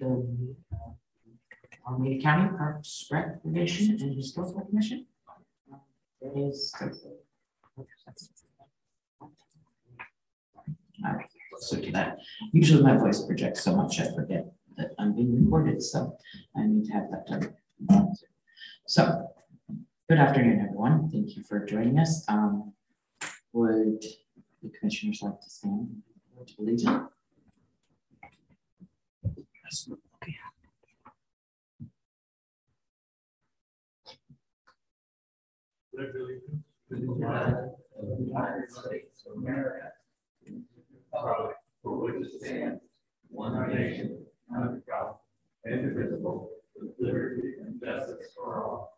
the uh, Alameda County Parks Recreation and Historical Commission. There is. All right, let's do that. Usually my voice projects so much I forget that I'm being recorded, so I need to have that done. So, good afternoon, everyone. Thank you for joining us. Um, would the commissioners like to stand the Legion? Okay. United States of America, for which it stands, one nation, under God, indivisible, with liberty and justice for all.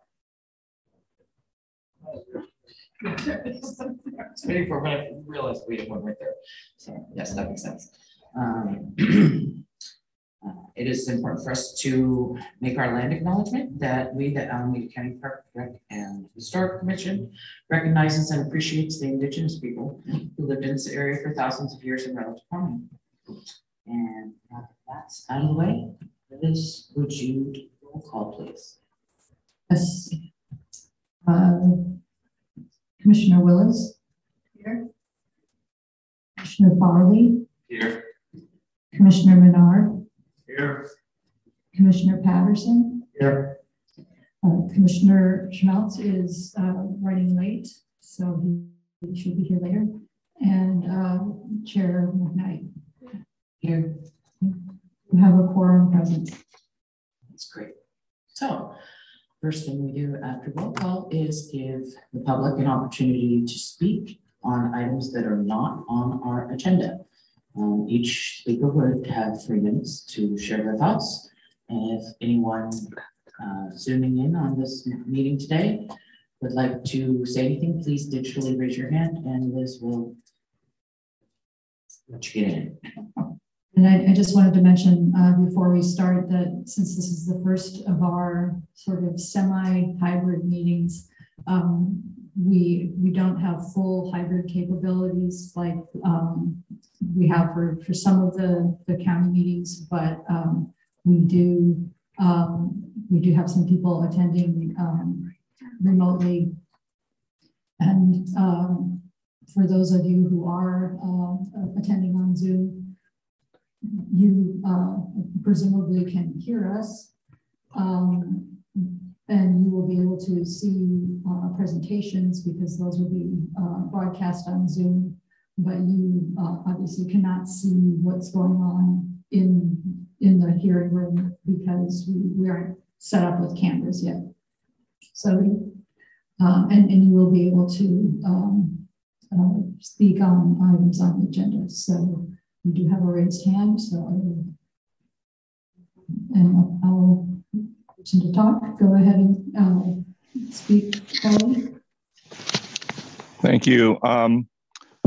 Waiting for when I realized we had one right there. So yes, that makes sense. Um, uh, It is important for us to make our land acknowledgement that we, the Alameda County Park Rec and Historic Commission recognizes and appreciates the indigenous people who lived in this area for thousands of years in relative harmony. And now that that's out of the way, Liz, would you roll call, please? Yes. Uh, Commissioner Willis? Here. Commissioner Farley, Here. Commissioner Menard, Here. Commissioner Patterson, Here. uh, Commissioner Schmelz is uh, running late, so he should be here later. And uh, Chair McKnight, Here. we have a quorum present. That's great. So first thing we do after roll call is give the public an opportunity to speak on items that are not on our agenda. Um, each speaker would have three minutes to share their thoughts. And if anyone uh, zooming in on this meeting today would like to say anything, please digitally raise your hand and Liz will let you get in. And I, I just wanted to mention uh, before we start that since this is the first of our sort of semi-hybrid meetings, um, we we don't have full hybrid capabilities like um, we have for, for some of the, the county meetings, but um, we do um, we do have some people attending um, remotely. And um, for those of you who are uh, attending on Zoom, you uh, presumably can hear us. Um, and you will be able to see uh, presentations because those will be uh, broadcast on Zoom. But you uh, obviously cannot see what's going on in in the hearing room because we, we aren't set up with cameras yet. So, um, and, and you will be able to um, uh, speak on items on the agenda. So we do have a raised hand, so I will, and I'll, To talk. Go ahead and uh, speak, Charlie. Thank you. Um,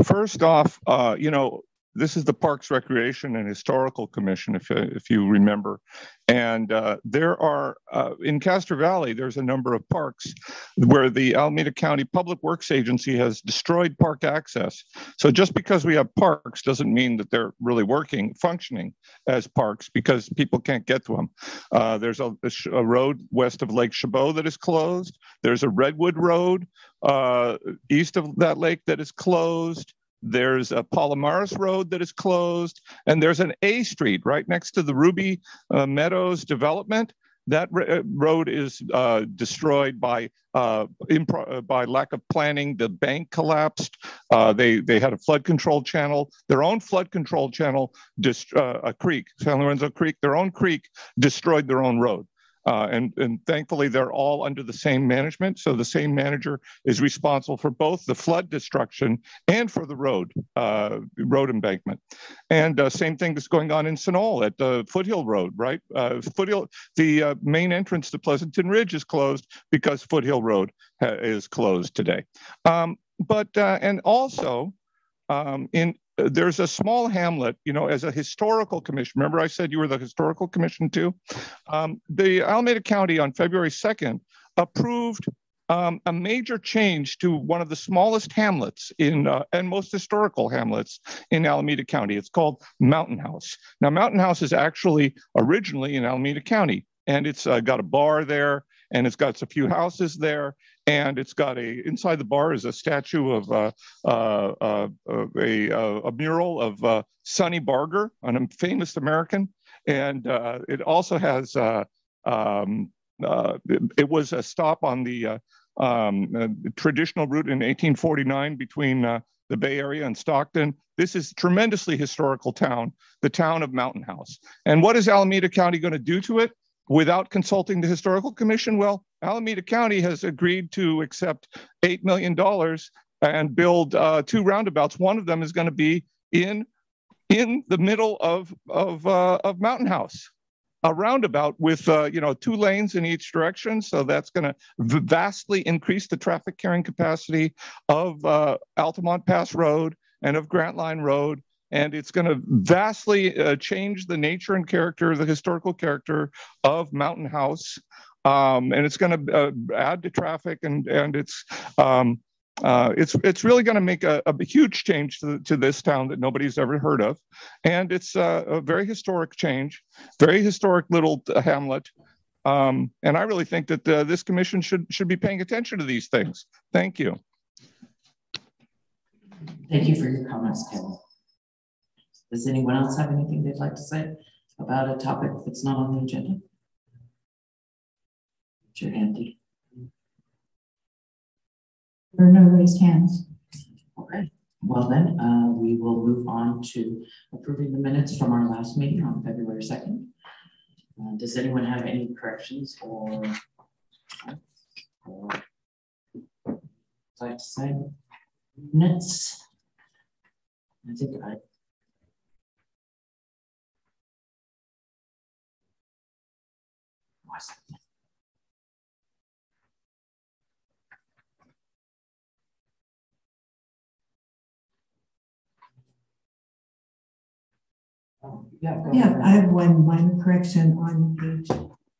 first off, uh, you know, this is the Parks Recreation and Historical Commission, if, if you remember. And uh, there are, uh, in Castro Valley, there's a number of parks where the Alameda County Public Works Agency has destroyed park access. So just because we have parks doesn't mean that they're really working, functioning as parks because people can't get to them. Uh, there's a, a, road west of Lake Chabot that is closed. There's a Redwood Road uh, east of that lake that is closed. There's a Palomares Road that is closed, and there's an A Street right next to the Ruby uh, Meadows development. That uh, road is uh, destroyed by uh, uh, by lack of planning. The bank collapsed. Uh, they they had a flood control channel. Their own flood control channel, dist- a creek, San Lorenzo Creek. Their own creek destroyed their own road. Uh, and, and thankfully, they're all under the same management. So the same manager is responsible for both the flood destruction and for the road, uh, road embankment. And uh, same thing that's going on in Sunol at the Foothill Road, right? Uh, Foothill, the uh, main entrance to Pleasanton Ridge is closed because Foothill Road is closed today. Um, but, uh, and also um, in, there's a small hamlet, you know, as a historical commission. Remember, I said you were the historical commission too? Um, the Alameda County on February 2nd approved um, a major change to one of the smallest hamlets in uh, and most historical hamlets in Alameda County. It's called Mountain House. Now, Mountain House is actually originally in Alameda County, and it's uh, got a bar there, and it's got a few houses there, and it's got a inside the bar is a statue of uh, uh, uh, a, a, mural of uh, Sonny Barger, a famous American, and uh, it also has um, it, it, was a stop on the um, traditional route in 1849 between the Bay Area and Stockton. This is tremendously historical town, the town of Mountain House. And what is Alameda County going to do to it? Without consulting the historical commission? Well, Alameda County has agreed to accept $8 million and build uh, two roundabouts. One of them is going to be in, in the middle of, of, uh, of Mountain House. A roundabout with uh, you know two lanes in each direction, so that's going to vastly increase the traffic carrying capacity of uh, Altamont Pass Road and of Grant Line Road and it's going to vastly uh, change the nature and character, the historical character of Mountain House. Um, and it's going to uh, add to traffic and and it's um, uh, it's it's really going to make a, a, huge change to, to this town that nobody's ever heard of, and it's a, a very historic change, very historic little hamlet, um, and I really think that uh, this commission should should be paying attention to these things. Thank you. Thank you for your comments, Kevin. Does anyone else have anything they'd like to say about a topic that's not on the agenda? Put your hand. There are no raised hands. Okay, well then, uh, we will move on to approving the minutes from our last meeting on February 2nd. Uh, does anyone have any corrections or, or like to say minutes? I think I Yeah, Yeah, I have one minor correction on page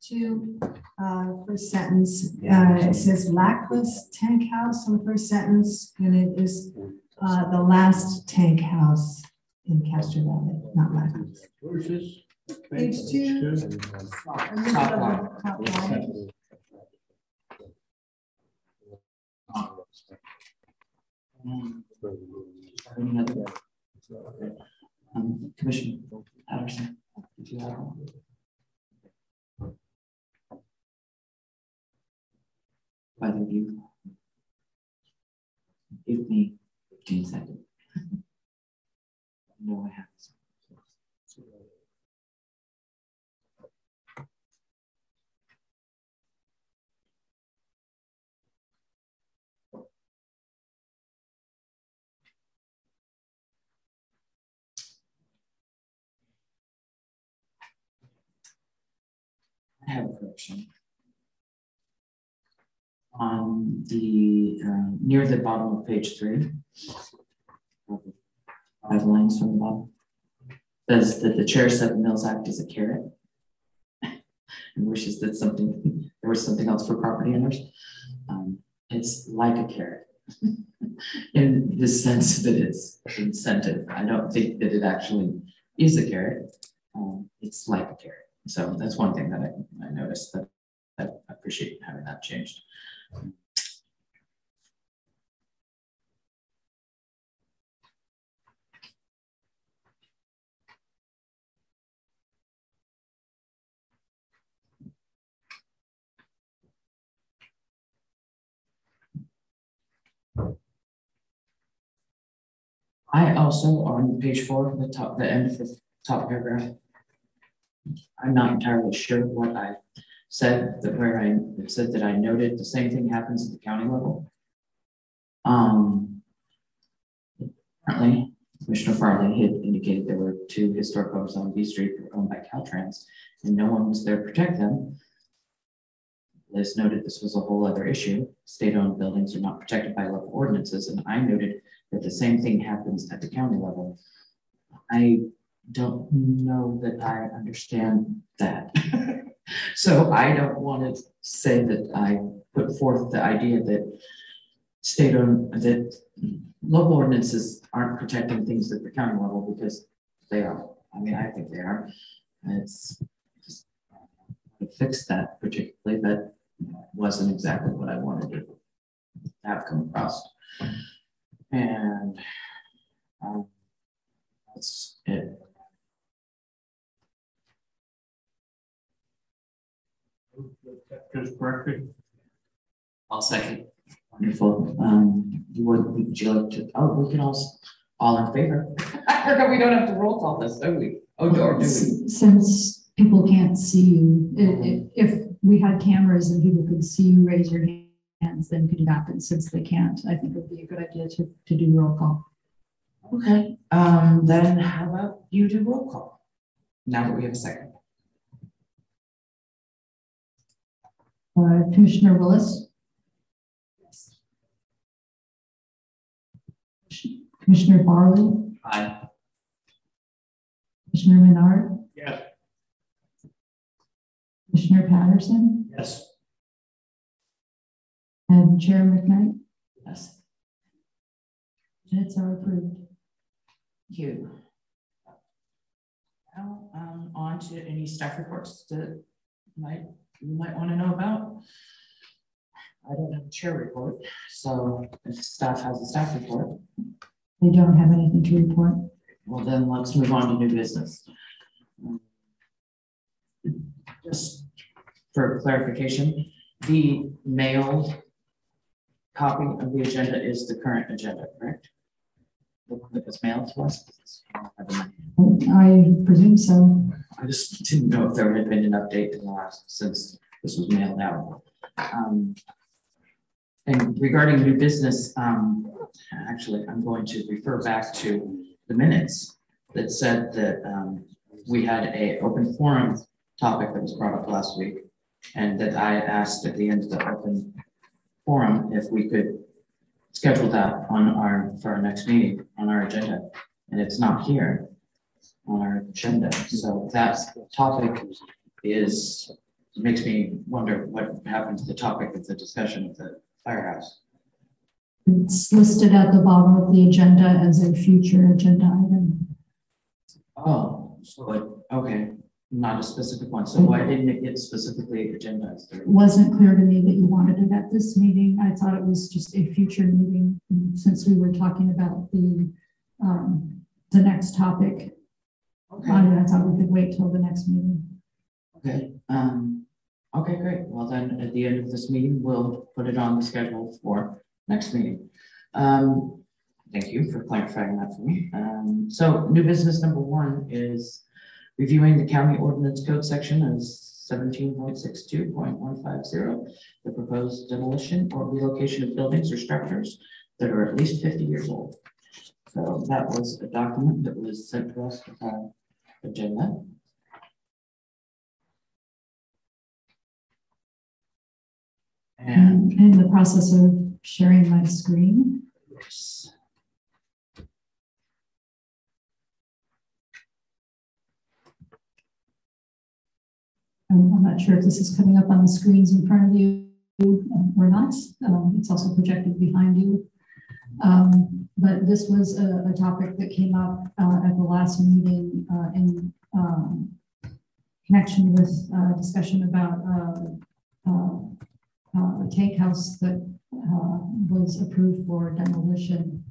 two, uh, first sentence. Uh, it says lackless tank house on the first sentence, and it is, uh, the last tank house in Castro Valley, not lackless. Where's this? Page two. Top line. Um, Commissioner Patterson, did you have one? You? Give me fifteen seconds. No, I have. I have a correction. On the, uh, near the bottom of page three. Five lines from the bottom. Says that the chair said the Mills Act is a carrot. And wishes that something, there was something else for property owners. Um, it's like a carrot. In the sense that it's incentive. I don't think that it actually is a carrot. Um, it's like a carrot. So that's one thing that I, I noticed that, that I appreciate having that changed. I also, on page four, the top, the end of the top paragraph, I'm not entirely sure what I said that where I, said that I noted the same thing happens at the county level. Um. Apparently, Commissioner Farley had indicated there were two historic homes on B Street that were owned by Caltrans, and no one was there to protect them. Liz noted this was a whole other issue. State-owned buildings are not protected by local ordinances, and I noted that the same thing happens at the county level. I don't know that I understand that. So I don't want to say that I put forth the idea that state-owned, that local ordinances aren't protecting things at the county level because they are. I mean, I think they are. It's just to fix that particularly, but wasn't exactly what I wanted to have come across. And um, that's it. Just corrected. I'll second. Wonderful. Um, you would, would you like to, oh, we can all, all in favor? I forgot we don't have to roll call this, do we? Oh, or do we? Since people can't see you, i- i- if we had cameras and people could see you raise your hands, then could happen. Since they can't, I think it would be a good idea to, to do roll call. Okay, um, then how about you do roll call? Now that we have a second. Uh, Commissioner Willis? Yes. Commissioner Farley? Aye. Commissioner Menard? Yes. Commissioner Patterson? Yes. And Chair McKnight? Yes. Minutes are approved. Thank you. Now, um, on to any staff reports that might, you might want to know about. I don't have a chair report, so if staff has a staff report, They don't have anything to report. well then let's move on to new business. Just for clarification, the mailed copy of the agenda is the current agenda, correct? The one that was mailed to us? I presume so. I just didn't know if there had been an update in the last, since this was mailed out. Um, And regarding new business, um, actually, I'm going to refer back to the minutes that said that, um, we had a open forum topic that was brought up last week. And that I asked at the end of the open forum if we could schedule that on our, for our next meeting on our agenda. And it's not here on our agenda. So that topic is, makes me wonder what happened to the topic of the discussion of the firehouse. It's listed at the bottom of the agenda as a future agenda item. Oh, so it, okay, not a specific one. So why didn't it get specifically agendized? It wasn't clear to me that you wanted it at this meeting. I thought it was just a future meeting, since we were talking about the, um, the next topic. Okay, I I thought we could wait till the next meeting. okay, um, okay, great. Well, then at the end of this meeting, we'll put it on the schedule for next meeting. Um, thank you for clarifying that for me. Um, so new business number one is reviewing the county ordinance code section of seventeen point six two point one five zero, the proposed demolition or relocation of buildings or structures that are at least fifty years old. So that was a document that was sent to us with our agenda. And And in the process of sharing my screen, yes, I'm, I'm not sure if this is coming up on the screens in front of you um, or not. Um, it's also projected behind you. Um, but this was a, a topic that came up, uh, at the last meeting, uh, in, um, connection with, uh, discussion about, uh, uh, uh, a tank house that, uh, was approved for demolition.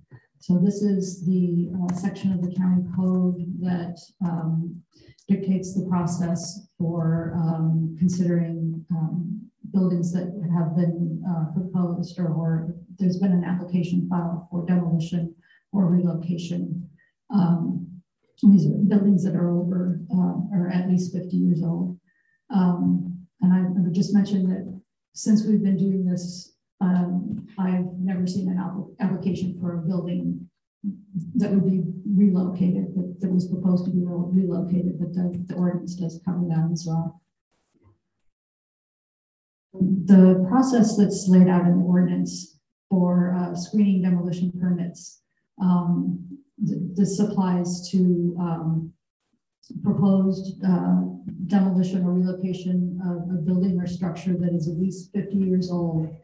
So this is the, uh, section of the county code that, um, dictates the process for um, considering um, buildings that have been uh, proposed or, or there's been an application filed for demolition or relocation. Um, These are buildings that are over uh, or at least 50 years old. And I I would just mention that since we've been doing this, um, I've never seen an app- application for a building that would be relocated, that, that was proposed to be relocated, but the, the ordinance does cover that as well. The process that's laid out in the ordinance for uh, screening demolition permits, um, th- this applies to um, proposed uh, demolition or relocation of a building or structure that is at least 50 years old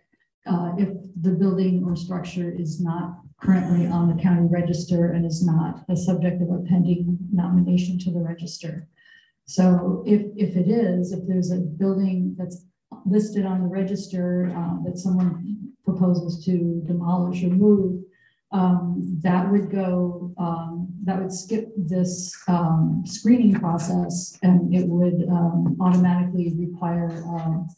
uh, if the building or structure is not currently on the county register and is not a subject of a pending nomination to the register. So if, if it is, if there's a building that's listed on the register uh, that someone proposes to demolish or move, um, that would go, um, that would skip this um, screening process and it would um, automatically require um,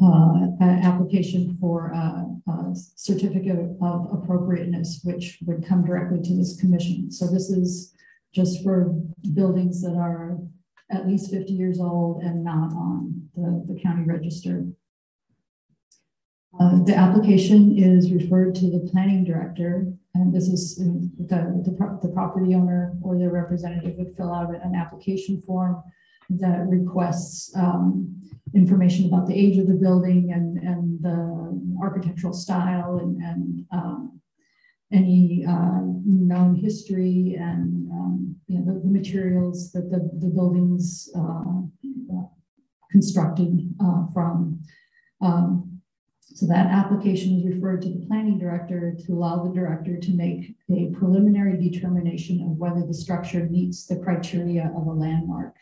uh, application for uh, a certificate of appropriateness, which would come directly to this commission. So this is just for buildings that are at least 50 years old and not on the, the county register. Uh, the application is referred to the planning director, and this is the, the, the property owner or their representative would fill out an application form that requests um, information about the age of the building and, and the architectural style and, and um, any uh, known history and um, you know, the, the materials that the, the buildings uh, constructed uh, from. Um, so that application is referred to the planning director to allow the director to make a preliminary determination of whether the structure meets the criteria of a landmark.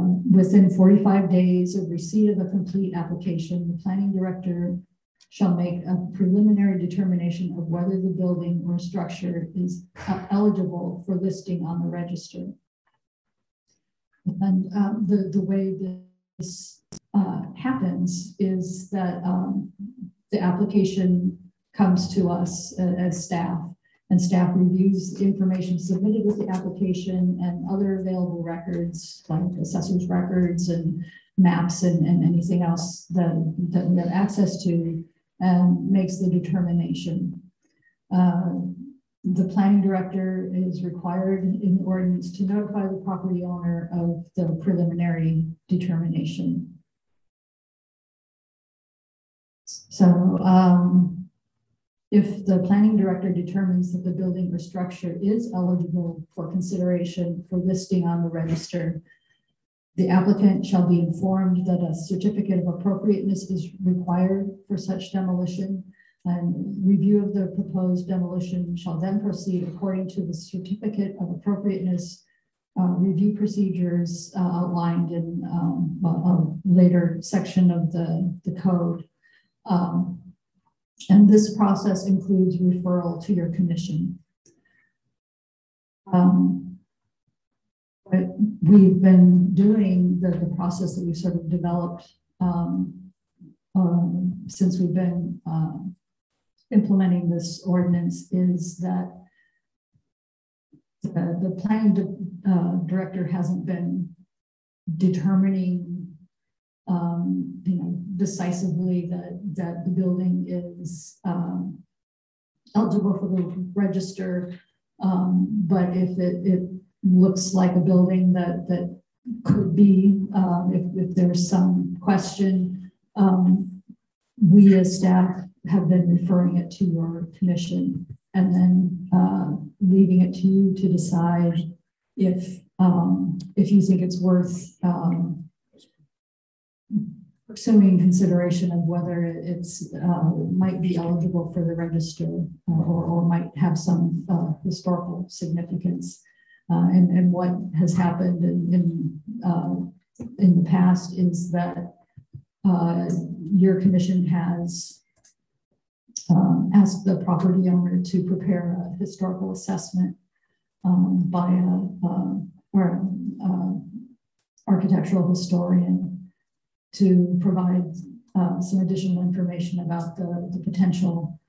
Um, Within 45 days of receipt of a complete application, the planning director shall make a preliminary determination of whether the building or structure is eligible for listing on the register. And um, the, the way this uh, happens is that um, the application comes to us as staff and staff reviews information submitted with the application and other available records like assessor's records and maps and, and anything else that, that we have access to and makes the determination. Uh, The planning director is required in the ordinance to notify the property owner of the preliminary determination. So um, if the planning director determines that the building or structure is eligible for consideration for listing on the register, the applicant shall be informed that a certificate of appropriateness is required for such demolition. And review of the proposed demolition shall then proceed according to the certificate of appropriateness uh, review procedures uh, outlined in um, a later section of the, the code. Um, and this process includes referral to your commission. Um, But we've been doing the, the process that we've sort of developed um, um, since we've been um, implementing this ordinance is that the, the planning uh, director hasn't been determining um, you know, decisively that, that the building is, um, eligible for the register. Um, but if it, it looks like a building that, that could be, um, if, if there's some question, um, we as staff have been referring it to your commission and then, uh, leaving it to you to decide if, um, if you think it's worth, um, pursuing consideration of whether it's, uh, might be eligible for the register uh, or, or might have some, uh, historical significance. Uh, and, and what has happened in, in, uh, in the past is that, uh, your commission has um, asked the property owner to prepare a historical assessment um, by a, or, architectural historian to provide uh, some additional information about the, the potential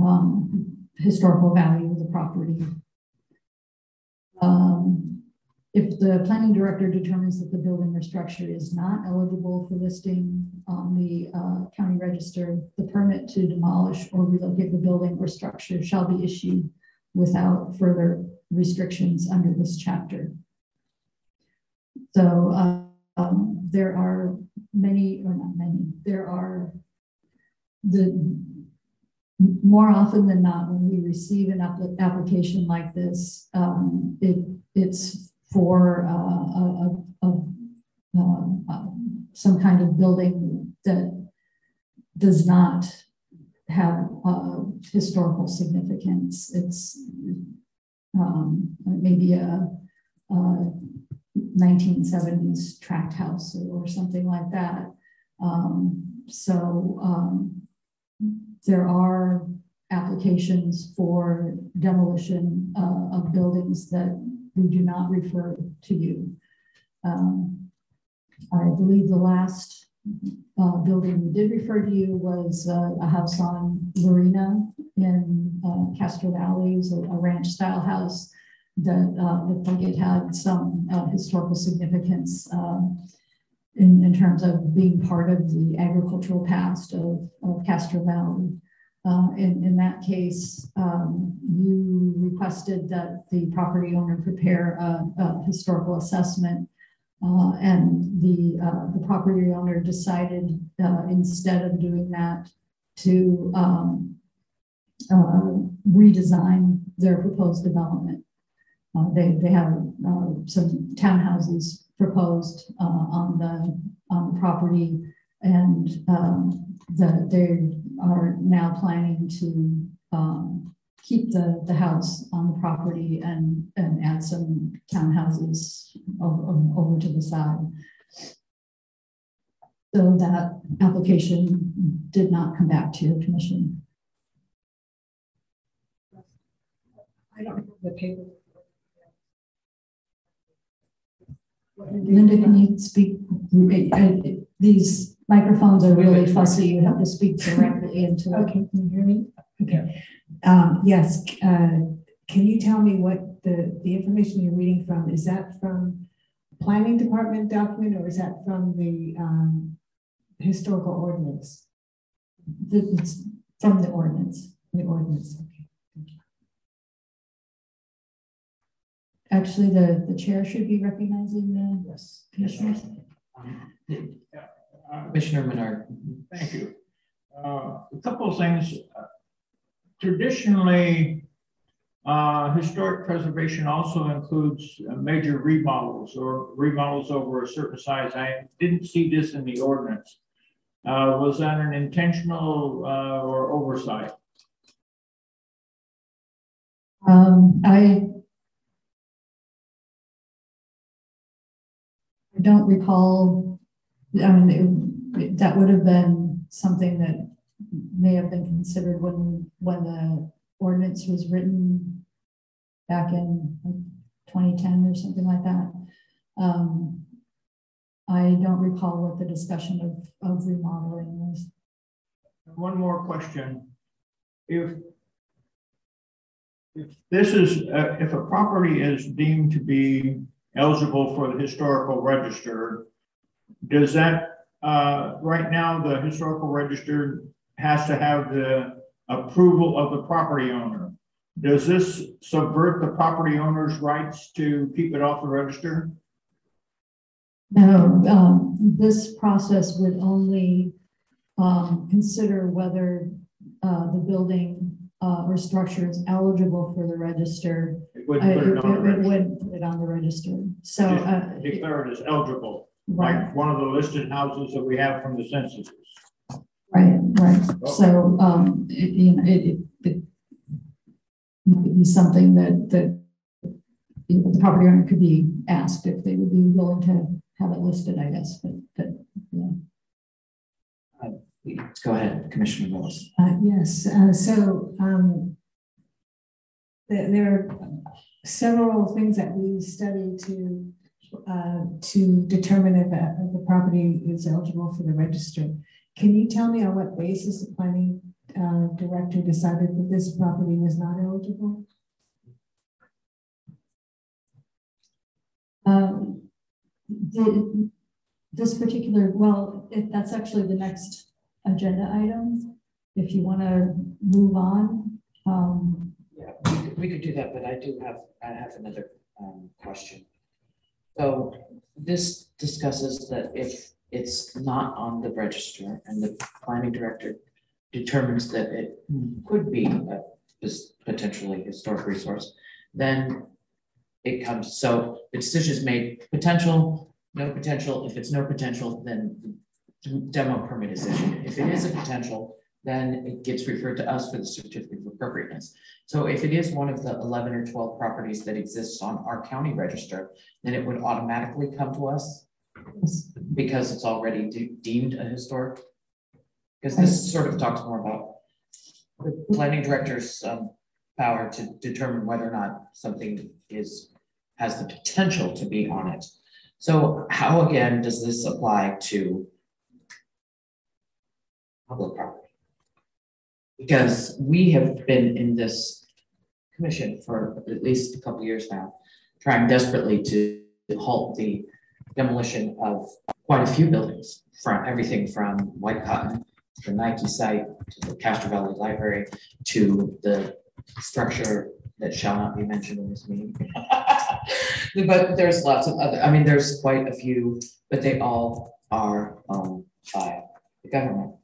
um, historical value of the property. Um, if the planning director determines that the building or structure is not eligible for listing on the uh, county register, the permit to demolish or relocate the building or structure shall be issued without further restrictions under this chapter. So uh, um, there are many, or not many, there are the more often than not, when we receive an application like this, um, it, it's for uh, a, a, a, um, uh, some kind of building that does not have uh, historical significance. It's um, maybe a, a 1970s tract house or something like that. Um, so um, there are applications for demolition uh, of buildings that we do not refer to you. Um, I believe the last uh, building we did refer to you was uh, a house on Lorena in uh, Castro Valley, it was a, a ranch style house that uh, looked like it had some uh, historical significance um, in, in terms of being part of the agricultural past of, of Castro Valley. Uh, in, in that case, um, you requested that the property owner prepare a, a historical assessment uh, and the, uh, the property owner decided uh, instead of doing that to um, uh, redesign their proposed development. Uh, they, they have uh, some townhouses proposed on, the, on the property and um, the, they are now planning to um, keep the, the house on the property and, and add some townhouses over, over to the side. So that application did not come back to your commission. I don't have the paper. Linda, can you speak? These microphones are really fussy. You have to speak directly into it. Okay, can you hear me? Okay. Um, yes, uh, can you tell me what the, the information you're reading from, is that from planning department document or is that from the um, historical ordinance? It's from the ordinance. The ordinance, Actually, the, the chair should be recognizing the yes. commissioners. Um, Commissioner Menard. Thank you. Uh, a couple of things. Uh, traditionally, uh, historic preservation also includes uh, major remodels or remodels over a certain size. I didn't see this in the ordinance. Uh, was that an intentional uh, or oversight? Um, I don't recall. I mean, it, that would have been something that may have been considered when, when the ordinance was written back in like 2010 or something like that. Um, I don't recall what the discussion of, of remodeling was. One more question. If if this is, uh, if a property is deemed to be eligible for the historical register, does that, uh, right now, the historical register has to have the approval of the property owner. Does this subvert the property owner's rights to keep it off the register? No, um, this process would only um, consider whether uh, the building uh, or structure is eligible for the register. It would put it on the It register. would put it on the register. So, uh, Declare it as eligible, right, like one of the listed houses that we have from the census. right, right. So, um, it, you know, it, it, it might be something that, that you know, the property owner could be asked if they would be willing to have it listed, I guess, but, but, yeah. Go ahead, Commissioner Willis. Uh, yes, uh, so um, there, there are several things that we study to uh, to determine if, a, if the property is eligible for the register. Can you tell me on what basis the planning uh, director decided that this property was not eligible? Um, the, this particular, well, if that's actually the next agenda item, if you want to move on. Um, Yeah, we could, we could do that, but I do have, I have another, um, question. So this discusses that if it's not on the register and the planning director determines that it could be a potentially historic resource, then it comes, so the decision is made, potential, no potential, if it's no potential, then demo permit is issued. If it is a potential, then it gets referred to us for the certificate of appropriateness. So if it is one of the eleven or twelve properties that exists on our county register, then it would automatically come to us because it's already de- deemed a historic. Because this sort of talks more about the planning director's um power to determine whether or not something is, has the potential to be on it. So how again does this apply to public property? Because we have been in this commission for at least a couple years now, trying desperately to halt the demolition of quite a few buildings, from everything from White Cotton, to the Nike site, to the Castro Valley Library, to the structure that shall not be mentioned in this meeting. But there's lots of other, I mean, there's quite a few, but they all are owned by the government.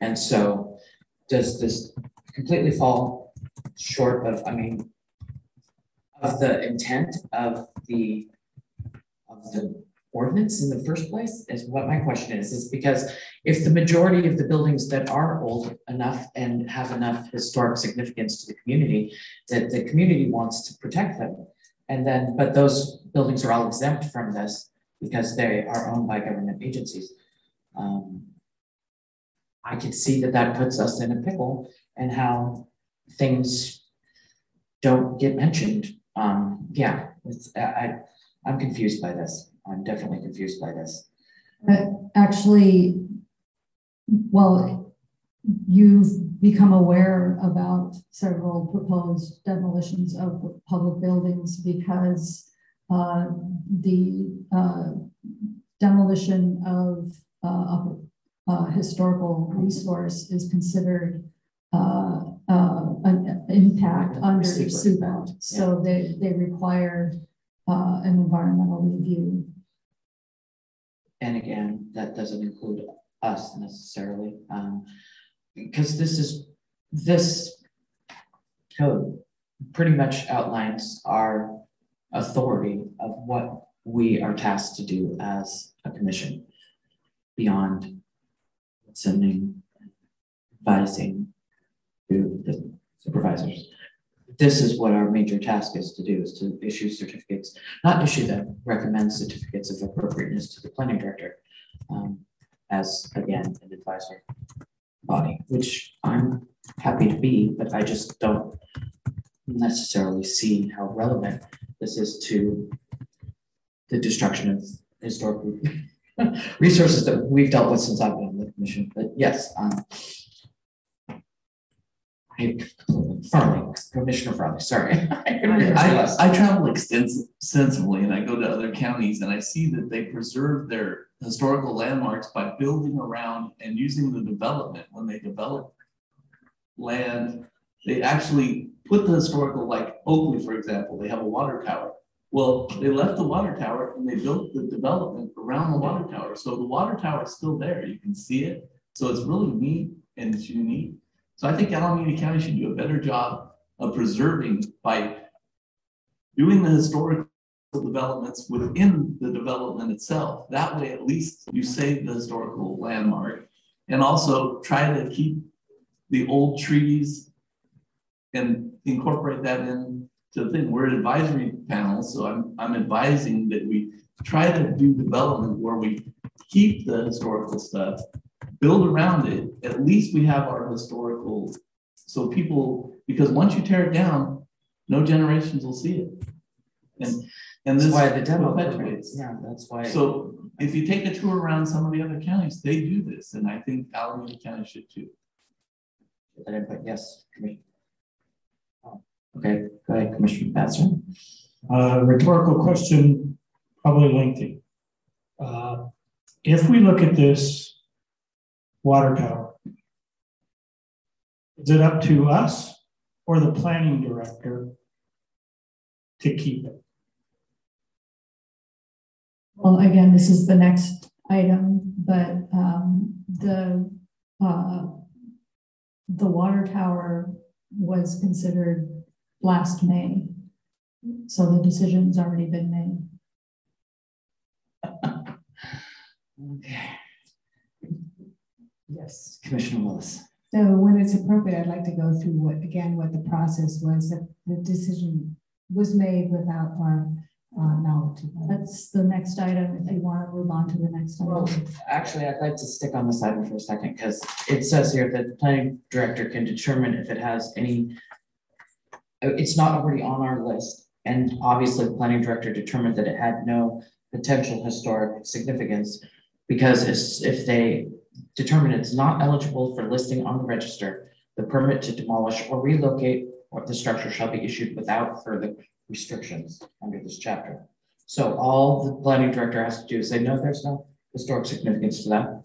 And so does this completely fall short of, I mean, of the intent of the, of the ordinance in the first place is what my question is, is because if the majority of the buildings that are old enough and have enough historic significance to the community, that the community wants to protect them. And then, but those buildings are all exempt from this because they are owned by government agencies. Um, I could see that that puts us in a pickle and how things don't get mentioned. Um, yeah, I, I'm confused by this. I'm definitely confused by this. actually, well, you've become aware about several proposed demolitions of public buildings because uh, the uh, demolition of uh, a historical resource is considered uh, uh, an impact under Secret, SUPA. So they, they require uh, an environmental review. And again, that doesn't include us necessarily, um, because this is, this code pretty much outlines our authority of what we are tasked to do as a commission beyond sending, advising to the supervisors. This is what our major task is to do, is to issue certificates, not issue them, recommend certificates of appropriateness to the planning director. Um, as again, an advisory body, which I'm happy to be, but I just don't necessarily see how relevant this is to the destruction of historical resources that we've dealt with since I've been on the commission. But yes, um, I Farley, Commissioner Farley, sorry. I, I travel extens- extensively and I go to other counties and I see that they preserve their historical landmarks by building around and using the development when they develop land. They actually put the historical, like Oakley, for example, they have a water tower. Well, they left the water tower and they built the development around the water tower. So the water tower is still there. You can see it. So it's really neat and it's unique. So I think Alameda County should do a better job of preserving by doing the historical developments within the development itself. That way, at least you save the historical landmark and also try to keep the old trees and incorporate that in to the thing. We're an advisory panel, so I'm, I'm advising that we try to do development where we keep the historical stuff build around it, at least we have our historical, so people, because once you tear it down, no generations will see it. And, and That's this. why the demo, perpetuates. yeah, that's why. So if you take a tour around some of the other counties, they do this, and I think Alameda County should too. That input, yes, Commissioner. Okay, go ahead, Commissioner Batson. Uh, rhetorical question, probably lengthy. Uh, If we look at this water tower, is it up to us or the planning director to keep it? Well, again, this is the next item, but um, the uh, the water tower was considered last May. So the decision's already been made. Okay. Yes, Commissioner Willis. So when it's appropriate, I'd like to go through what, again, what the process was, that the decision was made without our uh, knowledge. That's the next item, if you want to move on to the next item. Well, actually, I'd like to stick on this item for a second, because it says here that the planning director can determine if it has any. It's not already on our list, and obviously, the planning director determined that it had no potential historic significance. Because if they determine it's not eligible for listing on the register, the permit to demolish or relocate or the structure shall be issued without further restrictions under this chapter. So all the planning director has to do is say, no, there's no historic significance to that.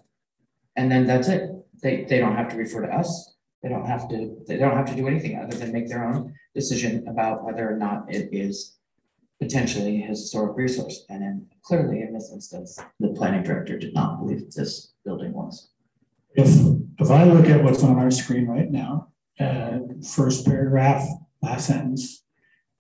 And then that's it. They, they don't have to refer to us. They don't have to, they don't have to do anything other than make their own decision about whether or not it is potentially a historic resource. And then clearly in this instance, the planning director did not believe this building was. If, if I look at what's on our screen right now, uh, first paragraph, last sentence.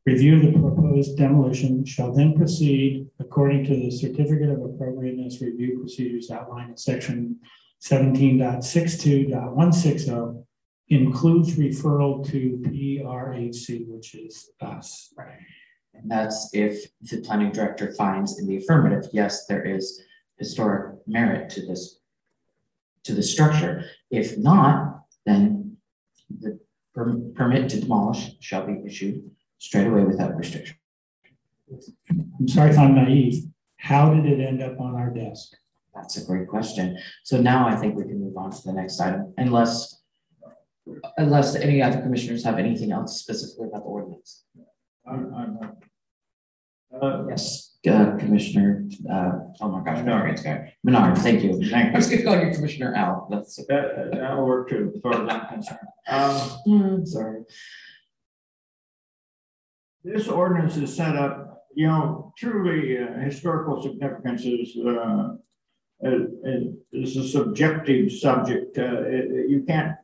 Review the proposed demolition shall then proceed according to the certificate of appropriateness review procedures outlined in section 17.62.160 includes referral to PRHC, which is us. Right. And that's if the planning director finds in the affirmative, yes, there is historic merit to this. To the structure. If not, then the per- permit to demolish shall be issued straight away without restriction. I'm sorry if I'm naive. How did it end up on our desk? That's a great question. So now I think we can move on to the next item unless. Unless any other commissioners have anything else specifically about the ordinance. I'm, I'm, uh, Yes, uh, Commissioner, uh, oh my gosh, Menard. Menard, thank you. thank I was gonna call you Commissioner Al, that's, That, that'll work too, as far as I'm concerned. Um, sorry. This ordinance is set up, you know, truly uh, historical significance is, uh, is a subjective subject. Uh, it- you can't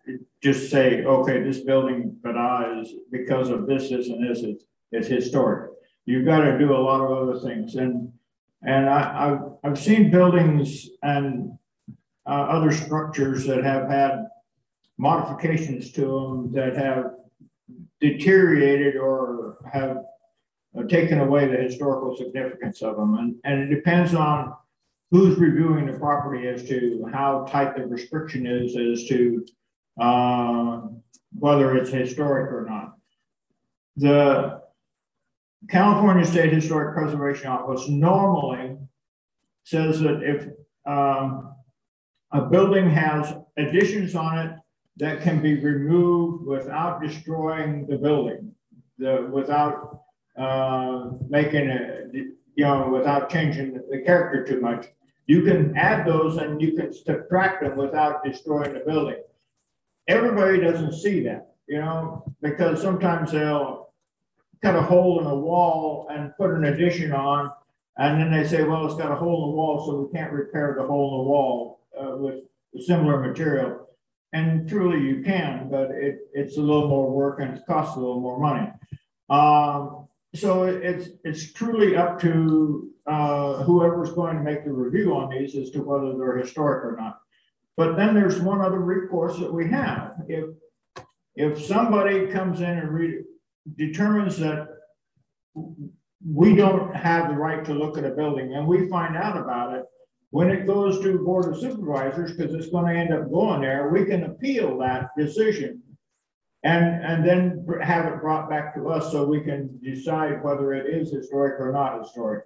just say, okay, this building, but is because of this, this and this, it's, it's historic. You've got to do a lot of other things and, and I, I've, I've seen buildings and uh, other structures that have had modifications to them that have deteriorated or have uh, taken away the historical significance of them. And, and it depends on who's reviewing the property as to how tight the restriction is as to uh, whether it's historic or not. The California State Historic Preservation Office normally says that if um, a building has additions on it that can be removed without destroying the building, the, without, uh, making it, you know, without changing the character too much. You can add those and you can subtract them without destroying the building. Everybody doesn't see that, you know, because sometimes they'll cut a hole in a wall and put an addition on. And then they say, well, it's got a hole in the wall, so we can't repair the hole in the wall, uh, with similar material. And truly you can, but it, it's a little more work and it costs a little more money. Um, so it's, it's truly up to, uh, whoever's going to make the review on these as to whether they're historic or not. But then there's one other recourse that we have. If, if somebody comes in and re, determines that we don't have the right to look at a building and we find out about it, when it goes to Board of Supervisors, because it's gonna end up going there, we can appeal that decision. And, and then have it brought back to us so we can decide whether it is historic or not historic.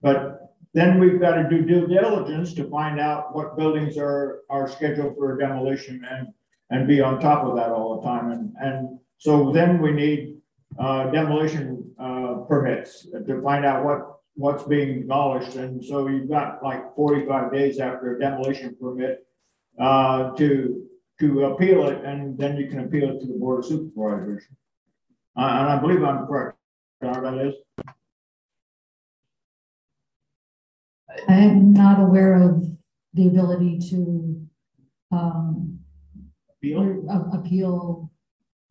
But then we've got to do due diligence to find out what buildings are, are scheduled for demolition and, and be on top of that all the time. And, and so then we need, uh, demolition, uh, permits to find out what, what's being demolished, and so you've got like forty-five days after a demolition permit uh, to, to appeal it, and then you can appeal it to the board of supervisors. Uh, and I believe I'm correct, Are that is? I am not aware of the ability to, um, Appeal? a- appeal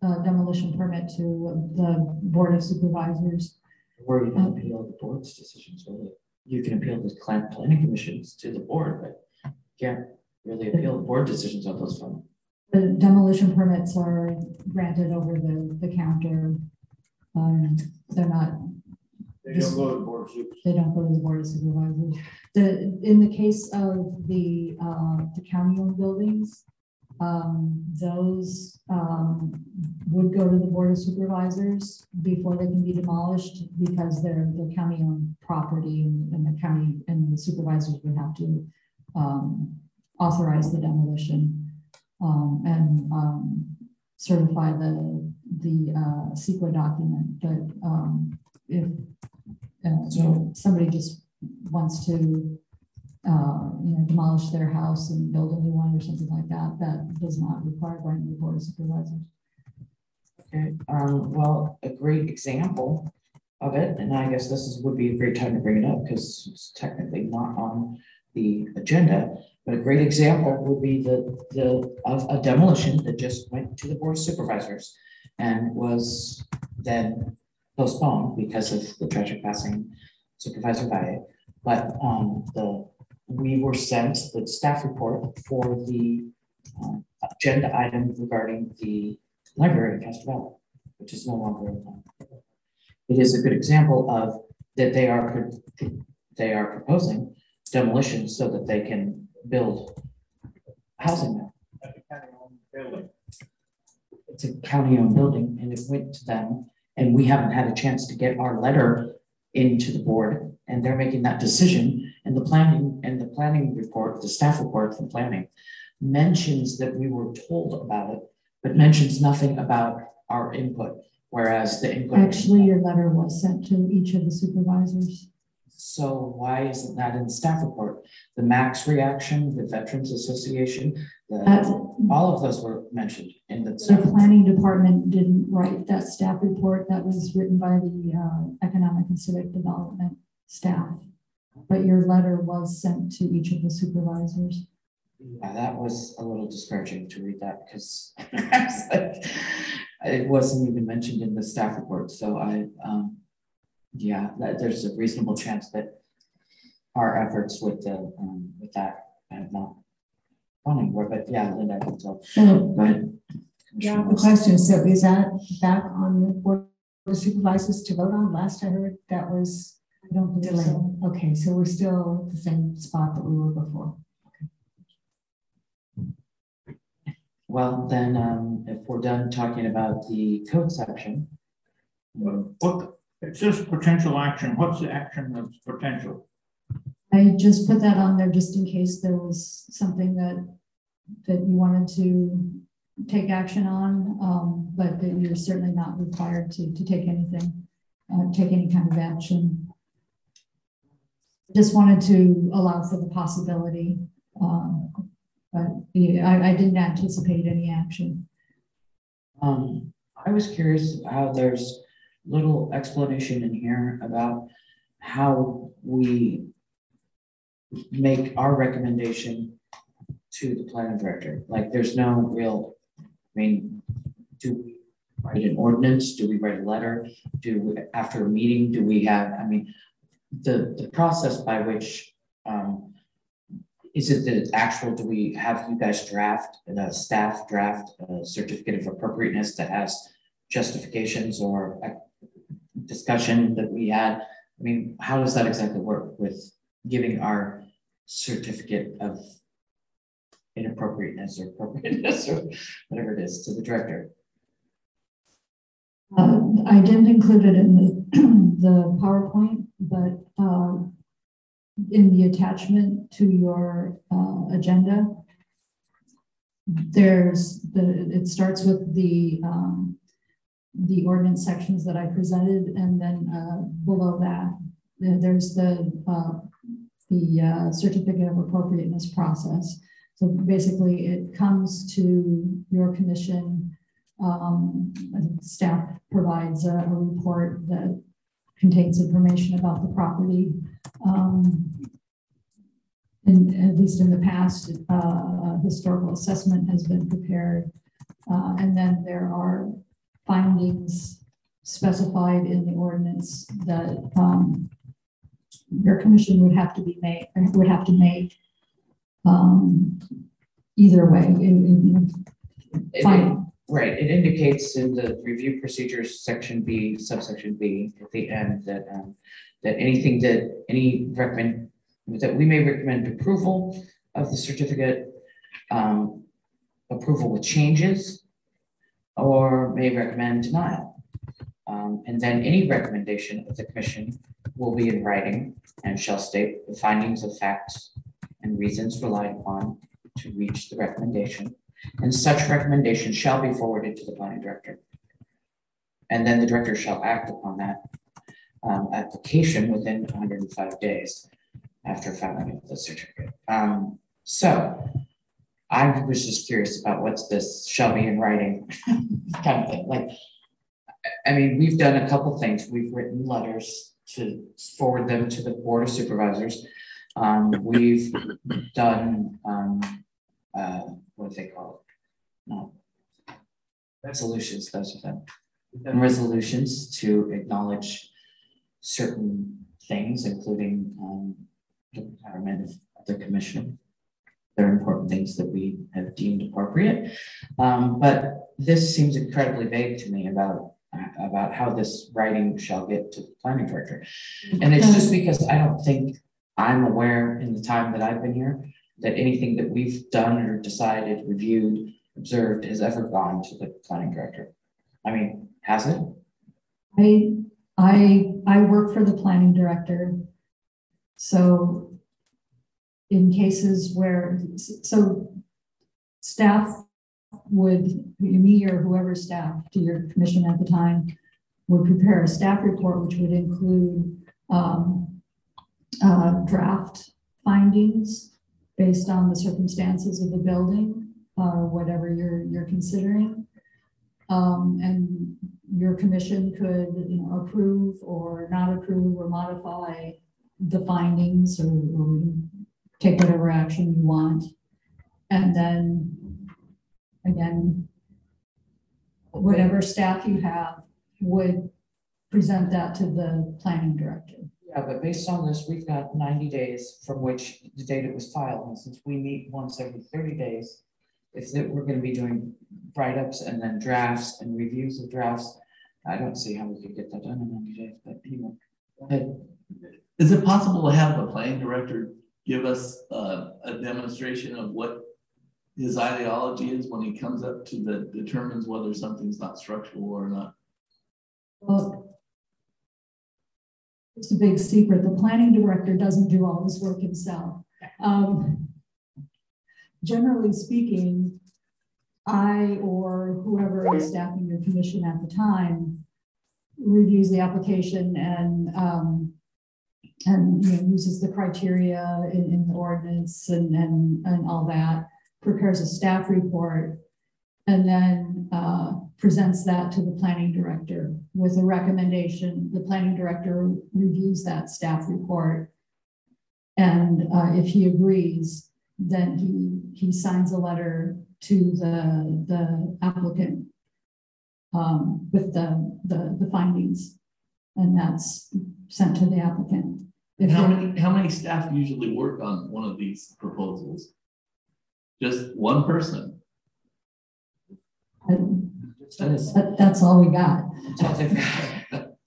uh, demolition permit to the Board of Supervisors. Or you can appeal the board's decisions, really. You can appeal the planning commissions to the board, but you can't really appeal the board decisions on those from. The demolition permits are granted over the, the counter. Um, they're not, They don't go to the board of supervisors. they don't go to the Board of Supervisors. The, in the case of the, uh, the county-owned buildings, um, those, um, would go to the Board of Supervisors before they can be demolished because they're, the county-owned property and and the county and the supervisors would have to, um, authorize the demolition, um, and, um, certify the, the, uh, CEQA document, but, um, if, uh, so somebody just wants to, uh, you know, demolish their house and build a new one or something like that, that does not require going to the board of supervisors. Okay, um, well, a great example of it, and I guess this is, would be a great time to bring it up, because it's technically not on the agenda, but a great example would be the, the, of a demolition that just went to the board of supervisors and was then postponed because of the tragic passing Supervisor Valle. But, um, the, we were sent the staff report for the, um, agenda item regarding the library in Valley, which is no longer. um, It is a good example of that they are, they are proposing demolition so that they can build housing. It's a county-owned building and it went to them and we haven't had a chance to get our letter into the board and they're making that decision and the planning and the planning report, the staff report from planning mentions that we were told about it, but mentions nothing about our input, whereas the input. Actually, your letter was sent to each of the supervisors. So why isn't that in the staff report? The MAC's reaction, the Veterans Association, That's- all of those were mentioned in the. The staff planning department didn't write that staff report that was written by the uh, Economic and Civic Development staff. But your letter was sent to each of the supervisors. Yeah, that was a little discouraging to read that because it wasn't even mentioned in the staff report, so I, um, yeah, that there's a reasonable chance that our efforts with the, um, with that have not gone anywhere, but yeah, Linda, I can tell. So Go ahead. Yeah, the question, so is that back on the board of supervisors to vote on? Last I heard that was I don't believe delayed. so. Okay, so we're still the same spot that we were before. Well, then, um, if we're done talking about the code section, What, it says potential action, what's the action that's potential? I just put that on there just in case there was something that, that you wanted to take action on, um, but that you're certainly not required to, to take anything, uh, take any kind of action. Just wanted to allow for the possibility, um, but yeah, I, I didn't anticipate any action. Um, I was curious how there's little explanation in here about how we make our recommendation to the planning director. Like, there's no real, I mean, do we write an ordinance? Do we write a letter? Do, we after a meeting, do we have, I mean, the, the process by which, um, is it the actual, do we have you guys draft, the staff draft a certificate of appropriateness that has justifications or discussion that we had? I mean, how does that exactly work with giving our certificate of inappropriateness or appropriateness or whatever it is to the director? Uh, I didn't include it in the, the PowerPoint, but, um, in the attachment to your, uh, agenda, there's the, it starts with the, um, the ordinance sections that I presented, and then, uh, below that, There's the, uh, the uh, certificate of appropriateness process. So basically, it comes to your commission. Um, staff provides a, a report that contains information about the property. Um, and at least in the past, uh, a historical assessment has been prepared. Uh, and then there are findings specified in the ordinance that, um, your commission would have to be made, would have to make, um, either way, in, in, It- Right, it indicates in the review procedures, section B, subsection B, at the end, that, um, that anything that, any recommend, that we may recommend approval of the certificate, um, approval with changes, or may recommend denial. Um, and then any recommendation of the commission will be in writing and shall state the findings of facts and reasons relied upon to reach the recommendation and such recommendation shall be forwarded to the planning director. And then the director shall act upon that um, application within hundred and five days after filing of the certificate. Um, so I was just curious about what's this shall be in writing kind of thing, like, I- mean, we've done a couple things. We've written letters to forward them to the board of supervisors. Um, we've done, um, uh, what do they call it? No. Resolutions, those are them. Done resolutions to acknowledge certain things, including, um, the retirement of the commission. They're important things that we have deemed appropriate. Um, but this seems incredibly vague to me about, about how this writing shall get to the planning director. And it's just because I don't think I'm aware in the time that I've been here that anything that we've done or decided, reviewed, observed has ever gone to the planning director. I mean, has it? I, I, I work for the planning director. So in cases where, so staff would, me or whoever staff to your commission at the time would prepare a staff report, which would include um, uh, draft findings based on the circumstances of the building, or whatever you're, you're considering. Um, and your commission could, you know, approve or not approve or modify the findings or, or take whatever action you want. And then, again, whatever staff you have would present that to the planning director. Yeah, but based on this, we've got ninety days from which the date it was filed, and since we meet once every thirty days. If that, we're gonna be doing write-ups and then drafts and reviews of drafts, I don't see how we could get that done in ninety days, but anyway. go ahead. Is it possible to have the planning director give us uh, a demonstration of what his ideology is when he comes up to the, determines whether something's not structural or not? Well, it's a big secret. The planning director doesn't do all this work himself. Um, generally speaking, I or whoever is staffing your commission at the time reviews the application and um, and you know, uses the criteria in, in the ordinance and, and and all that, prepares a staff report, and then uh, presents that to the planning director with a recommendation. The planning director reviews that staff report. And uh, if he agrees, then he, he signs a letter to the, the applicant um, with the, the, the findings. And that's sent to the applicant. If How they're- many, how many staff usually work on one of these proposals? Just one person? That is- that- that's all we got. that's all they've got.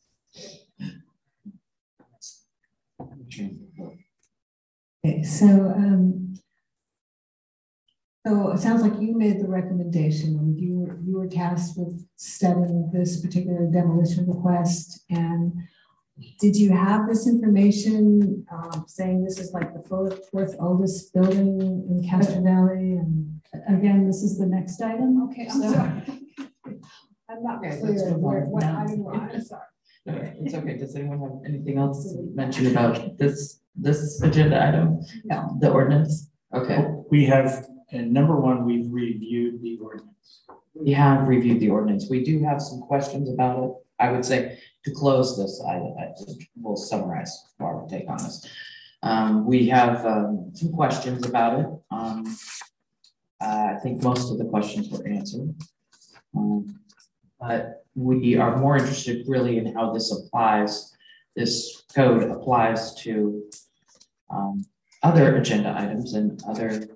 Okay, so, um, so it sounds like you made the recommendation, and you were, you were tasked with studying this particular demolition request, and did you have this information, um, saying this is like the fourth, fourth oldest building in Castro Valley, and, Again, this is the next item. okay, I'm So- sorry. I'm not Okay, clear move where, what now. item we're on, I'm sorry. No, It's okay. Does anyone have anything else to mention about this, this agenda item? No. The ordinance? Okay, We have, and number one, we've reviewed the ordinance. we have reviewed the ordinance. We do have some questions about it. I would say to close this, I, I will summarize our take on this. Um, we have, um, some questions about it. Um, I think most of the questions were answered. Um, but we are more interested really in how this applies, this code applies to um, other agenda items and other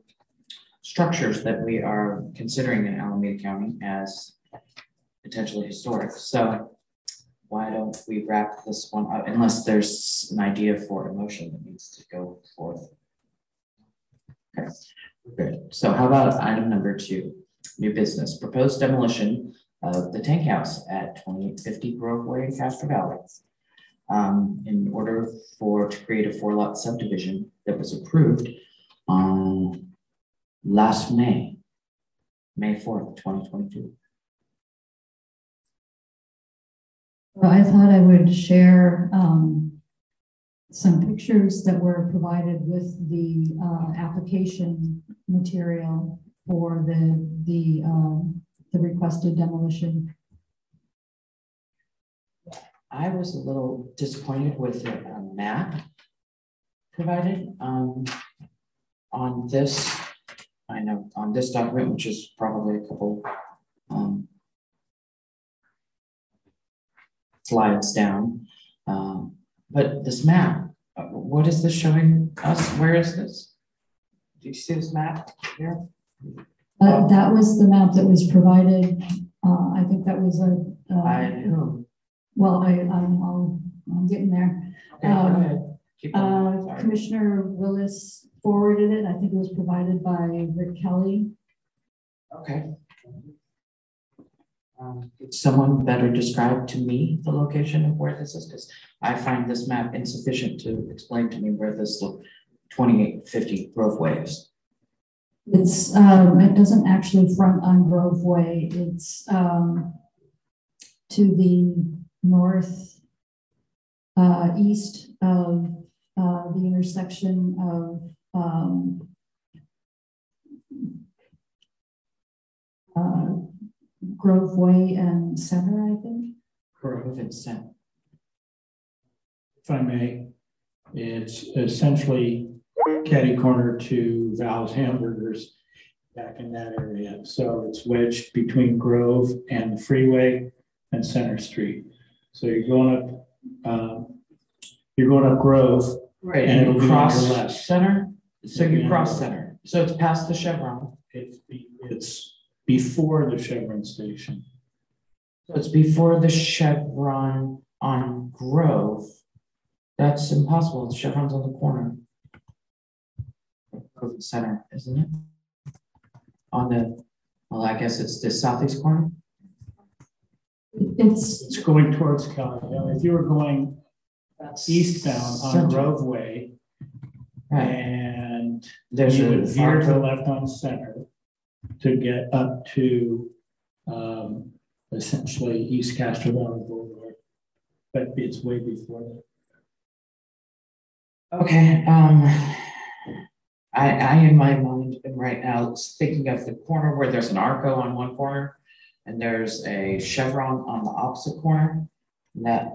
structures that we are considering in Alameda County as potentially historic. So why don't we wrap this one up unless there's an idea for a motion that needs to go forth? Okay, good. So how about item number two, new business, proposed demolition of the tank house at twenty-eight fifty Grove Way in Castro Valley. Um, in order for, to create a four lot subdivision that was approved on last May, May fourth, twenty twenty-two. Well, I thought I would share um, some pictures that were provided with the uh, application material for the, the, um, the requested demolition. I was a little disappointed with the uh, map provided um, on this, I know, on this document, which is probably a couple um, slides down. Um, But this map, what is this showing us? Where is this? Do you see this map here? Uh, That was the map that was provided. uh, I think that was a, uh, whom? well, I, I'm, I'll- I'm getting there. Okay, Um. Keep going. Uh, Sorry. Commissioner Willis forwarded it. I think it was provided by Rick Kelly. Okay. Um, could someone better describe to me the location of where this is, because I find this map insufficient to explain to me where this twenty-eight fifty Grove Way is. It's, um, it doesn't actually front on Grove Way. It's, um, to the north, uh, east of, uh, the intersection of, um, uh, Grove Way and Center, I think. Grove and Center. If I may, it's essentially catty corner to Val's Hamburgers back in that area. So it's wedged between Grove and the freeway and Center Street. So you're going up, um, you're going up Grove. Right, And and it'll you be on cross your left. Center, so you cross Center, so it's past the Chevron, It's, be- it's before the Chevron station. so it's before the Chevron on Grove. That's impossible, the Chevron's on the corner. Grove and Center, isn't it? On the, well, I guess it's the southeast corner? It's, It's going towards Kelly Hill. If you were going eastbound on Center. Grove Way Right, and there's you a. would veer to the left on Center to get up to um, essentially East Castro Valley Boulevard. But it's way before that. Okay, um, I, I in my mind am right now thinking of the corner where there's an Arco on one corner and there's a Chevron on the opposite corner. And That,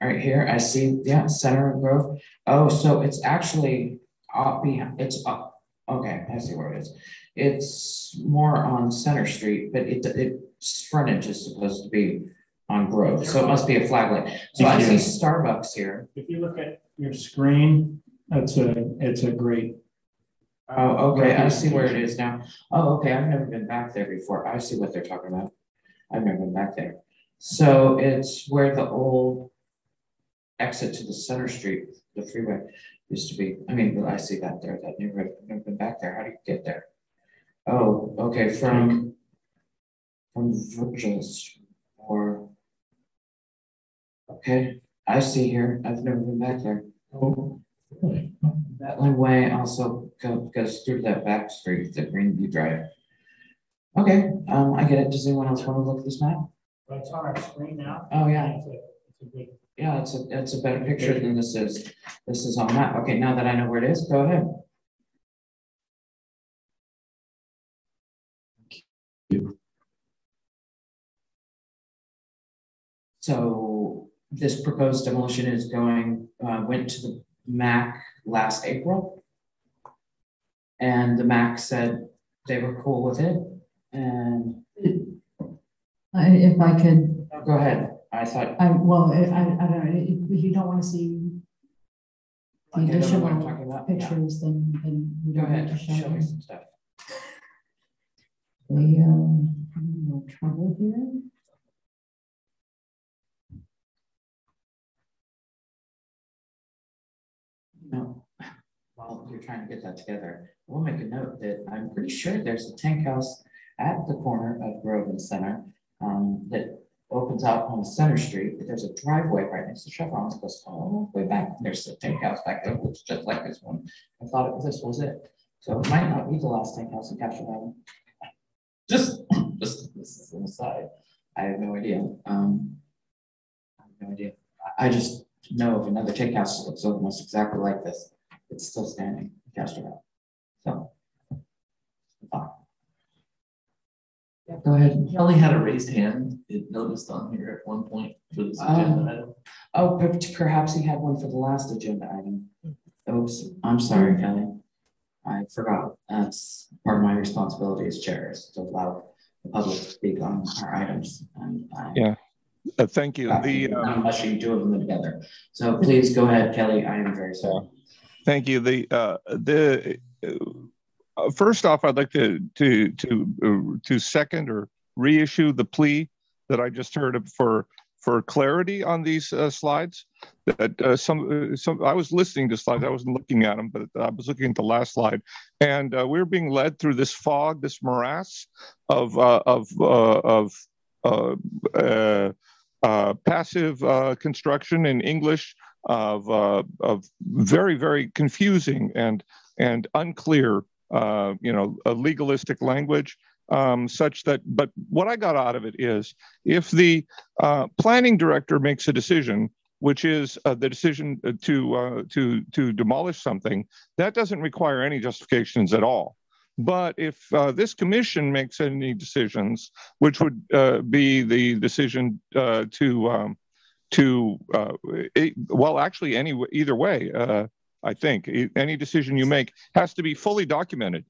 right here, I see, yeah, Center of Grove. Oh, so it's actually up behind, it's up, okay, I see where it is. It's more on Center Street, but it, its frontage is supposed to be on Grove, so it must be a flag lot. So I see Starbucks here. If you look at your screen, that's a, it's a great, Oh, okay, I see where it is now. Oh, okay, I've never been back there before. I see what they're talking about. I've never been back there. So it's where the old exit to the center street, the freeway used to be. I mean, I see that there, that neighborhood. I've never been back there. How do you get there? Oh, okay, from from Virgil's or okay, I see here. I've never been back there. oh, really? That Way also go- goes through that back street, the Greenview Drive. Okay, um, I get it. Does anyone else want to look at this map? But it's on our screen now. Oh, yeah. Yeah, it's a, it's a better picture than this is. This is on that. Okay, now that I know where it is, go ahead. So this proposed demolition is going, uh, went to the MAC last April. And the MAC said they were cool with it and, I, if I could, oh, go ahead. I thought. I, well, I, I I don't know, if if you don't want to see the I don't know what I'm additional talking about. Yeah. pictures, then, then we Go don't need ahead, to show show me them. some stuff. The, um, little trouble here. No, while you're trying to get that together, we'll make a note that I'm pretty sure there's a tank house at the corner of Grove and Center. Um, that opens out on the Center Street, but there's a driveway right next to Chevron's, goes all the way back, there's a tank house back there, looks just like this one. I thought it was, this was it, so it might not be the last tank house in Castro Valley. Just, just, this is an aside, I have no idea, um. I have no idea, I, I just know of another tank house that looks almost exactly like this, it's still standing in Castro Valley, so. fine. Yeah, go ahead. Kelly had a raised hand, it noticed on here at one point for this agenda item. Oh, per- perhaps he had one for the last agenda item. Oops, I'm sorry, Kelly. I forgot. That's part of my responsibility as chair is to allow the public to speak on our items and I. Yeah. Uh, thank you. The, um, Not mushing two of them together. So please go ahead, Kelly. I am very sorry. Thank you. The, uh, the, uh, first off, I'd like to, to, to, uh, to second or reissue the plea that I just heard for, for clarity on these uh, slides. That uh, some, uh, some, I was listening to slides, I wasn't looking at them, but I was looking at the last slide. And uh, we we're being led through this fog, this morass of, uh, of, uh, of, uh, uh, uh, passive uh, construction in English of uh, of very very confusing and and unclear uh, you know a legalistic language um, such that but what I got out of it is if the uh, planning director makes a decision which is uh, the decision to uh, to to demolish something that doesn't require any justifications at all. But if uh, this commission makes any decisions, which would uh, be the decision uh, to um, to uh, well, actually, any either way, uh, I think any decision you make has to be fully documented.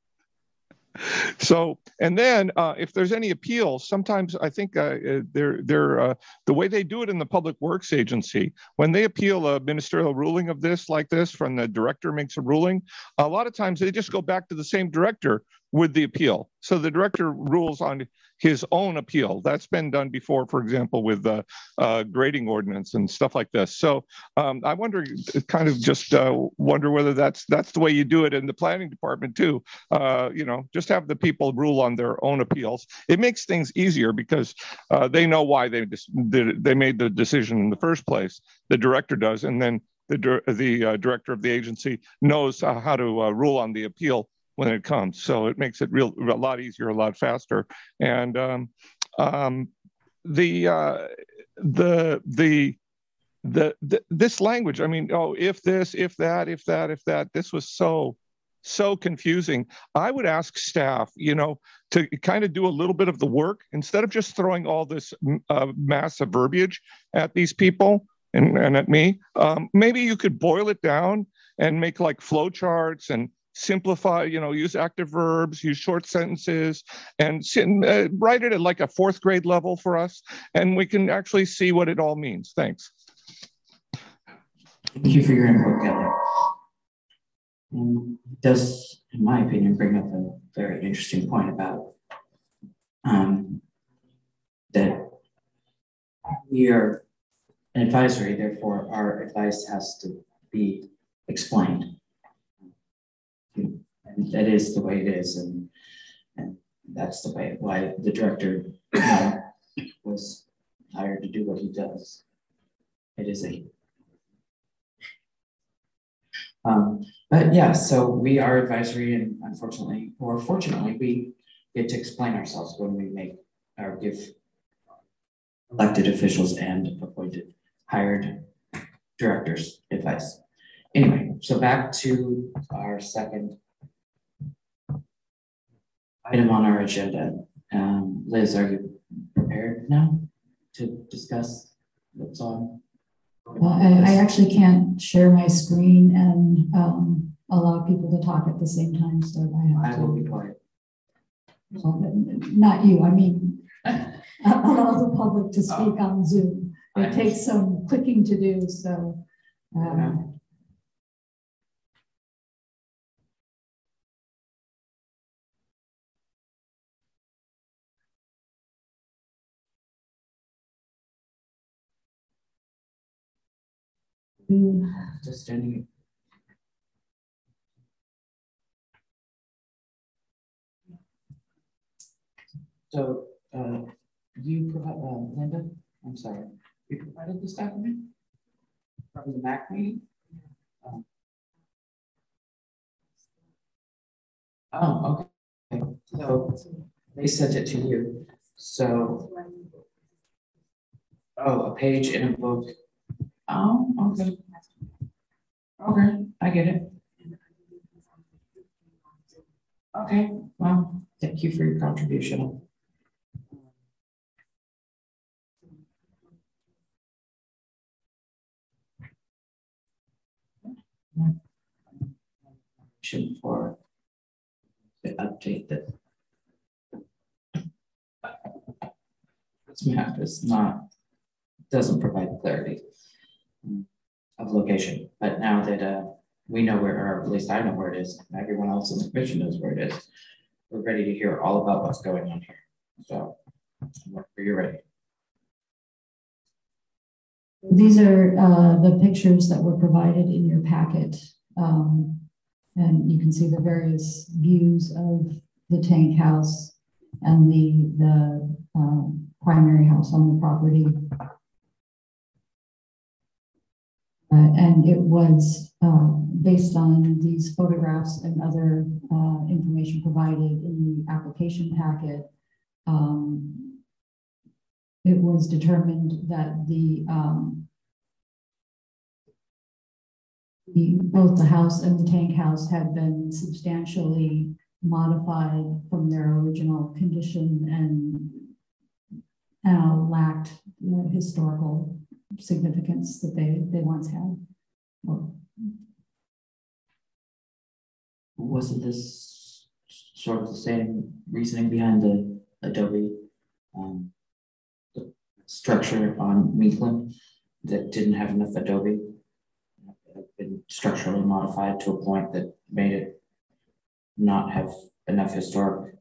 So, and then uh, if there's any appeal, sometimes I think uh, they're, they're uh, the way they do it in the Public Works Agency, when they appeal a ministerial ruling of this, like this, from the director makes a ruling, a lot of times they just go back to the same director with the appeal. So the director rules on his own appeal. That's been done before, for example, with the uh, grading ordinance and stuff like this. So um, I wonder, kind of just uh, wonder whether that's that's the way you do it in the planning department too. Uh, you know, just have the people rule on their own appeals. It makes things easier because uh, they know why they they made the decision in the first place. The director does, and then the the uh, director of the agency knows how to uh, rule on the appeal when it comes. So it makes it real a lot easier, a lot faster. And um, um, the, uh, the the the the this language. I mean, oh, if this, if that, if that, if that. This was so so confusing. I would ask staff, you know, to kind of do a little bit of the work instead of just throwing all this uh, massive verbiage at these people and, and at me. Um, maybe you could boil it down and make like flow charts and simplify, you know, use active verbs, use short sentences, and uh, write it at like a fourth grade level for us, and we can actually see what it all means. Thanks. Thank you for your input, Kelly. And does, in my opinion, bring up a very interesting point about um, that we are an advisory, therefore our advice has to be explained. And that is the way it is, and and that's the way why the director was hired to do what he does. It is a um, but yeah, so we are advisory, and unfortunately, or fortunately, we get to explain ourselves when we make or give elected officials and appointed hired director's advice. Anyway, so back to our second item on our agenda. Um, Liz, are you prepared now to discuss what's on? Well, I, I actually can't share my screen and, um, allow people to talk at the same time, so I I have will to. be quiet. well, Not you, I mean, allow the public to speak on Zoom. It takes some clicking to do, so, um, Just standing. So, uh, you provide, uh, Linda, I'm sorry, you provided this document? From the MAC meeting? Um, Oh, okay, so they sent it to you, so. Oh, a page in a book. Oh, okay. Okay, I get it. Okay, well, thank you for your contribution. For the update that. This map is not, doesn't provide clarity of location, but now that, uh, we know where, or at least I know where it is, and everyone else in the commission knows where it is. We're ready to hear all about what's going on here, so, whenever you're ready. These are, uh, the pictures that were provided in your packet. Um, and you can see the various views of the tank house and the, the, um, primary house on the property. Uh, and it was, uh, based on these photographs and other, uh, information provided in the application packet. Um, it was determined that the, um, the, both the house and the tank house had been substantially modified from their original condition and lacked the historical significance that they, they once had. Or Wasn't this sort of the same reasoning behind the Adobe, um, the structure on Meekland that didn't have enough Adobe? Been structurally modified to a point that made it not have enough historic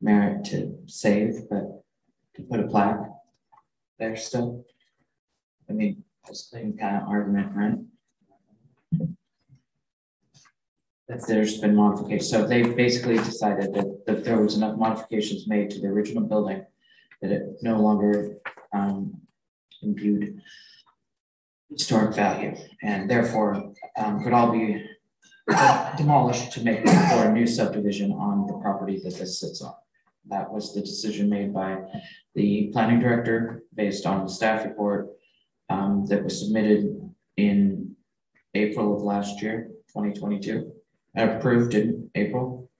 merit to save, but to put a plaque there still. I mean, that's the same kind of argument, right? That there's been modifications, so they basically decided that, that there was enough modifications made to the original building. That it no longer, um, imbued historic value, and therefore, um, could all be demolished to make for a new subdivision on the property that this sits on. That was the decision made by the planning director based on the staff report um, that was submitted in April of last year, twenty twenty-two, approved in April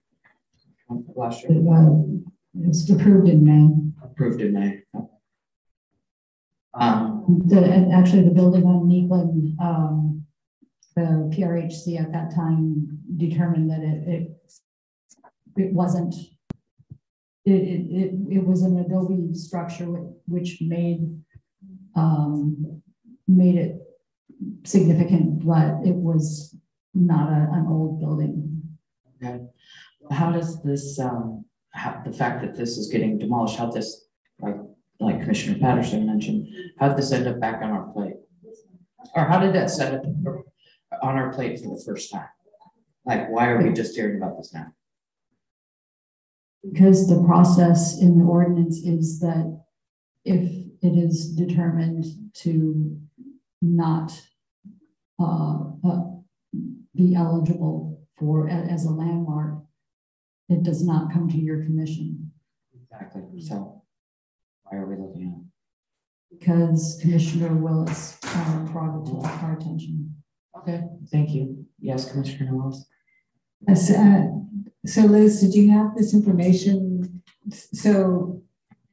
of last year, it, uh, It's approved in May. approved in May. Um, The, and actually, the building on Meekland, um, the PRHC at that time determined that it, it, it wasn't, it, it, it, it was an adobe structure whi- which made, um, made it significant, but it was not a, an old building. okay, how does this, um, how, the fact that this is getting demolished, how this, like, like Commissioner Patterson mentioned, how did this end up back on our plate? Or how did that set up on our plate for the first time? Like, why are we just hearing about this now? Because the process in the ordinance is that if it is determined to not uh, uh, be eligible for, as a landmark, it does not come to your commission. Exactly, so why are we looking at? because Commissioner Willis uh, brought it to our attention. Okay, thank you. Yes, Commissioner Wells? Yes, uh, so Liz, did you have this information? So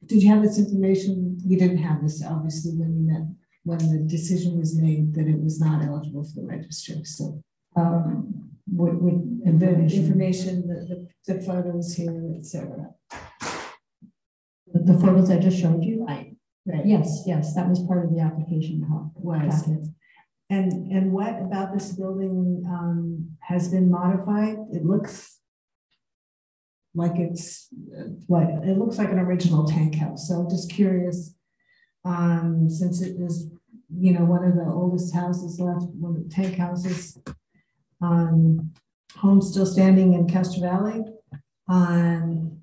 did you have this information? You didn't have this obviously when you met, when the decision was made that it was not eligible for the register. So Um, What, what and the information? information, the, the, the photos here, etc. The the photos I just showed you? Right. Right. Yes, yes, that was part of the application pa- Was. packet. And, and what about this building, um, has been modified? It looks like it's, uh, what, it looks like an original tank house, so just curious. Um, since it is, you know, one of the oldest houses left, one of the tank houses. Um, home still standing in Castro Valley. Um,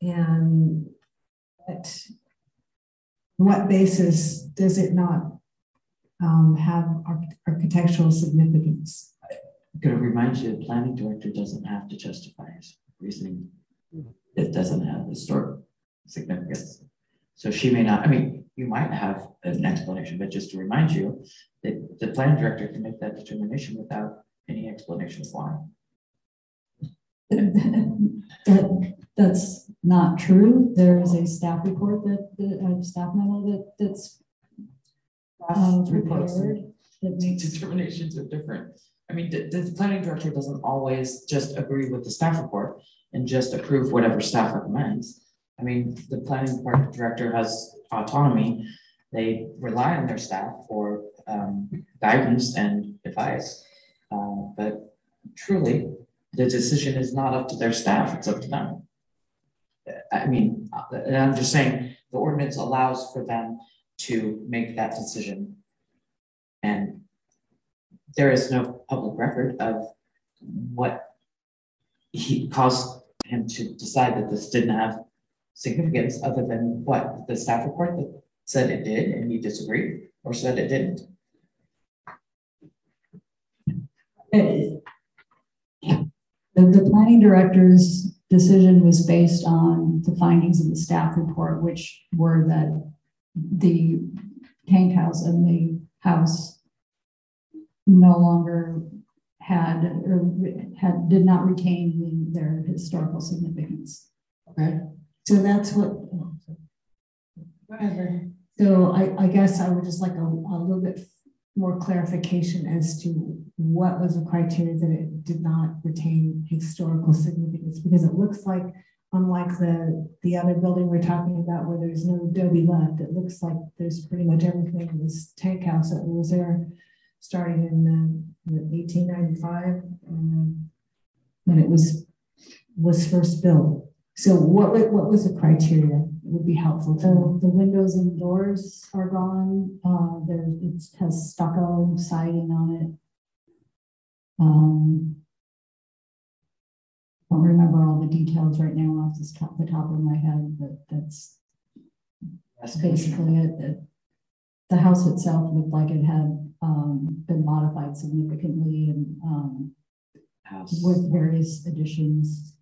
and at what basis does it not um, have architectural significance. I'm gonna remind you, the planning director doesn't have to justify his reasoning. It doesn't have historic significance. So she may not, I mean, you might have an explanation, but just to remind you, that the planning director can make that determination without any explanation of why. That, that's not true. There is a staff report that, the a staff memo that, that's uh, Reports prepared that makes, Determinations are different. I mean, the, the planning director doesn't always just agree with the staff report and just approve whatever staff recommends. I mean, the planning board director has autonomy. They rely on their staff for um, guidance and advice. Uh, but truly, the decision is not up to their staff, it's up to them. I mean, and I'm just saying, the ordinance allows for them to make that decision. And there is no public record of what he caused him to decide that this didn't have significance other than what, the staff report that said it did and he disagreed or said it didn't. the, the planning director's decision was based on the findings of the staff report, which were that the tank house and the house no longer had, or had, did not retain the- their historical significance. Okay. So that's what. Whatever. So I, I guess I would just like a, a little bit more clarification as to what was the criteria that it did not retain historical significance, because it looks like unlike the, the other building we're talking about where there's no adobe left, it looks like there's pretty much everything in this tank house that was there starting in eighteen ninety-five, um, when it was, was first built. So what, wa- what was the criteria? Would be helpful to know. The, the windows and doors are gone, uh, there, it has stucco siding on it. Um. Don't remember all the details right now off the top, the top of my head, but that's That's basically it. The- The house itself looked like it had, um, been modified significantly and, um, with various additions.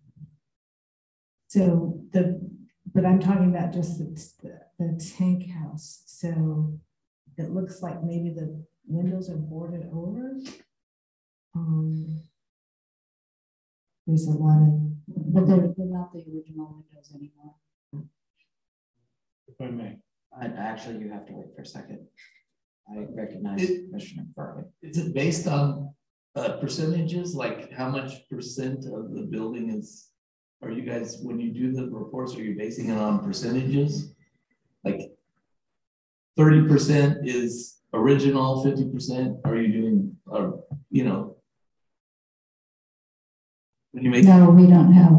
So the, but I'm talking about just the, the, the tank house, so it looks like maybe the windows are boarded over. Um. There's a lot of, But they're, they're not the original windows anymore. If I may. Uh, Actually, you have to wait for a second. I recognize It- Commissioner Farley. Is it based on uh percentages, like how much percent of the building is? Are you guys, when you do the reports, are you basing it on percentages? Like thirty percent is original, fifty percent, are you doing, uh, you know? When you make, No, we don't have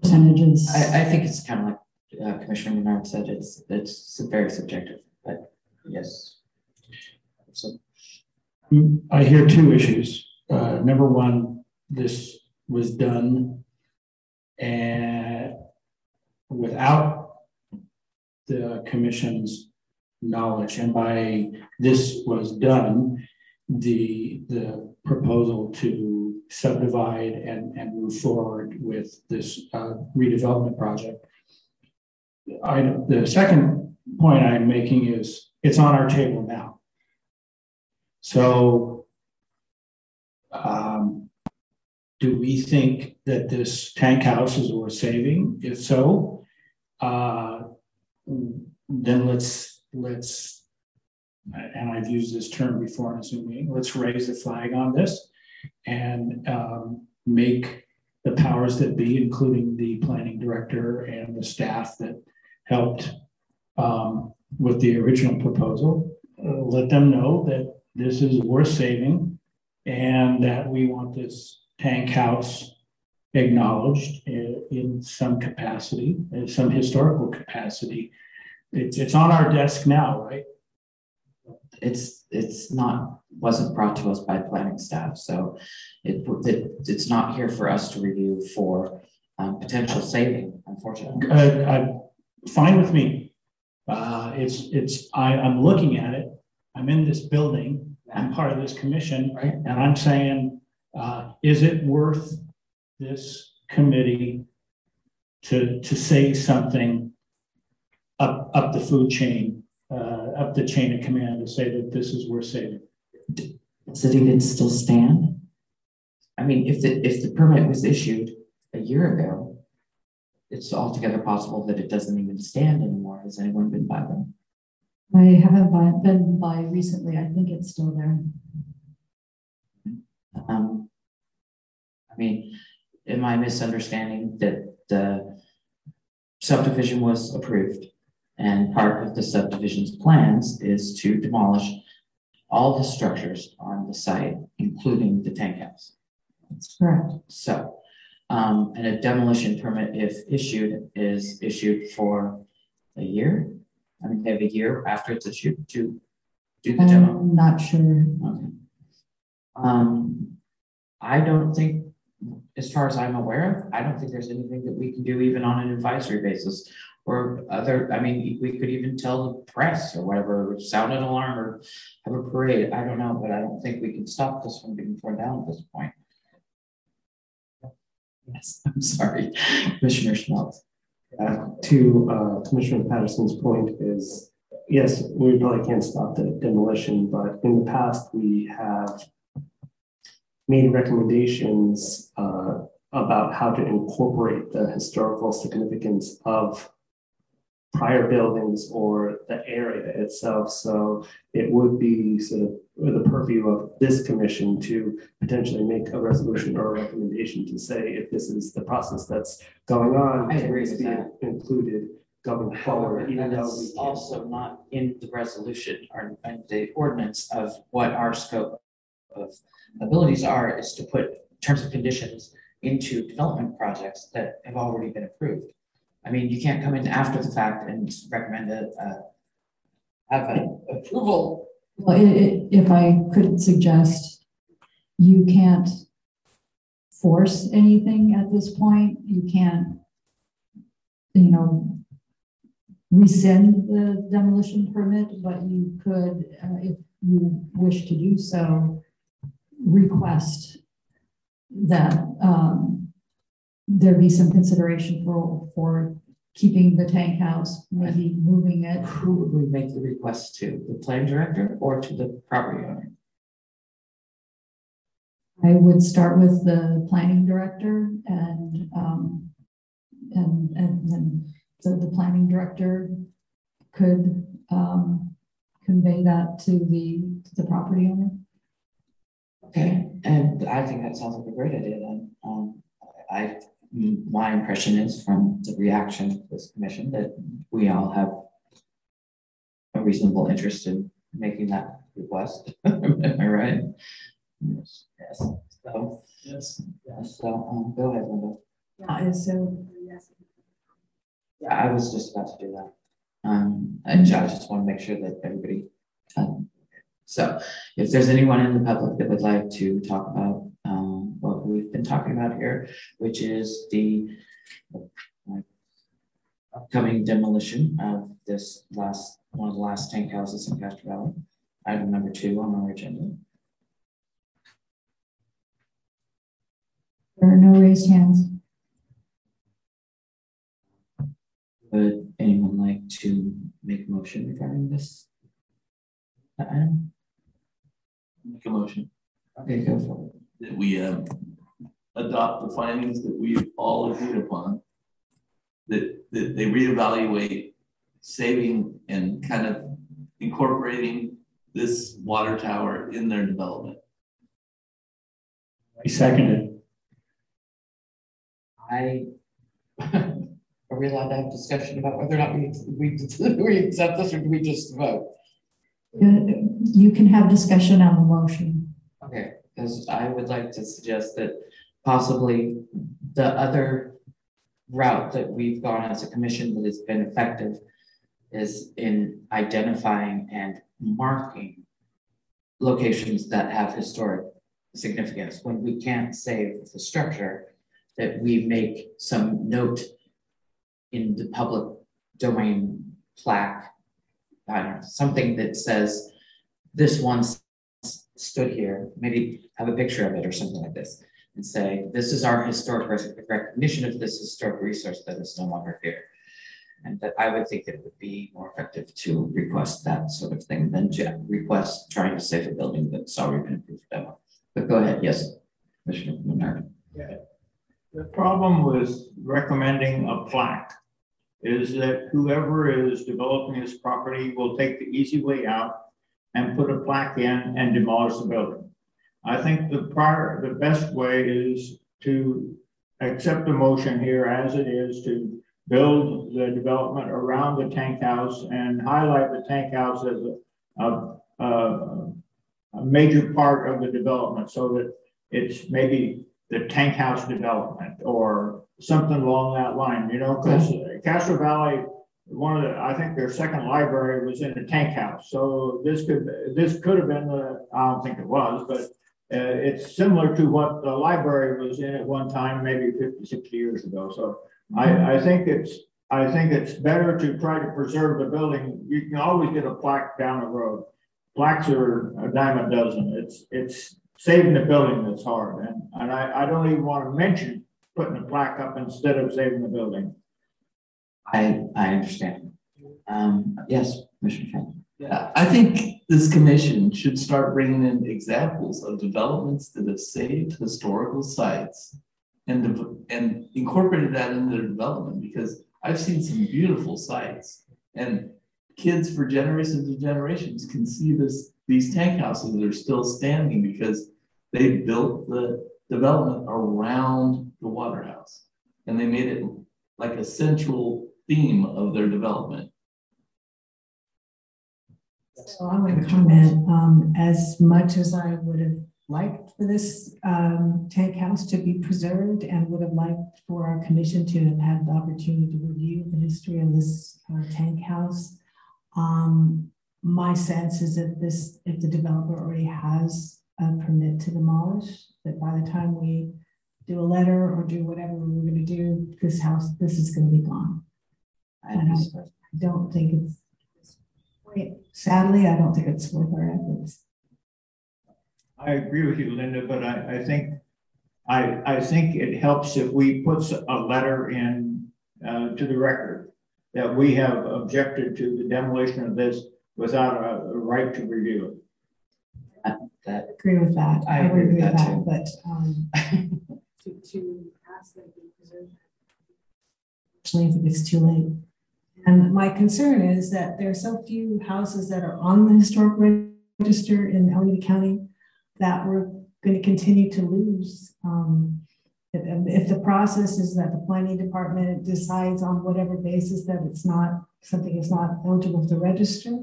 percentages. I, I think it's kind of like uh, Commissioner Menard said, it's, it's very subjective, yes. So, I hear two issues. Uh, number one, this was done and without the commission's knowledge, and by this was done, the, the proposal to subdivide and, and move forward with this uh, redevelopment project. I, the second point I'm making is it's on our table now. So um, do we think that this tank house is worth saving? If so, uh, then let's let's and I've used this term before in a Zoom meeting. Let's raise the flag on this and um, make the powers that be, including the planning director and the staff that helped um, with the original proposal, uh, let them know that this is worth saving and that we want this tank house acknowledged in, in some capacity, in some historical capacity. It's, it's on our desk now, right? It's, it's not, wasn't brought to us by planning staff, so it, it, it's not here for us to review for um, potential saving, unfortunately. Uh, uh, fine with me. Uh, it's, it's, I, I'm looking at it. I'm in this building. I'm part of this commission, Right. and I'm saying, uh, is it worth this committee to, to say something up, up the food chain, uh, up the chain of command to say that this is worth saving? Does it even still stand? I mean, if the, if the permit was issued a year ago, it's altogether possible that it doesn't even stand anymore. Has anyone been by them? I haven't been by recently. I think it's still there. Um, I mean, am I misunderstanding that the subdivision was approved? And part of the subdivision's plans is to demolish all the structures on the site, including the tank house. That's correct. So, um, and a demolition permit, if issued, is issued for a year? I mean, they have a year after it's issued to do the demo. I'm not sure. Okay. Um, I don't think, as far as I'm aware of, I don't think there's anything that we can do even on an advisory basis. Or other, I mean, we could even tell the press or whatever, sound an alarm or have a parade, I don't know, but I don't think we can stop this from being torn down at this point. Yes, I'm sorry, Commissioner Schmaltz. Uh, to uh, Commissioner Patterson's point is, yes, we really can't stop the demolition, but in the past, we have made recommendations uh, about how to incorporate the historical significance of prior buildings or the area itself. So it would be sort of the purview of this commission to potentially make a resolution or a recommendation to say if this is the process that's going on. I can agree this with be that. Included going forward, even though is we can't. also not in the resolution or in the ordinance of what our scope of abilities are, is to put terms of conditions into development projects that have already been approved. I mean, you can't come in after the fact and recommend a, have an approval. Well, i- i- if I could suggest, you can't force anything at this point. You can't, you know, rescind the demolition permit, but you could, uh, if you wish to do so, request that, um, there be some consideration for, for keeping the tank house, maybe moving it. Who would we make the request to, the planning director or to the property owner? I would start with the planning director and, um, and, and then the, the planning director could, um, convey that to the, to the property owner. Okay, and I think that sounds like a great idea then. Um, I, my impression is from the reaction to this commission that we all have a reasonable interest in making that request. Am I right? Yes, yes. So, Yes. yeah, so, um, go ahead, Linda. Yeah, and so, yes. Yeah, I was just about to do that. Um, and I just want to make sure that everybody, um, so if there's anyone in the public that would like to talk about, what we've been talking about here, which is the uh, upcoming demolition of this last, one of the last tank houses in Castro Valley, item number two on our agenda. There are no raised hands. Would anyone like to make a motion regarding this? item? Make a motion Okay, go for it. that we um adopt the findings that we've all agreed upon. That that they reevaluate saving and kind of incorporating this water tower in their development. I seconded. I, are we allowed to have discussion about whether or not we, we, we accept this or do we just vote? You can have discussion on the motion. Okay, because I would like to suggest that possibly the other route that we've gone as a commission that has been effective is in identifying and marking locations that have historic significance. When we can't save the structure, that we make some note in the public domain plaque, know, something that says this once stood here, maybe have a picture of it or something like this, and say, this is our historic recognition of this historic resource that is no longer here. And that I would think that it would be more effective to request that sort of thing than to request trying to save a building that's already been approved demo. But go ahead, yes, Commissioner Menard. The problem with recommending a plaque is that whoever is developing this property will take the easy way out and put a plaque in and demolish the building. I think the prior, the best way is to accept the motion here as it is to build the development around the tank house and highlight the tank house as a, a, a, a major part of the development so that it's maybe the tank house development or something along that line, you know, because Castro Valley, one of the, I think their second library was in a tank house. So this could, this could have been the, I don't think it was, but uh, it's similar to what the library was in at one time, maybe 50, 60 years ago. So I, I think it's, I think it's better to try to preserve the building. You can always get a plaque down the road. Plaques are a dime a dozen. It's, it's saving the building that's hard. And, and I, I don't even want to mention putting a plaque up instead of saving the building. I, I understand. Um, yes, Commissioner Franklin. Yeah, I think this commission should start bringing in examples of developments that have saved historical sites and, and incorporated that into their development, because I've seen some beautiful sites. And kids for generations and generations can see this, these tank houses that are still standing because they built the development around the water house. And they made it like a central theme of their development. So I want to comment, um, as much as I would have liked for this, um, tank house to be preserved and would have liked for our commission to have had the opportunity to review the history of this, uh, tank house. Um, my sense is that this, if the developer already has a permit to demolish, that by the time we do a letter or do whatever we're gonna do, this house, this is gonna be gone. I And I don't think it's, sadly, I don't think it's worth our efforts. I agree with you, Linda, but I, I think, I, I think it helps if we put a letter in, uh, to the record that we have objected to the demolition of this without a, a right to review it. That, Agree with that. I agree would with that too. But, um, to, to ask that to preserve. Actually, I think it's too late. And my concern is that there are so few houses that are on the historic register in Alameda County that we're going to continue to lose. Um, if, if the process is that the planning department decides on whatever basis that it's not, something is not eligible to register,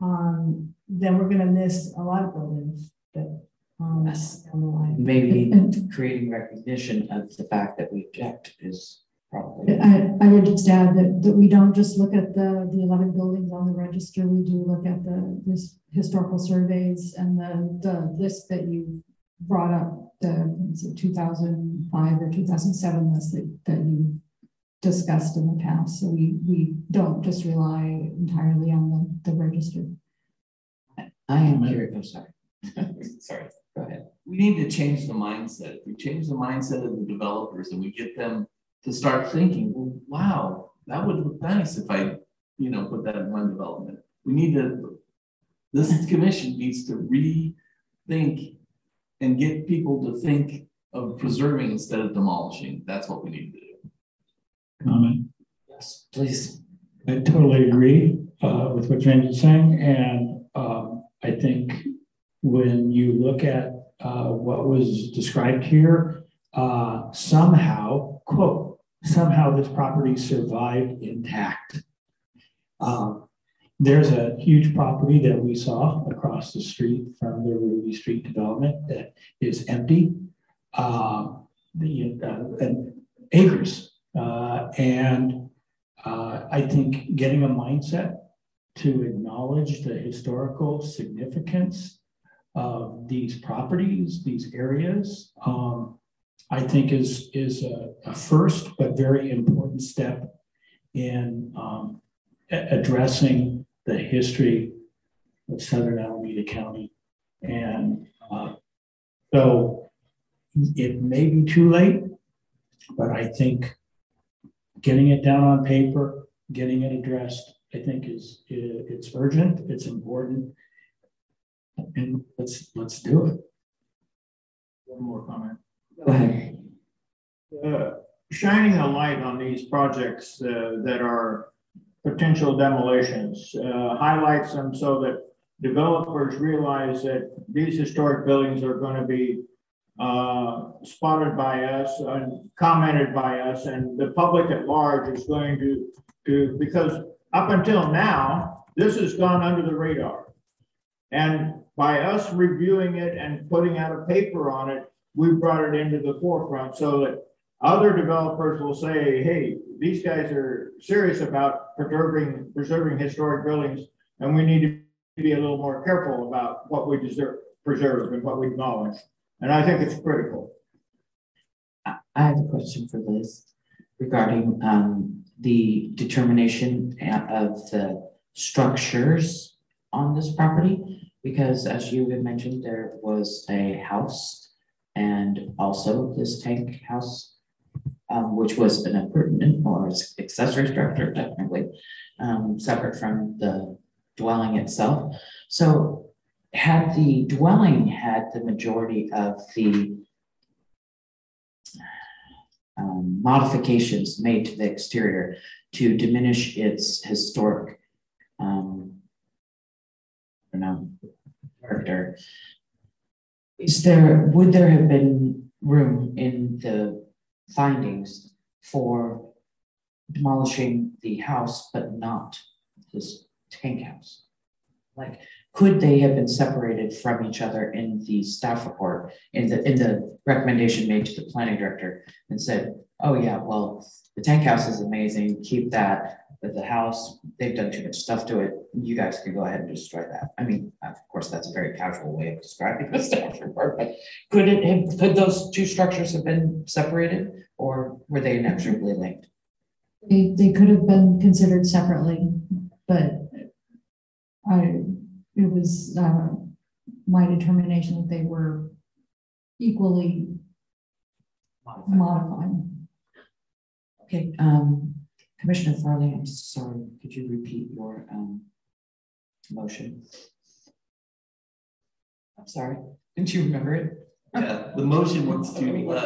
um, then we're gonna miss a lot of buildings that, um, Yes. down the line. maybe creating recognition of the fact that we object is probably. I, I would just add that, that we don't just look at the, the eleven buildings on the register, we do look at the, this historical surveys and the, the list that you brought up, the two thousand five or two thousand seven list that, that you discussed in the past, so we, we don't just rely entirely on the, the register. I am curious, oh, sorry. Sorry, go ahead. we need to change the mindset. If we change the mindset of the developers and we get them to start thinking, well, wow, that would look nice if I you know, put that in one development. We need to, this commission needs to rethink and get people to think of preserving instead of demolishing. That's what we need to do. Comment. Yes, please. I totally agree uh, with what James is saying, and um, I think when you look at uh, what was described here, uh, somehow, quote, somehow this property survived intact. Um, there's a huge property that we saw across the street from the Ruby Street development that is empty, uh, the uh, and acres, uh, and uh, I think getting a mindset to acknowledge the historical significance of these properties, these areas, um, I think is is a, a, first but very important step in um, addressing the history of Southern Alameda County. And uh, so it may be too late, but I think getting it down on paper, getting it addressed, I think is it's urgent, it's important, and let's let's do it. One more comment. Go ahead. Uh, shining a light on these projects uh, that are potential demolitions uh, highlights them so that developers realize that these historic buildings are going to be uh, spotted by us and commented by us, and the public at large is going to, to because up until now, this has gone under the radar. And by us reviewing it and putting out a paper on it, we brought it into the forefront so that other developers will say, hey, these guys are serious about preserving preserving historic buildings, and we need to be a little more careful about what we deserve, preserve and what we demolish. And I think it's critical. I have a question for Liz regarding um, the determination of the structures on this property, because as you had mentioned, there was a house and also this tank house, um, which was an appurtenant or accessory structure technically, um, separate from the dwelling itself. So had the dwelling had the majority of the um, modifications made to the exterior to diminish its historic um, I don't know, character. Is there, would there have been room in the findings for demolishing the house, but not this tank house? Like, could they have been separated from each other in the staff report, in the, in the recommendation made to the planning director and said, oh yeah, well, the tank house is amazing, keep that, but the house, they've done too much stuff to it, you guys can go ahead and destroy that. I mean, of course, that's a very casual way of describing the staff report, but could it have, could those two structures have been separated or were they inexorably linked? They, they could have been considered separately, but I, it was uh, my determination that they were equally modified. modified. Okay, um, Commissioner Farley, I'm sorry, could you repeat your um, motion? I'm sorry, didn't you remember it? Yeah, the motion was to. Uh,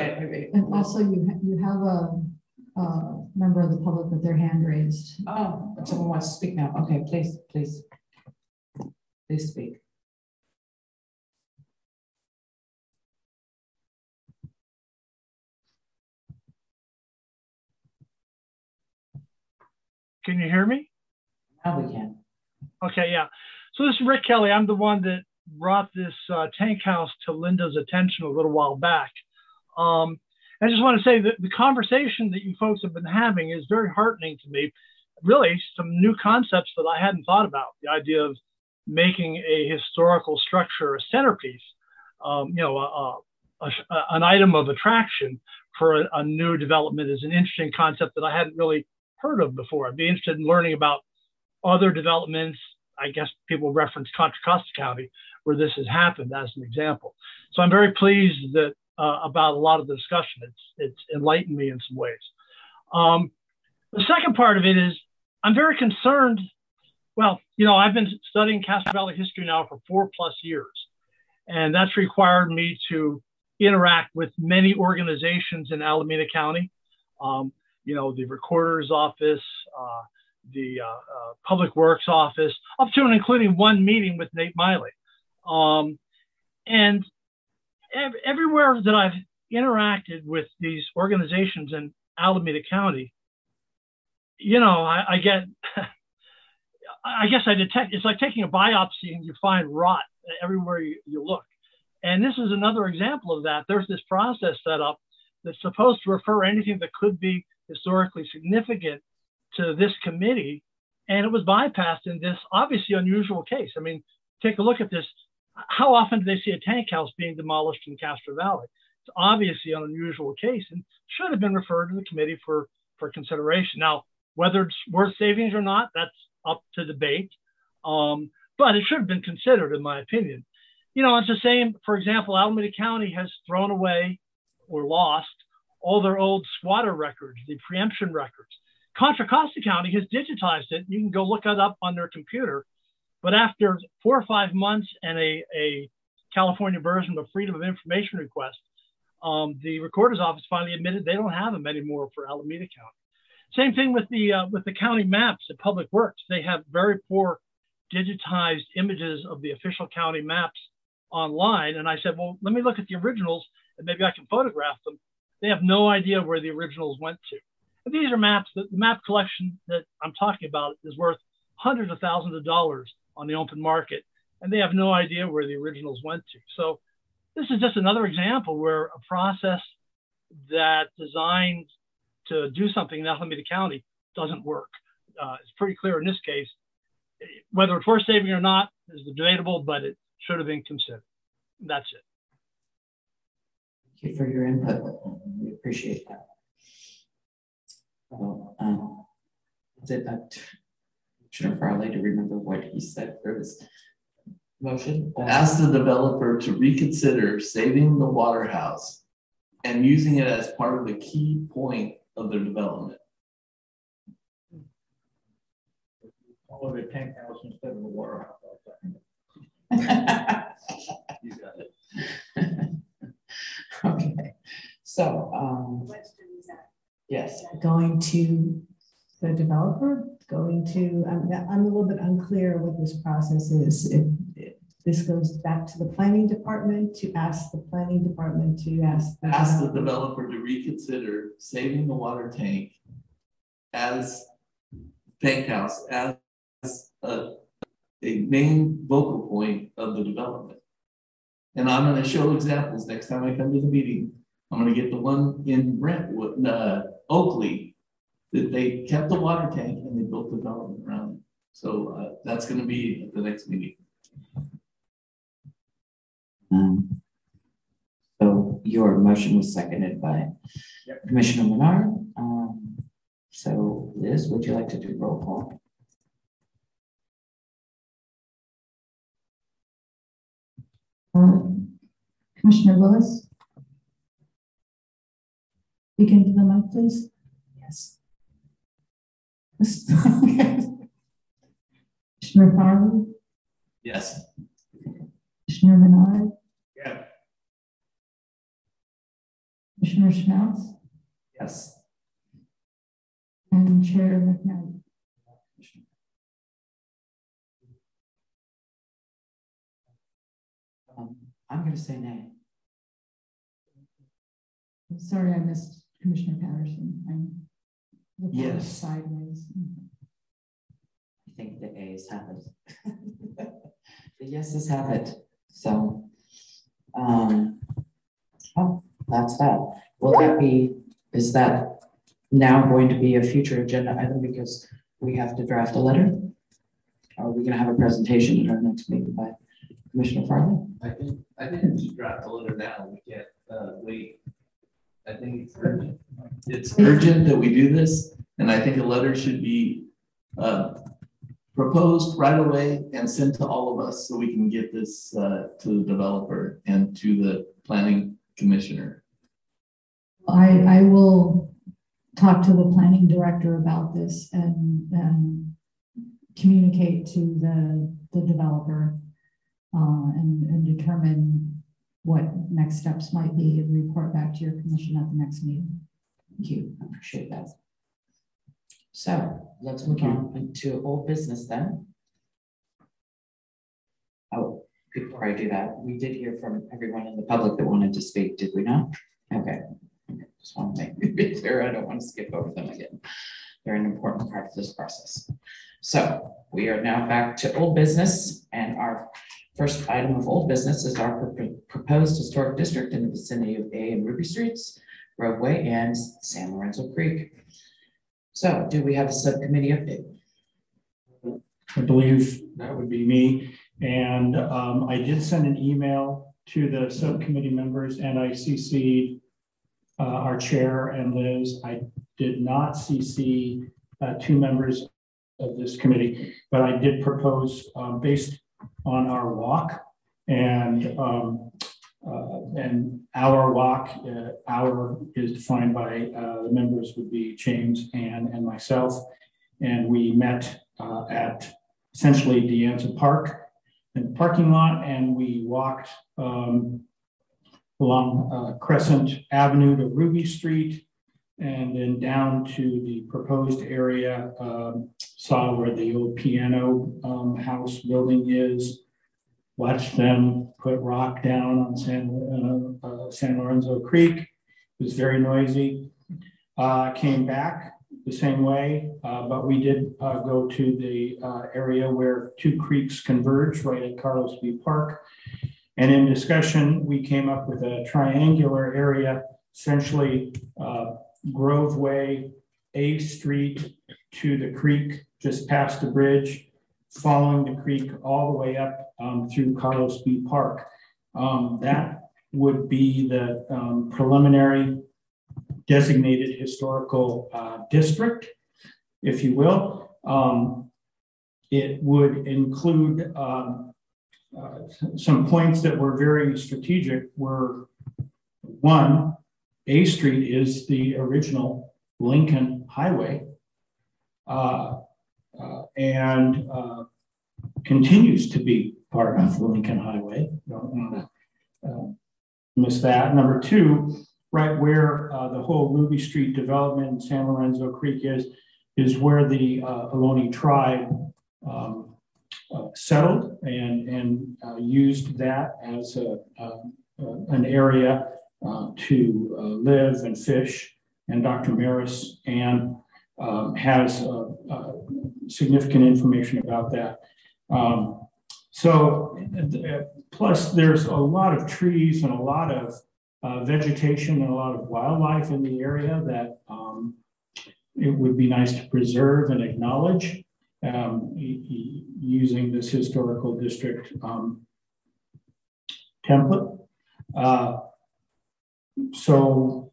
and also, you ha you have a, a member of the public with their hand raised. Oh, someone wants to speak now. Okay, please, please. Please speak. Can you hear me? Now we can. Okay, yeah. So this is Rick Kelly. I'm the one that brought this uh, tank house to Linda's attention a little while back. Um, I just want to say that the conversation that you folks have been having is very heartening to me. Really, some new concepts that I hadn't thought about. The idea of making a historical structure a centerpiece, um, you know, a, a, a, an item of attraction for a, new development is an interesting concept that I hadn't really heard of before. I'd be interested in learning about other developments. I guess people reference Contra Costa County, where this has happened as an example. So I'm very pleased that uh, about a lot of the discussion. It's it's enlightened me in some ways. Um, the second part of it is I'm very concerned. Well, you know, I've been studying Castro Valley history now for four plus years, and that's required me to interact with many organizations in Alameda County. Um, you know, the recorder's office, uh, the uh, uh, public works office, up to and including one meeting with Nate Miley. Um, and ev everywhere that I've interacted with these organizations in Alameda County, you know, I, I get, I guess I detect, it's like taking a biopsy and you find rot everywhere you, you look. And this is another example of that. There's this process set up that's supposed to refer anything that could be historically significant to this committee. And it was bypassed in this obviously unusual case. I mean, take a look at this. How often do they see a tank house being demolished in Castro Valley? It's obviously an unusual case and should have been referred to the committee for, for consideration. Now, whether it's worth savings or not, that's up to debate. Um, but it should have been considered, in my opinion. You know, it's the same, for example, Alameda County has thrown away or lost all their old squatter records, the preemption records. Contra Costa County has digitized it. You can go look it up on their computer. But after four or five months and a, a California version of Freedom of Information request, um, the recorder's office finally admitted they don't have them anymore for Alameda County. Same thing with the uh, with the county maps at Public Works. They have very poor digitized images of the official county maps online. And I said, well, let me look at the originals and maybe I can photograph them. They have no idea where the originals went to. And these are maps that the map collection that I'm talking about is worth hundreds of thousands of dollars on the open market. And they have no idea where the originals went to. So this is just another example where a process that designed to do something in Alameda County doesn't work. Uh, it's pretty clear in this case. Whether it's worth saving or not is debatable, but it should have been considered. That's it. Thank you for your input. We appreciate that. Well, um, that Commissioner Farley to remember what he said for his motion? Ask the developer to reconsider saving the water house and using it as part of the key point of their development. All of it tank house instead of a water house. You got it. Okay, so, um, yes, Going to the developer, going to, I'm, I'm a little bit unclear what this process is. If, if this goes back to the planning department to ask the planning department to ask. the Ask the developer- to reconsider saving the water tank as tank house, as a, a main vocal point of the development. And I'm gonna show examples next time I come to the meeting. I'm gonna get the one in Brentwood, uh, Oakley, that they kept the water tank and they built development around it. So, uh, that's gonna be at the next meeting. Um, so your motion was seconded by Commissioner Menard. Um, so Liz, would you like to do roll call? Uh, Commissioner Willis? Speak into the mic, please. Yes. Commissioner Farley, Yes. Commissioner Menard, Yeah. Commissioner Schmelz, Yes. and Chair McKnight. Um, I'm gonna say nay. I'm Sorry, I missed Commissioner Patterson. I'm looking Yes. sideways. I think the A's have it. The yeses have it, so. Um, oh, that's that. Will that be, is that now going to be a future agenda item because we have to draft a letter? Are we gonna have a presentation at our next meeting by Commissioner Farley? I think, I think we draft a letter now, we can't, uh, wait. I think it's urgent. It's urgent that we do this, and I think a letter should be, uh, proposed right away and sent to all of us so we can get this, uh, to the developer and to the planning commissioner. I, I will talk to the planning director about this and, communicate to the, the developer uh, and, and determine what next steps might be and report back to your commission at the next meeting. Thank you, I appreciate that. So let's move on to old business then. Oh, before I do that, we did hear from everyone in the public that wanted to speak, did we not? Okay, just want to make it clear, I don't want to skip over them again. They're an important part of this process. So we are now back to old business and our first item of old business is our pro- proposed historic district in the vicinity of A and Ruby Streets, Grove Way and San Lorenzo Creek. So do we have a subcommittee update? I believe that would be me. And um, I did send an email to the subcommittee members and I CC'd uh, our chair and Liz. I did not CC uh, two members of this committee, but I did propose um, based on our walk and um, uh, and our walk, uh, our is defined by uh, the members would be James, Ann, and myself. And we met uh, at essentially Deanza Park in the parking lot, and we walked um, along uh, Crescent Avenue to Ruby Street, and then down to the proposed area. Um, saw where the old piano um, house building is. Watched them put rock down on San, uh, uh, San Lorenzo Creek. It was very noisy. Uh, came back the same way, uh, but we did uh, go to the uh, area where two creeks converge right at Carlos Bee Park. And in discussion, we came up with a triangular area, essentially Grove Way, A Street to the creek just past the bridge, following the creek all the way up um, through Carlos Bee Park. Um, that would be the um, preliminary designated historical uh, district, if you will. Um, it would include um, uh, some points that were very strategic were one, A Street is the original Lincoln Highway uh, and uh, continues to be part of the Lincoln Highway. Don't want to uh, miss that. Number two, right where uh, the whole Ruby Street development in San Lorenzo Creek is, is where the uh, Ohlone tribe um, uh, settled and, and uh, used that as a, uh, an area to live and fish. And Dr. Maris and um, has significant information about that. Um, so, plus there's a lot of trees and a lot of uh, vegetation and a lot of wildlife in the area that um, it would be nice to preserve and acknowledge um, using this historical district um, template. Uh, so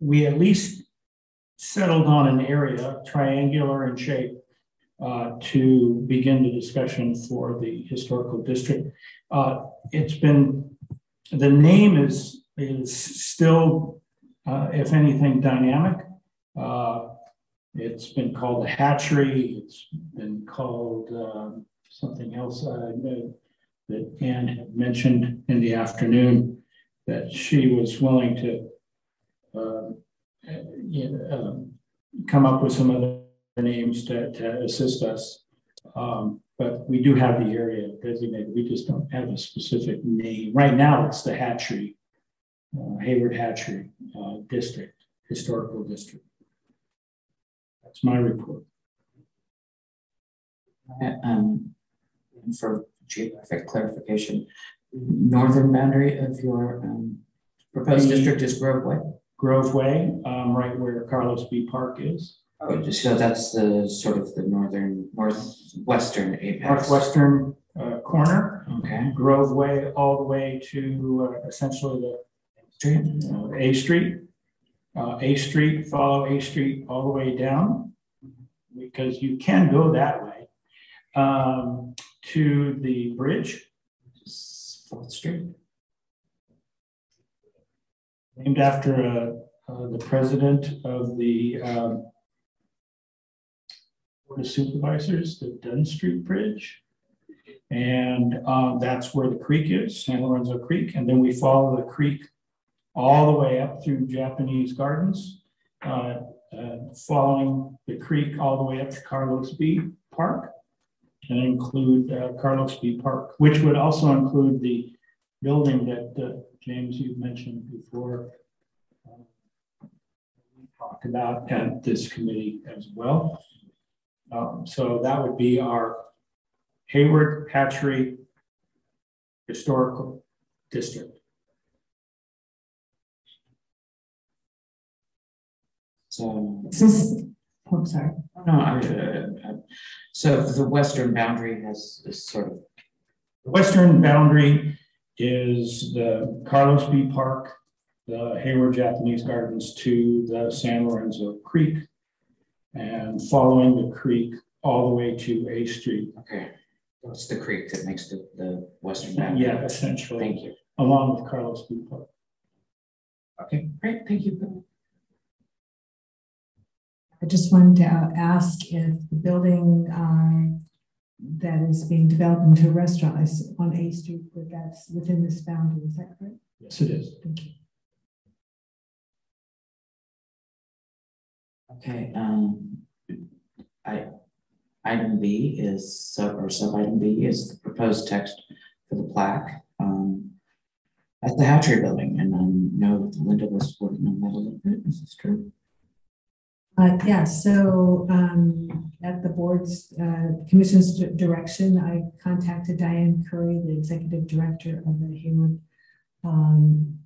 we at least settled on an area triangular in shape uh, to begin the discussion for the historical district. Uh, it's been, the name is, is still, uh, if anything, dynamic. Uh, it's been called a hatchery. It's been called um, something else that Anne had mentioned in the afternoon that she was willing to um, you know, um, come up with some other names to, to assist us. Um, but we do have the area designated. We just don't have a specific name. Right now, it's the Hatchery, uh, Hayward Hatchery uh, District, Historical District. That's my report. Um, for geographic clarification, northern boundary of your um, proposed district is Grove Way? Grove Way, um, right where Carlos Bee Park is. Oh, so that's the sort of the northern, northwestern apex. Northwestern uh, corner, Okay, Grove Way, all the way to uh, essentially the street, uh, A Street. Uh, A Street, follow A Street all the way down, because you can go that way. Um, to the bridge, Fourth Street. Named after a, uh, the president of the um, Board of Supervisors, the Dunn Street Bridge. And uh, that's where the creek is, San Lorenzo Creek. And then we follow the creek all the way up through Japanese Gardens, uh, uh, following the creek all the way up to Carlos Bee Park and include uh, Carlos Bee Park, which would also include the building that uh, James you mentioned before. uh, we Talked about at this committee as well. Um, so that would be our Hayward Hatchery Historical District. So, This oh, sorry. no, I, uh, uh, so the western boundary has this sort of, The western boundary is the Carlos Bee Park, the Hayward Japanese Gardens to the San Lorenzo Creek. And following the creek all the way to A Street. okay, it's the creek that makes the, the western boundary. Yeah, essentially, Thank you. along with Carlos Bee Park. Okay, great, thank you. I just wanted to uh, ask if the building uh, that is being developed into a restaurant is on A Street, but that's within this boundary, is that correct? Yes, it is. Thank you. Okay, um, I, item B is sub, or sub item B is the proposed text for the plaque, um, at the Hatchery Building, and I know that Linda was working on that a little bit, is this true? Uh, yeah, so, um, at the board's, uh, commission's di- direction, I contacted Diane Curry, the executive director of the Hayward, um,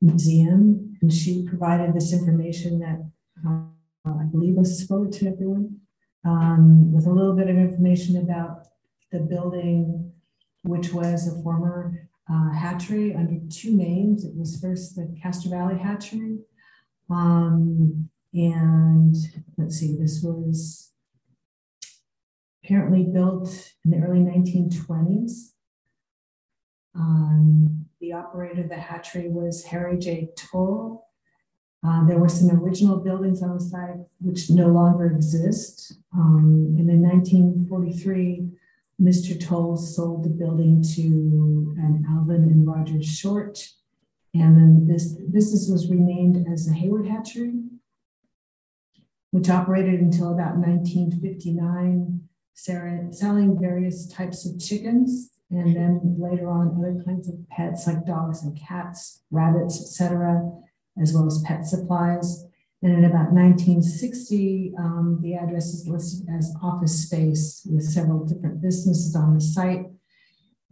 Museum, and she provided this information that, uh, I believe was forwarded to everyone, um, with a little bit of information about the building, which was a former, uh, hatchery under two names. It was first the Castro Valley Hatchery, um, and let's see, this was apparently built in the early 1920s. Um, the operator of the hatchery was Harry J. Toll. Uh, there were some original buildings on the site which no longer exist. Um, and in 1943, Mr. Toll sold the building to an Alvin and Rogers Short. And then this business was renamed as the Hayward Hatchery which operated until about 1959, selling various types of chickens, and then later on other kinds of pets like dogs and cats, rabbits, etc., as well as pet supplies. And in about 1960, um, the address is listed as office space with several different businesses on the site.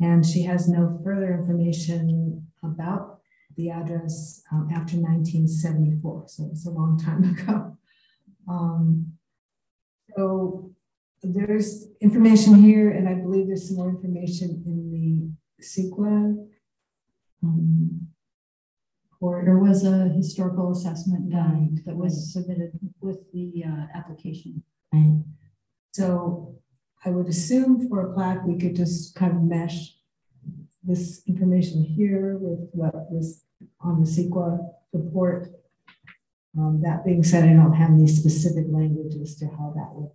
And she has no further information about the address um, after 1974. So it's a long time ago. Um, so there's information here, and I believe there's some more information in the CEQA. Um, Or there was a historical assessment done that was submitted with the uh, application. Right. So I would assume for a plaque, we could just kind of mesh this information here with what was on the CEQA report. Um, that being said, I don't have any specific language as to how that would.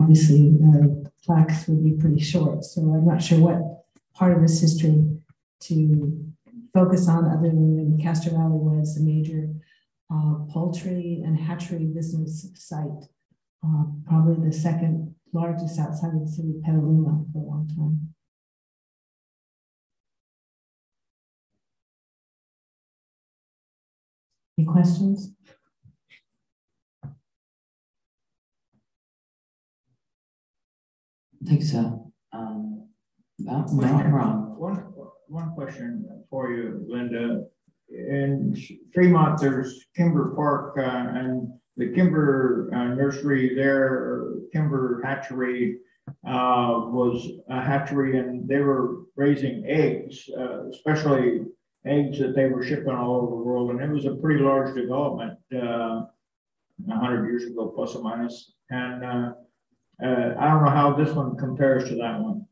Obviously, the plaques would be pretty short, so I'm not sure what part of this history to focus on other than Castro Valley was the major uh, poultry and hatchery business site. Uh, probably the second largest outside of the city of Petaluma for a long time. Any questions? I think so, um, not, not wrong. One, one question for you, Linda. In Fremont, there's Kimber Park, uh, and the Kimber uh, Nursery there, or Kimber Hatchery, uh, was a hatchery and they were raising eggs, uh, especially eggs that they were shipping all over the world. And it was a pretty large development, uh, a hundred years ago, plus or minus. And, uh, uh, I don't know how this one compares to that one.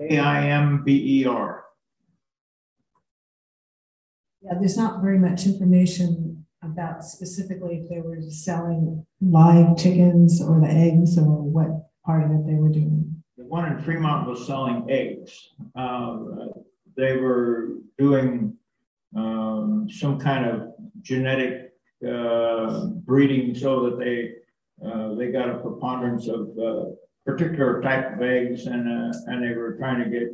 A I M B E R. Yeah, there's not very much information about specifically if they were selling live chickens or the eggs or what part of it they were doing. The one in Fremont was selling eggs. Uh, they were doing um, some kind of genetic uh, breeding so that they uh, they got a preponderance of uh, particular type of eggs, and uh, and they were trying to get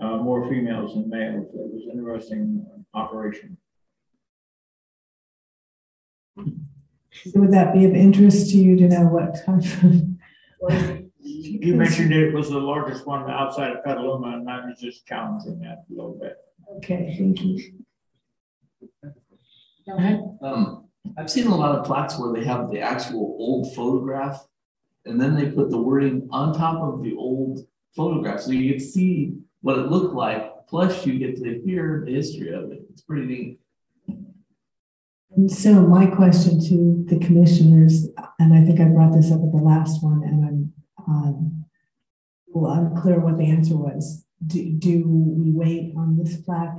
uh, more females than males. It was an interesting operation. So would that be of interest to you to know what type of? You mentioned it was the largest one outside of Petaluma, and I was just challenging that a little bit. Okay, thank you. Go ahead. Um, I've seen a lot of plaques where they have the actual old photograph and then they put the wording on top of the old photograph. So you can see what it looked like, plus you get to hear the history of it. It's pretty neat. And so my question to the commissioners, and I think I brought this up at the last one, and I'm um, well, unclear what the answer was. Do, do we wait on this plaque?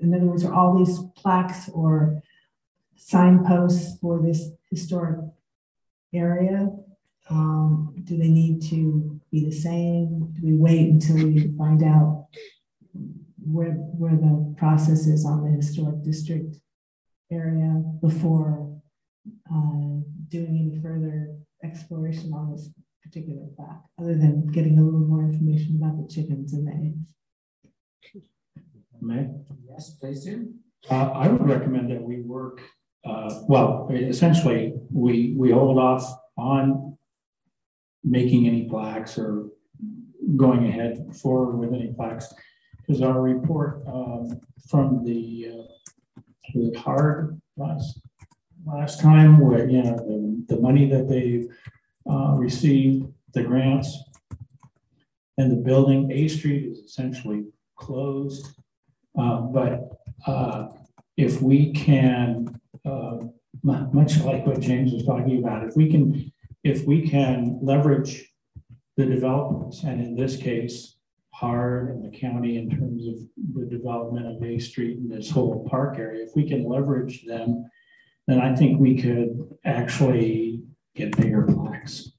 In other words, are all these plaques or signposts for this historic area? Um, do they need to be the same? Do we wait until we find out where, where the process is on the historic district area before uh, doing any further exploration on this particular fact, other than getting a little more information about the chickens and the eggs? May? Yes, please do. Uh, I would recommend that we work, uh, well, essentially, we, we hold off on making any plaques or going ahead forward with any plaques. Because our report um, from the, uh, the hard last, last time where, you know, the, the money that they've uh, received, the grants, and the building, A Street is essentially closed. Uh, but uh, if we can, uh, much like what James was talking about, if we can if we can leverage the developments, and in this case, HARD and the county in terms of the development of A Street and this whole park area, if we can leverage them, then I think we could actually get bigger plaques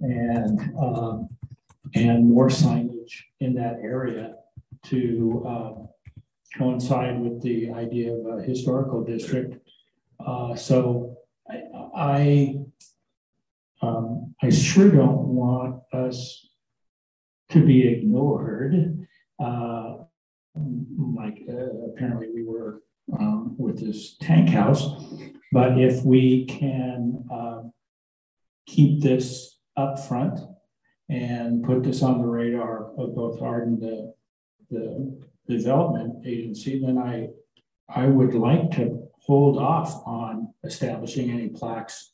and um, and more signage in that area to uh, coincide with the idea of a historical district. Uh, so I, I um, I sure don't want us to be ignored, uh, like uh, apparently we were um, with this tank house. But if we can uh, keep this up front and put this on the radar of both HARD and the, the development agency, then I I would like to hold off on establishing any plaques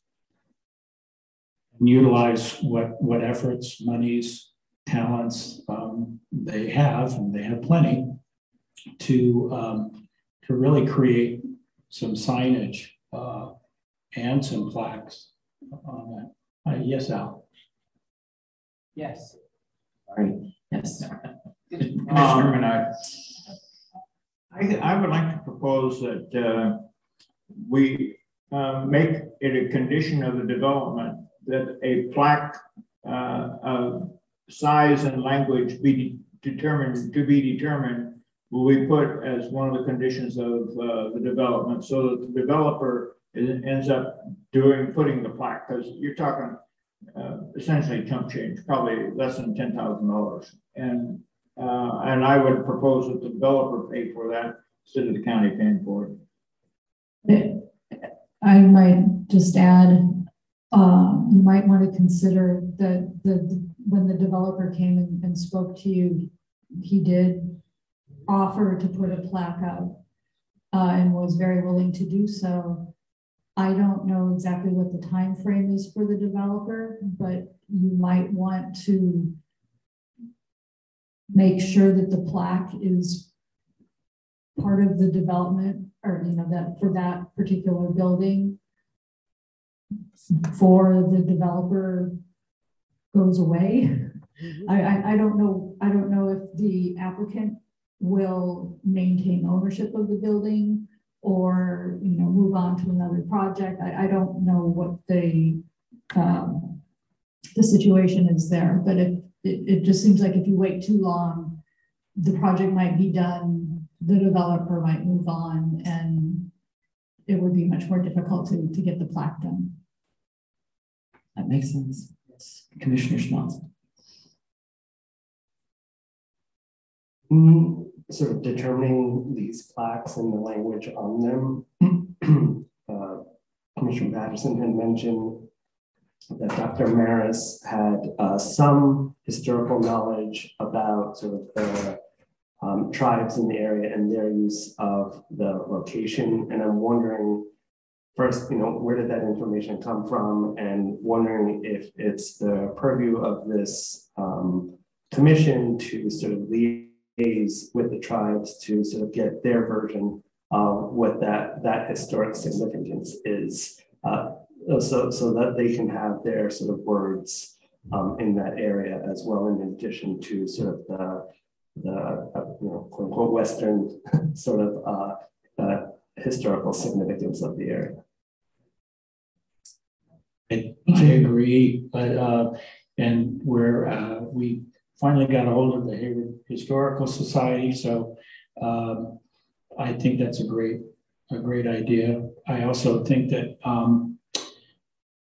and utilize what, what efforts, monies, talents um, they have, and they have plenty, to, um, to really create some signage uh, and some plaques on that. Uh, yes, Al. Yes. Sorry. Yes. Commissioner um, I, I, I would like to propose that uh, we uh, make it a condition of the development that a plaque uh, of size and language be determined to be determined will be put as one of the conditions of uh, the development so that the developer is, ends up doing putting the plaque because you're talking uh, essentially chump change, probably less than ten thousand dollars, and uh, and I would propose that the developer pay for that instead of the county paying for it. I might just add um, you might want to consider that the, when the developer came and, and spoke to you, he did offer to put a plaque up uh, and was very willing to do so. I don't know exactly what the time frame is for the developer, but you might want to make sure that the plaque is part of the development or you know that for that particular building for the developer goes away. Mm-hmm. I, I, I don't know, I don't know if the applicant will maintain ownership of the building or, you know, move on to another project. I, I don't know what the, um, the situation is there, but it, it, it just seems like if you wait too long, the project might be done, the developer might move on, and it would be much more difficult to, to get the plaque done. That makes sense. Yes. Commissioner Schmaltz. Mm, sort of determining these plaques and the language on them. uh, Commissioner Patterson had mentioned that Dr. Maris had uh, some historical knowledge about sort of the um, tribes in the area and their use of the location. And I'm wondering, first, you know, where did that information come from? And wondering if it's the purview of this um, commission to sort of liaise with the tribes to sort of get their version of what that, that historic significance is. Uh, so, so that they can have their sort of words um, in that area as well, in addition to sort of the the uh, you know quote unquote Western sort of uh, uh, historical significance of the area. I, I agree, but uh, and where uh, we finally got a hold of the Hayward Historical Society, so um, I think that's a great a great idea. I also think that um,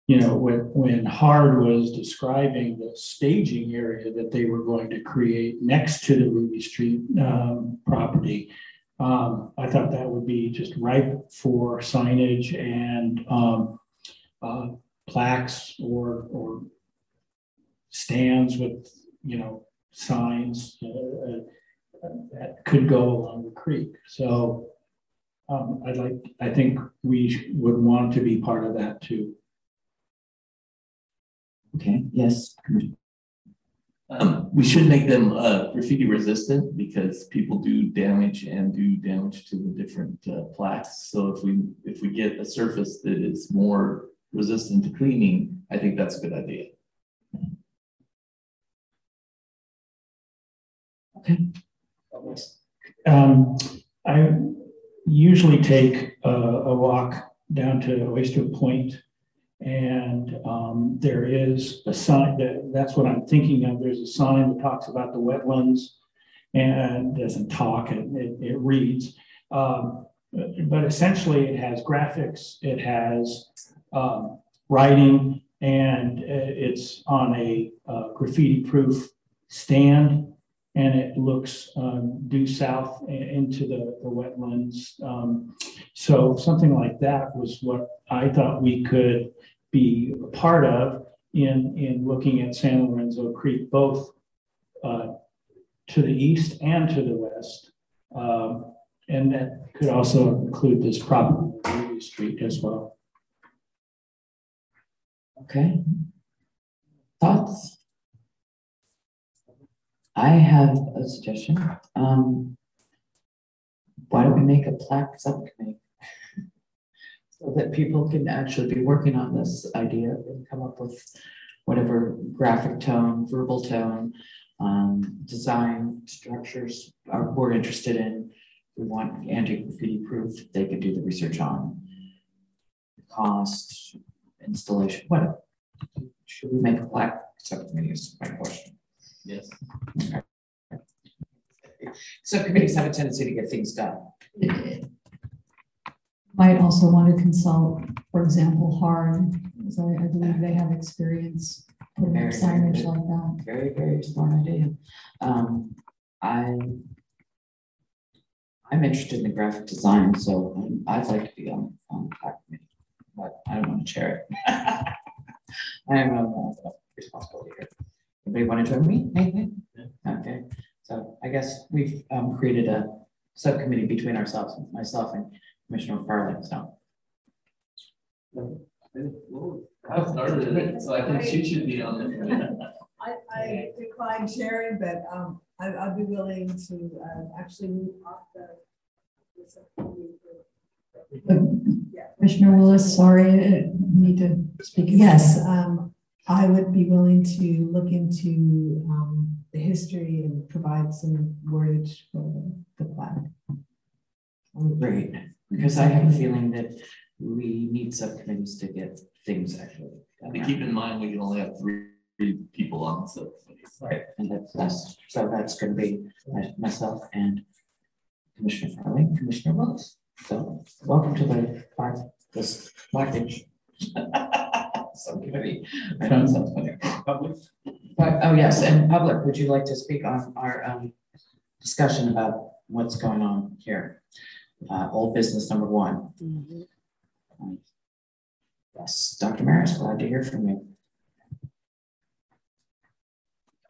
you know, when, when HARD was describing the staging area that they were going to create next to the Ruby Street um, property, um, I thought that would be just ripe for signage and um, uh, plaques or, or stands with, you know, signs uh, that could go along the creek. So um, I'd like, I think we would want to be part of that too. Okay, yes. Um, we should make them uh, graffiti resistant because people do damage and do damage to the different uh, plaques. So if we if we get a surface that is more resistant to cleaning, I think that's a good idea. Um, I usually take a, a walk down to Oyster Point and um, there is a sign that that's what I'm thinking of. There's a sign that talks about the wetlands and doesn't talk, it, it, it reads. Um, but essentially, it has graphics, it has um, writing, and it's on a uh, graffiti proof stand and it looks um, due south into the, the wetlands. Um, so something like that was what I thought we could be a part of in, in looking at San Lorenzo Creek, both uh, to the east and to the west. Um, and that could also include this property street as well. Okay. Thoughts? I have a suggestion. Um, why don't we make a plaque subcommittee? so that people can actually be working on this idea and come up with whatever graphic tone, verbal tone, um, design structures are, we're interested in. We want anti-graffiti proof. They can do the research on the cost, installation, whatever. Should we make a plaque subcommittee is my question. Yes. Subcommittees have a tendency to get things done. Might also want to consult, for example, HARD, because I, I believe they have experience putting Very, up very signage like that. Very, very smart idea. Um, I, I'm interested in the graphic design, so I'd like to be on, on the committee, but I don't want to chair it. I am a responsibility here. Anybody want to join me? Anything? Okay, so I guess we've um, created a subcommittee between ourselves, myself and Commissioner Farley, so. I started it, so I think she should be on it. I, I declined sharing, but um, I, I'd be willing to uh, actually move off the. Commissioner Willis, sorry, uh, you need to speak. Yes, um, I would be willing to look into um, the history and provide some wordage for the, the plaque. Great, because I have a feeling that we need subcommittees to get things actually. done And keep in mind, we can only have three three people on the subcommittee. Right, and that's, that's, so that's gonna be my- myself and Commissioner Farley, Commissioner Willis. So welcome to the park, this package. Subcommittee, I know it sounds funny. Public? But, oh yes, and public, would you like to speak on our, um, discussion about what's going on here? Uh, old business number one. Um, Yes, Dr. Maris, glad to hear from you.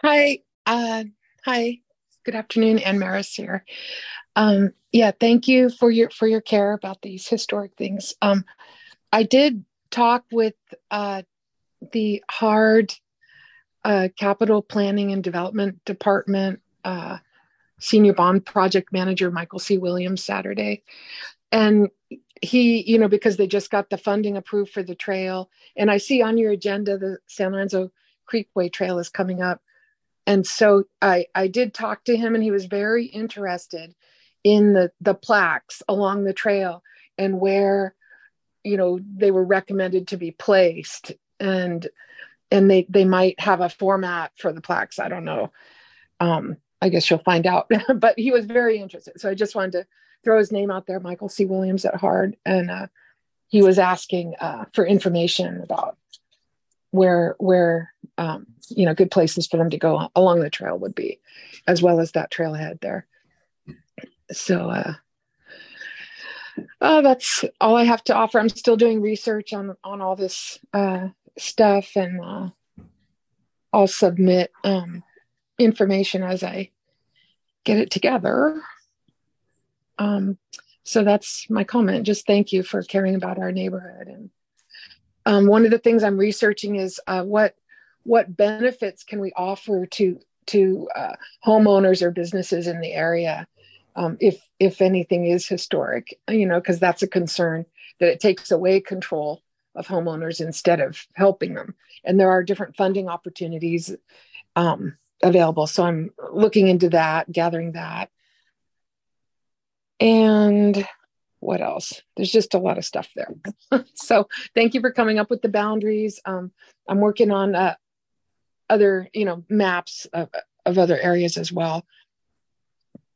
Hi, uh, hi, good afternoon, Ann Maris here. Um, yeah, thank you for your for your care about these historic things. Um, I did talk with uh, the HARD uh, capital planning and development department uh, senior bond project manager Michael C. Williams Saturday, and he, you know, because they just got the funding approved for the trail, and I see on your agenda the San Lorenzo Creekway Trail is coming up and so I, I did talk to him and he was very interested in the, the plaques along the trail and where you know they were recommended to be placed and and they they might have a format for the plaques. I don't know. Um i guess you'll find out. But he was very interested. So i just wanted to throw his name out there michael c. Williams at HARD and uh, he was asking uh, for information about where where um, you know good places for them to go along the trail would be as well as that trailhead there. So uh oh that's all i have to offer. I'm still doing research on on all this uh stuff and uh i'll submit um information as i get it together. Um so that's my comment. Just thank you for caring about our neighborhood. And um, one of the things i'm researching is uh, what what benefits can we offer to to uh, homeowners or businesses in the area um, if if anything is historic you know because that's a concern that it takes away control of homeowners instead of helping them. And there are different funding opportunities um, available. So i'm looking into that gathering that. And what else? There's just a lot of stuff there. So thank you for coming up with the boundaries. Um, i'm working on uh, other you know maps of, of other areas as well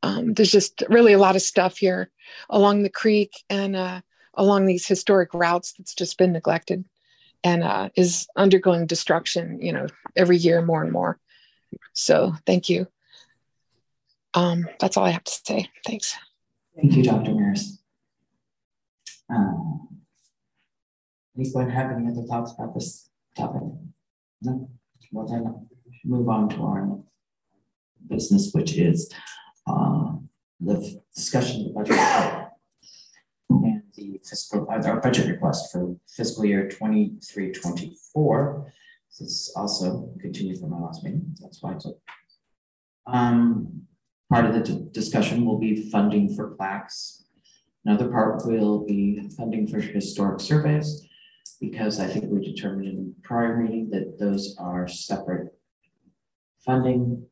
um, there's just really a lot of stuff here along the creek and uh, along these historic routes that's just been neglected and uh, is undergoing destruction you know every year more and more so thank you um, that's all i have to say thanks Thank you, Dr. Maris. Um, Anyone have any other thoughts about this topic? No? Well, then move on to our business, which is uh, the discussion of the budget and the fiscal, uh, our budget request for fiscal year 23-24. This is also continued from our last meeting. That's why it's. Um, part of the discussion will be funding for plaques. Another part will be funding for historic surveys because I think we determined in prior meeting that those are separate funding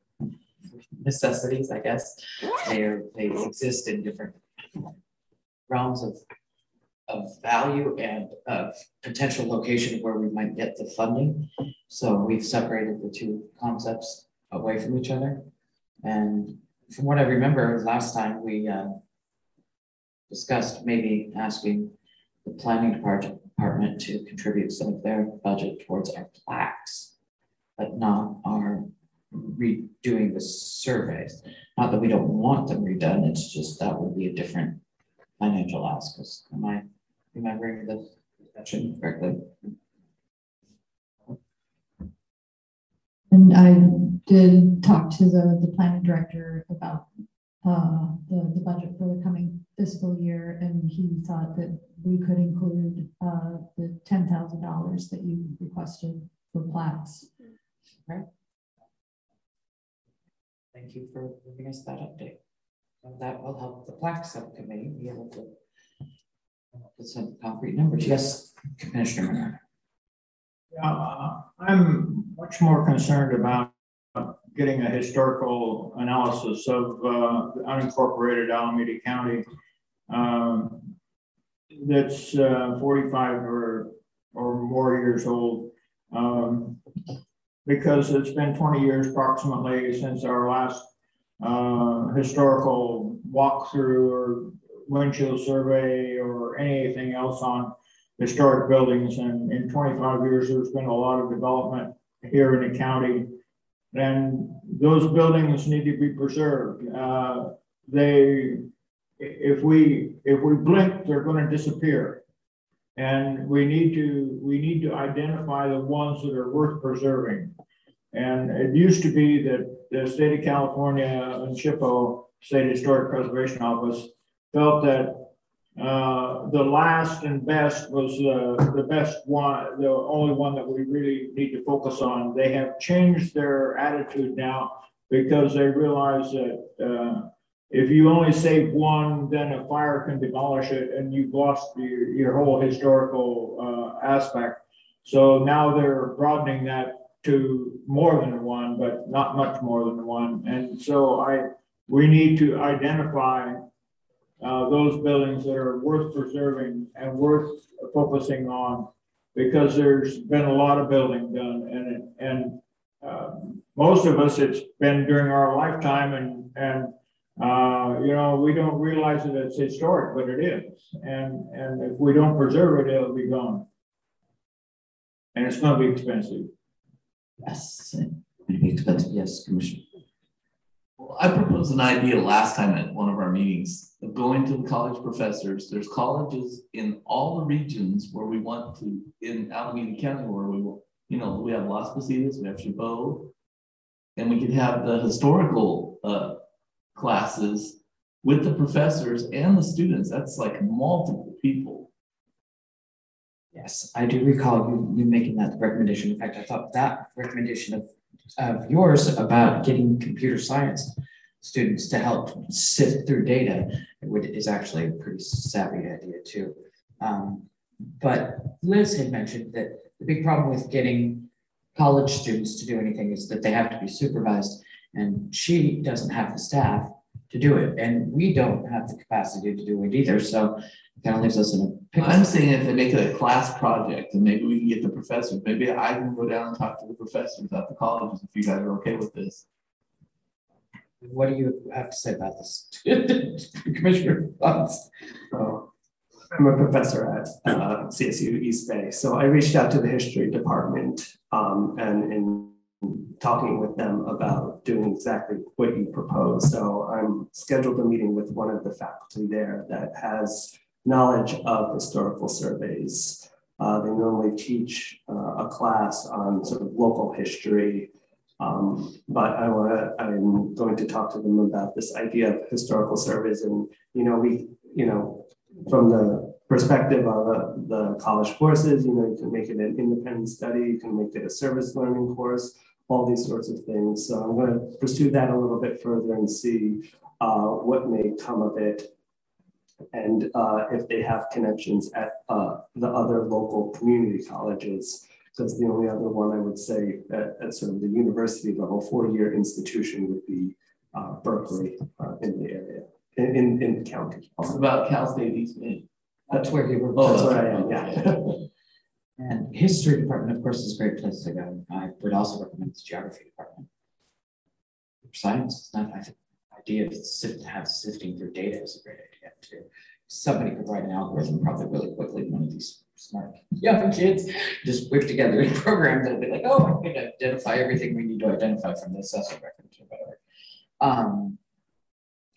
necessities, I guess. They are, they exist in different realms of, of value and of potential location where we might get the funding. So we've separated the two concepts away from each other. And from what I remember, last time we uh, discussed maybe asking the planning department department to contribute some of their budget towards our plaques, but not our redoing the surveys. Not that we don't want them redone, it's just that would be a different financial ask. Is- Am I remembering the discussion correctly? And I did talk to the, the planning director about uh, the, the budget for the coming fiscal year, and he thought that we could include uh, the ten thousand dollars that you requested for plaques. Thank you for giving us that update. So That will help the plaque subcommittee be able to up with some concrete numbers. Yes, Commissioner Menard. Uh, I'm much more concerned about getting a historical analysis of uh, the unincorporated Alameda County um, that's uh, 45 or, or more years old. Um, because it's been 20 years approximately since our last uh, historical walkthrough or windshield survey or anything else on historic buildings. And in 25 years, there's been a lot of development here in the county. And those buildings need to be preserved. Uh, they, if we if we blink, they're going to disappear. And we need to we need to identify the ones that are worth preserving. And it used to be that the state of California and SHPO, State Historic Preservation Office, felt that uh, the last and best was uh, the best one, the only one that we really need to focus on. They have changed their attitude now because they realize that uh, if you only save one, then a fire can demolish it and you've lost your, your whole historical uh, aspect. So now they're broadening that to more than one, but not much more than one. And so I, we need to identify uh, those buildings that are worth preserving and worth focusing on because there's been a lot of building done and and uh, most of us it's been during our lifetime and and uh, you know we don't realize that it's historic but it is. And and if we don't preserve it it'll be gone. And it's going to be expensive. Yes. It'll be expensive yes commissioner. Well, I proposed an idea last time at one of our meetings of going to the college professors. There's colleges in all the regions where we want to, in Alameda County, where we, will, you know, we have Las Positas, we have Chabot, and we could have the historical uh, classes with the professors and the students. That's like multiple people. Yes, I do recall you, you making that recommendation. In fact, I thought that recommendation of of yours about getting computer science students to help sift through data would, is actually a pretty savvy idea too. Um, but Liz had mentioned that the big problem with getting college students to do anything is that they have to be supervised and she doesn't have the staff to do it and we don't have the capacity to do it either. So it kind of leaves us in a pickle. I'm saying if they make it a class project and maybe we can get the professors, maybe I can go down and talk to the professors at the colleges if you guys are okay with this. What do you have to say about this? Commissioner Fox? Oh, I'm a professor at uh, CSU East Bay. So I reached out to the history department um, and in talking with them about doing exactly what you propose. So I'm scheduled a meeting with one of the faculty there that has knowledge of historical surveys. Uh, they normally teach uh, a class on sort of local history, um, but I want. I'm going to talk to them about this idea of historical surveys, and you know, we, you know, from the perspective of uh, the college courses, you know, you can make it an independent study, you can make it a service learning course, all these sorts of things. So I'm going to pursue that a little bit further and see uh, what may come of it and uh, if they have connections at uh, the other local community colleges. Because the only other one I would say at, at sort of the university level four-year institution would be uh, Berkeley uh, in the area, in, in, in, the county. What about Cal State East Bay? That's where you were. Oh, that's where I am, yeah. and history department, of course, is a great place to go. I would also recommend the geography department. Science is not, I think, idea of have sifting through data is a great idea too. Somebody could write an algorithm probably really quickly. One of these smart young kids just whip together a program that'll be like, oh, I can identify everything we need to identify from the assessment records or whatever. Um,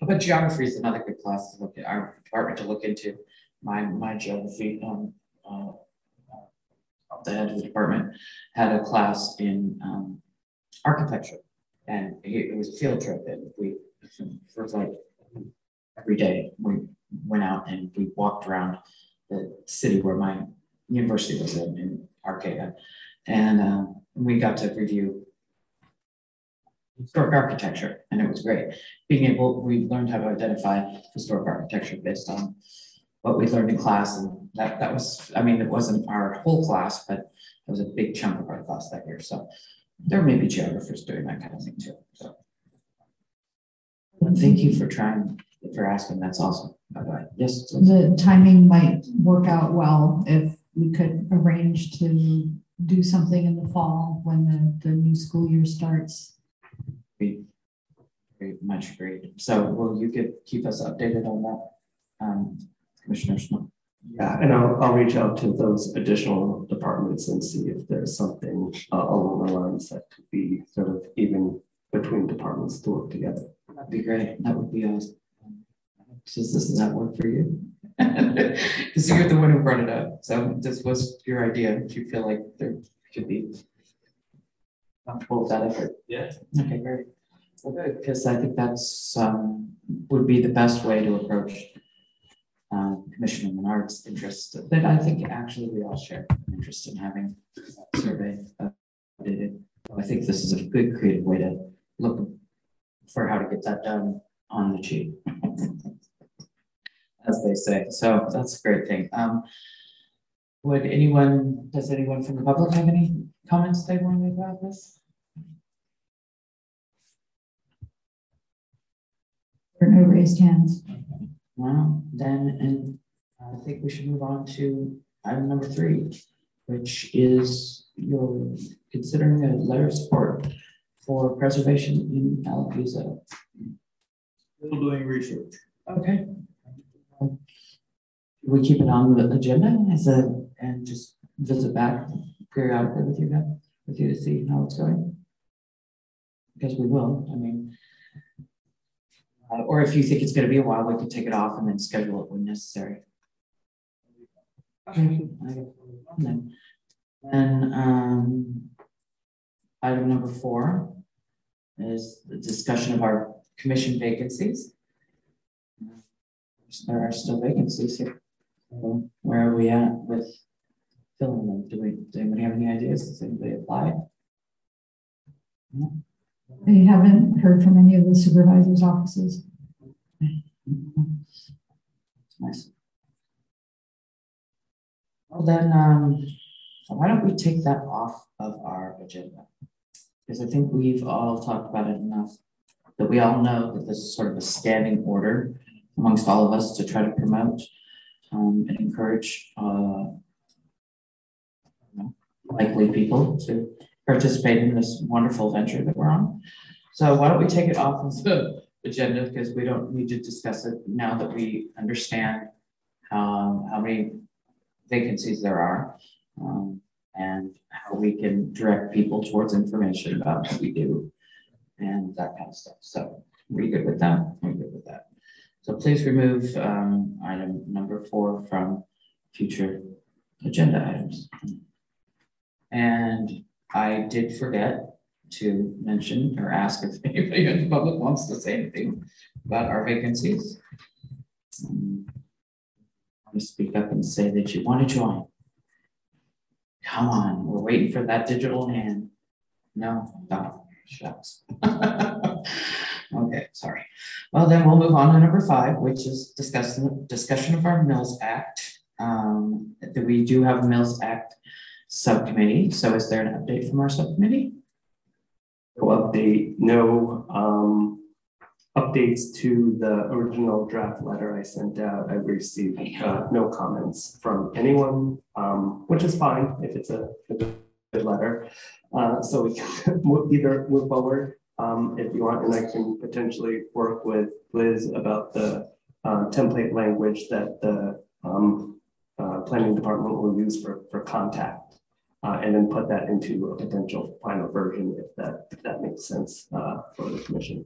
but geography is another good class to look at, our department to look into. My my geography um, uh, the head of the department had a class in um, architecture, and it was a field trip, and we for like every day we went out and we walked around the city where my university was in, in Arcata. And uh, we got to review historic architecture, and it was great. Being able, we learned how to identify historic architecture based on what we learned in class and that, that was, I mean, it wasn't our whole class, but it was a big chunk of our class that year, so there may be geographers doing that kind of thing too, so. But thank you for trying, for asking, that's awesome, by the way, yes. The timing might work out well if we could arrange to do something in the fall when the, the new school year starts. We very much agreed. So will you get, keep us updated on that? Um, Commissioner Schmidt? Yeah, and I'll, I'll reach out to those additional departments and see if there's something uh, along the lines that could be sort of even between departments to work together. That'd be great. That would be awesome. Does this, does that work for you? Because you're the one who brought it up. So this was your idea. Do you feel like there should be comfortable with that effort? Yeah. Okay, great. Well, good, because I think that's, um, would be the best way to approach uh, Commissioner Menard's interest, that I think actually we all share an interest in having a survey updated. I think this is a good creative way to look for how to get that done on the cheap. As they say, so that's a great thing. Um, would anyone, does anyone from the public have any comments they want to make about this? There are no raised hands. Well, then, and I think we should move on to item number three, which is you're considering a letter of support for preservation in Alapusa. Still doing research. Okay. We keep it on the agenda as a, and just visit back periodically with you guys, with you to see how it's going. Because we will, I mean. Uh, or if you think it's gonna be a while, we can take it off and then schedule it when necessary. Okay, and then, um, item number four is the discussion of our commission vacancies. There are still vacancies here. So Where are we at with filling them? Do we, does anybody have any ideas? Does anybody apply? I haven't heard from any of the supervisors' offices. Nice. Well, then, um, why don't we take that off of our agenda? Because I think we've all talked about it enough that we all know that this is sort of a standing order amongst all of us to try to promote um, and encourage uh, likely people to participate in this wonderful venture that we're on. So why don't we take it off of the agenda because we don't need to discuss it now that we understand um, how many vacancies there are um, and how we can direct people towards information about what we do and that kind of stuff. So we're good with that? We're good with that. So please remove um, item number four from future agenda items. And I did forget to mention or ask if anybody in the public wants to say anything about our vacancies. Um, Want to speak up and say that you want to join. Come on, we're waiting for that digital hand. No, no, shucks. Okay, sorry. Well, then we'll move on to number five, which is discussing, discussion of our Mills Act. Um, we do have a Mills Act subcommittee, so is there an update from our subcommittee? No update, no um, updates to the original draft letter I sent out. I received uh, no comments from anyone, um, which is fine if it's a, a good letter. Uh, so we can move- either move forward um, if you want, and I can potentially work with Liz about the uh, template language that the um, uh, planning department will use for, for contact. Uh, and then put that into a potential final version if that, if that makes sense uh, for the commission.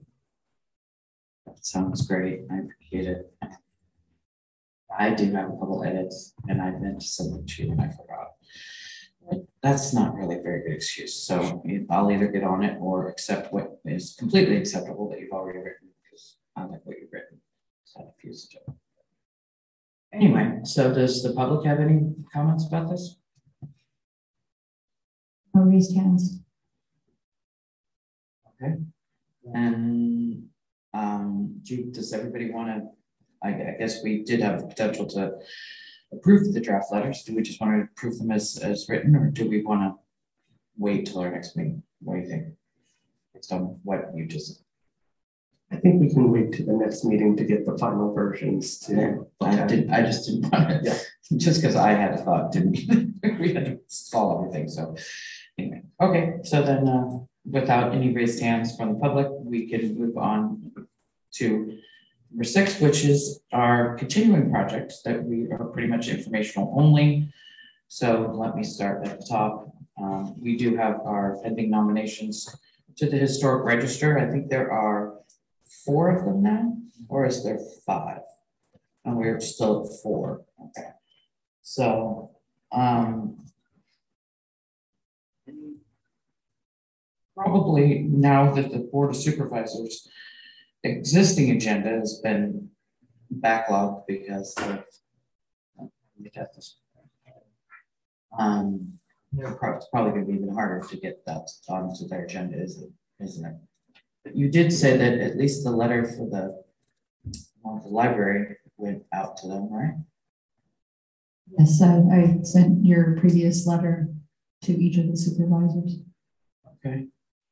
That sounds great. I appreciate it. I do have a couple edits and I meant to them to you and I forgot. But That's not really a very good excuse. So I'll either get on it or accept what is completely acceptable that you've already written because I like what you've written. So I refuse to. Anyway, so does the public have any comments about this? No raised hands. Okay. And um, do, you- does everybody want to I, I guess we did have the potential to approve the draft letters. Do we just want to approve them as, as written, or do we want to wait till our next meeting? What do you think? Based on what you just, I think we can wait to the next meeting to get the final versions to. I didn't, I just didn't want to, Yeah. just because I had a thought, didn't mean we had to follow everything, so. Okay, so then, uh, without any raised hands from the public, we can move on to number six, which is our continuing projects that we are pretty much informational only. So let me start at the top. Um, we do have our pending nominations to the historic register. I think there are four of them now, or is there five? And we're still at four, okay. So, um. Probably now that the Board of Supervisors existing agenda has been backlogged because of. me get this. Um, it's probably gonna be even harder to get that onto their agenda, isn't, isn't it? But you did say that at least the letter for the, well, the library went out to them, right? Yes, I, I sent your previous letter to each of the supervisors. Okay.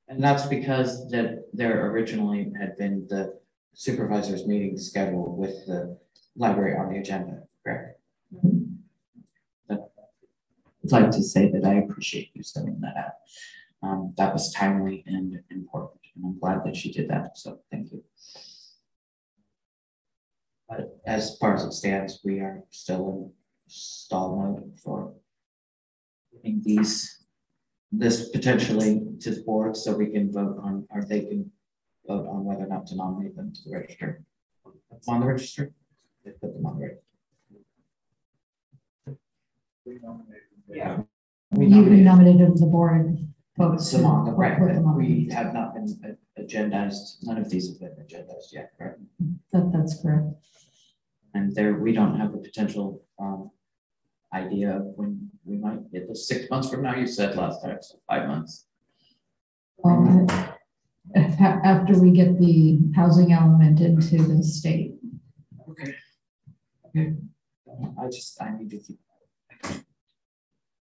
And that's because that there originally had been the supervisors meeting scheduled with the library on the agenda, correct? I'd like to say that I appreciate you sending that out. Um, that was timely and important, and I'm glad that she did that, so thank you. But as far as it stands, we are still in stall mode for getting these this potentially to the board so we can vote on, or they can vote on whether or not to nominate them to the register. On the register? They put them on the register. Yeah. We You nominated nominated the board folks. them on the to right, put them on. we have not been a- agendized, none of these have been agendized yet, correct? That, that's correct. And there, we don't have a potential, um, idea of when we might get this six months from now, you said last time, so five months. Um, After we get the housing element into the state. Okay. Okay, I just, I need to keep.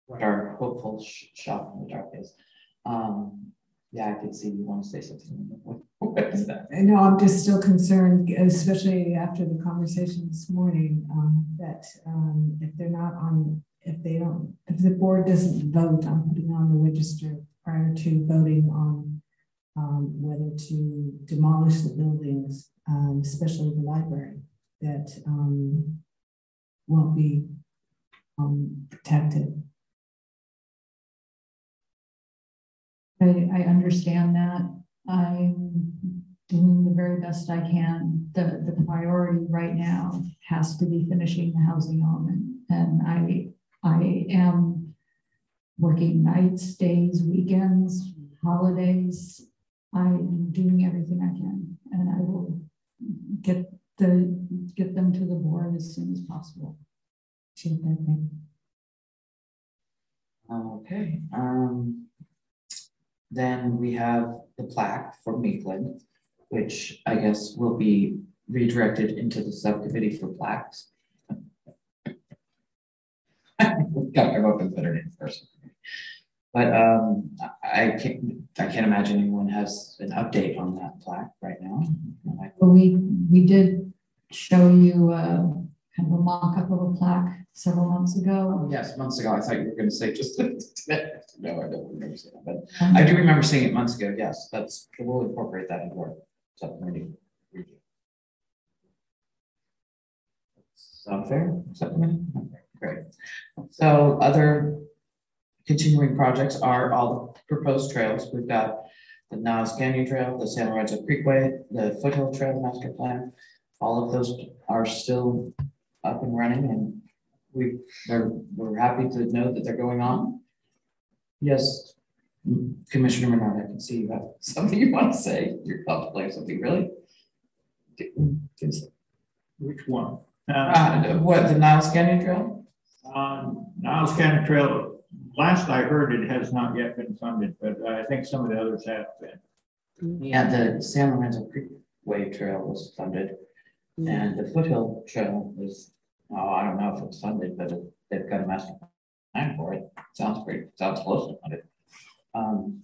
What our hopeful sh- shot in the dark is. Um, yeah, I could see you want to say something. What, is that? I know, I'm just still concerned, especially after the conversation this morning, um, that, um, if they're not on, if they don't, if the board doesn't vote on putting on the register prior to voting on, um, whether to demolish the buildings, um, especially the library, that, um, won't be, um, protected. I, I understand that. I'm doing the very best I can. The, the priority right now has to be finishing the housing element. And I, I am working nights, days, weekends, holidays. I'm doing everything I can and I will get the, get them to the board as soon as possible. Should? Okay, um. Then we have the plaque for Meekland, which I guess will be redirected into the subcommittee for plaques. Got my open better name first. But um, I I can't, I can't imagine anyone has an update on that plaque right now. I- But we, we did show you uh kind of a mock-up of a plaque several months ago. Yes, months ago, I thought you were gonna say just today. No, I don't remember saying that, but um, I do remember seeing it months ago, yes, that's, we'll incorporate that into our subcommittee. review. Sound fair, subcommittee? Okay, Great. So other continuing projects are all the proposed trails. We've got the Niles Canyon Trail, the San Lorenzo Creekway, the Foothill Trail Master Plan. All of those are still up and running and we, they're, we're happy to know that they're going on. Yes, Commissioner Menard, I can see you have something you want to say. You're contemplating something, really? Which one? Uh, what, the Niles Canyon Trail? On Niles Canyon Trail, last I heard, it has not yet been funded, but I think some of the others have been. Yeah, the San Lorenzo Creekway Trail was funded. And the foothill trail is, oh, I don't know if it's funded, but if they've got a master plan for it. Sounds pretty, sounds close to funded. Um,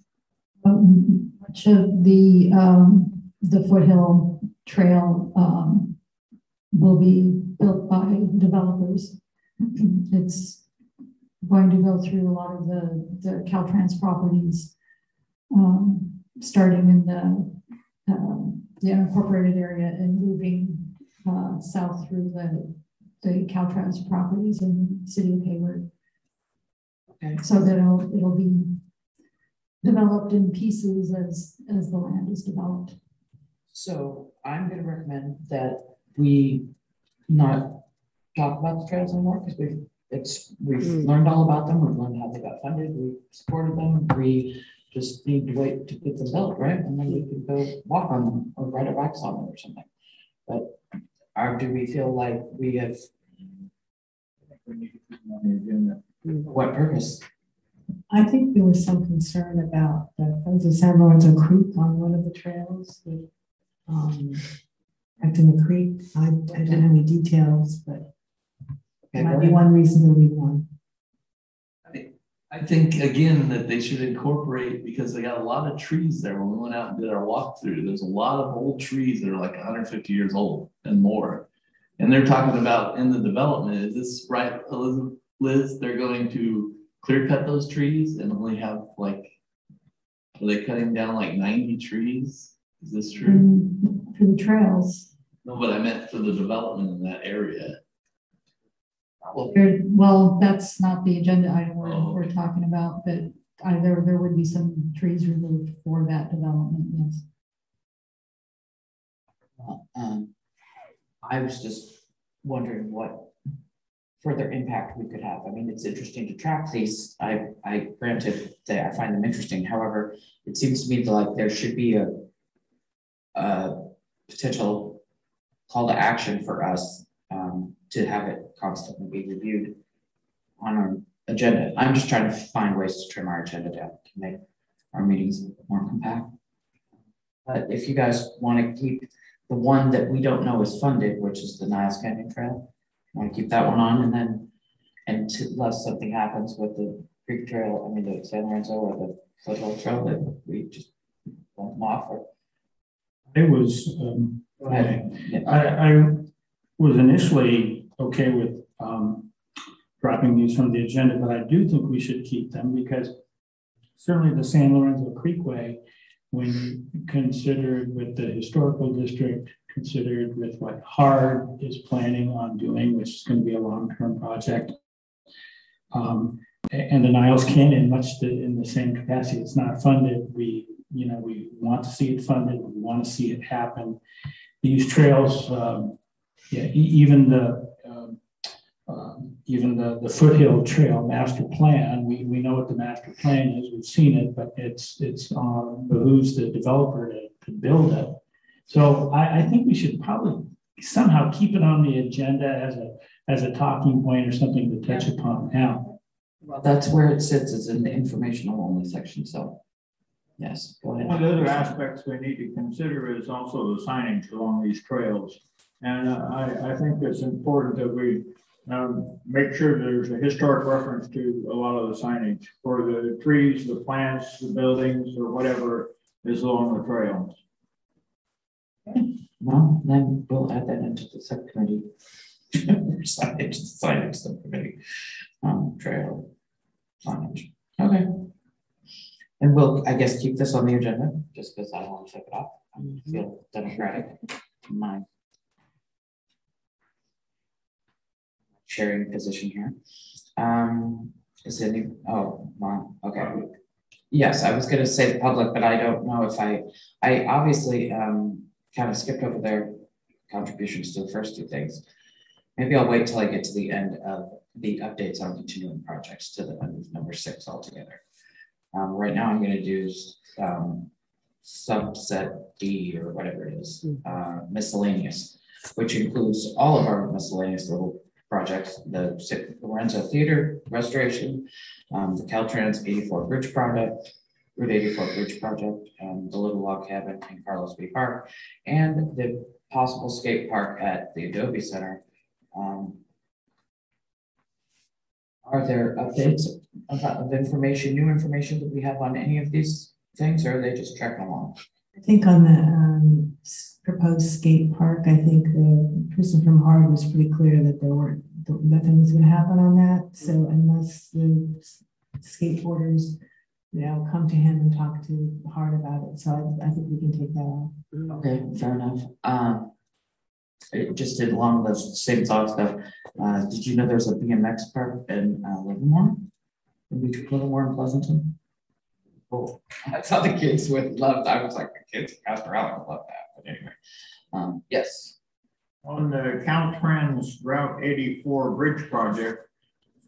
Um, Much of the, um, the foothill trail, um, will be built by developers. It's going to go through a lot of the, the Caltrans properties, um, starting in the, um, the unincorporated area and moving, uh, south through the, the Caltrans properties in the city of Hayward. Okay. So that it'll, it'll be developed in pieces as, as the land is developed. So I'm gonna recommend that we not talk about the trails anymore, because we've, it's, we've learned all about them, we've learned how they got funded, we supported them, we just need to wait to get them built, right? And then we can go walk on them or ride our bikes on them or something. But or do we feel like we have, We need to put them on the agenda. what purpose? I think there was some concern about the Friends of San Lorenzo Creek on one of the trails. with, Um, acting the creek, I, I don't have any details, but might be one reason to leave one. I think again that they should incorporate because they got a lot of trees there. When we went out and did our walkthrough, there's a lot of old trees that are like hundred fifty years old and more. And they're talking about in the development, is this right, Elizabeth, Liz, they're going to clear cut those trees and only have like, are they cutting down like ninety trees? Is this true? Mm-hmm. For the trails, No, but I meant for the development in that area. There, well, that's not the agenda item we're, Oh, we're talking about, but I, there, there would be some trees removed for that development, yes. Um, I was just wondering what further impact we could have. I mean, it's interesting to track these. I, I granted that I find them interesting. However, it seems to me that like there should be a a potential call to action for us to have it constantly be reviewed on our agenda. I'm just trying to find ways to trim our agenda down to make our meetings more compact. But if you guys want to keep the one that we don't know is funded, which is the Niles Canyon Trail. Want to keep that one on and then, and to- unless something happens with the Creek Trail, I mean, the San Lorenzo or the Foothill Trail, that we just want them off or. I was, um. Yeah. I, I was initially okay with, um, dropping these from the agenda, but I do think we should keep them because certainly the San Lorenzo Creekway, when considered with the historical district, considered with what HARD is planning on doing, which is going to be a long-term project. Um, and the Niles Canyon, much the, in the same capacity, it's not funded. We, you know, we want to see it funded. We want to see it happen. These trails, um, yeah, e- even the, even the, the foothill trail master plan, we, we know what the master plan is, we've seen it, but it's, it's, um, behooves the developer to, to build it. So I, I think we should probably somehow keep it on the agenda as a, as a talking point or something to touch upon now. Well, that's where it sits, is in the informational only section, so. Yes, go ahead. One of the other aspects we need to consider is also the signage along these trails. And uh, I, I think it's important that we um, make sure there's a historic reference to a lot of the signage for the trees, the plants, the buildings, or whatever is along the trail. Well, then we'll add that into the subcommittee. Signage, signage subcommittee, um, trail signage, okay. And we'll, I guess, keep this on the agenda, just because I don't want to take it off, I feel democratic in my sharing position here. Um, is there any, oh, Ron, okay. Yes, I was gonna say the public, but I don't know if I, I obviously, um, kind of skipped over their contributions to the first two things. Maybe I'll wait till I get to the end of the updates on continuing projects to the end of number six altogether. Um, right now I'm gonna do, um, subset D or whatever it is, uh, miscellaneous, which includes all of our miscellaneous little projects, the Lorenzo Theater restoration, um, the Caltrans eighty-four Bridge project, Route eighty-four Bridge project, um, the Little Log Cabin in Carlos Bee Park, and the possible skate park at the Adobe Center. Um, are there updates about of information, new information that we have on any of these things, or are they just trekking along? I think on the um, proposed skate park, I think the person from HARD was pretty clear that there weren't, nothing was gonna happen on that. So unless the skateboarders, you know, come to him and talk to HARD about it. So I, I think we can take that off. Okay, fair enough. Um, it just did along those same thoughts though. Uh, did you know there's a BMX park in uh, Livermore? In between Livermore and Pleasanton? Cool. I saw the kids would love, I was like, the kids, Pastor Allen would love that, but anyway. Um, yes, On the Caltrans Route eighty-four bridge project,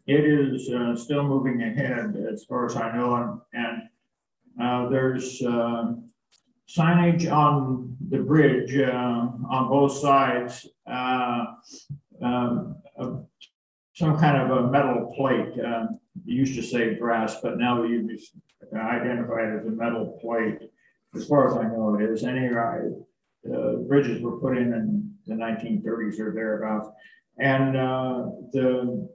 it is uh, still moving ahead as far as I know, and, and uh, there's uh, signage on the bridge uh, on both sides, uh, um, some kind of a metal plate. Uh, used to say brass, but now you just identify it as a metal plate. As far as I know, it is. Any uh, bridges were put in in the 1930s or thereabouts, and uh, the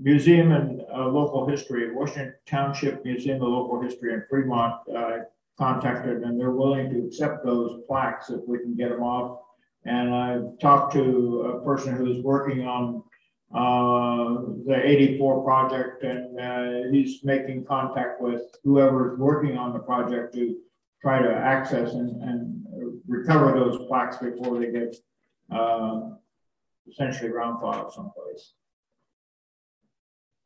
Museum and uh, Local History, Washington Township Museum of Local History in Fremont uh, contacted, and they're willing to accept those plaques if we can get them off. And I've talked to a person who's working on uh, the 84 project, and uh, he's making contact with whoever's working on the project to try to access and, and recover those plaques before they get uh, essentially round filed someplace.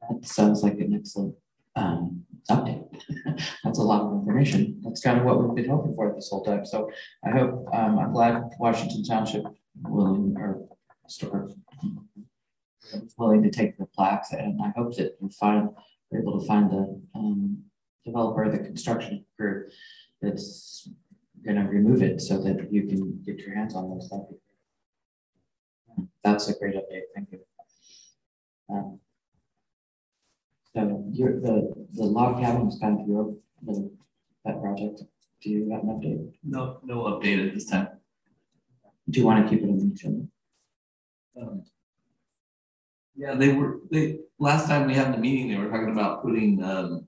that sounds like an excellent um, update. That's a lot of information. That's kind of what we've been hoping for this whole time. So I hope, um, I'm glad Washington Township willing or store willing to take the plaques and I hope that we find, we're able to find the um, developer, the construction crew that's gonna remove it so that you can get your hands on those. Great. That's a great update. Thank you. Um, so you're the, the log cabin is kind of your, the, that project. Do you have an update? No, no update at this time. Do you want to keep it on the agenda? Um, Yeah, they were, they, last time we had the meeting, they were talking about putting, um,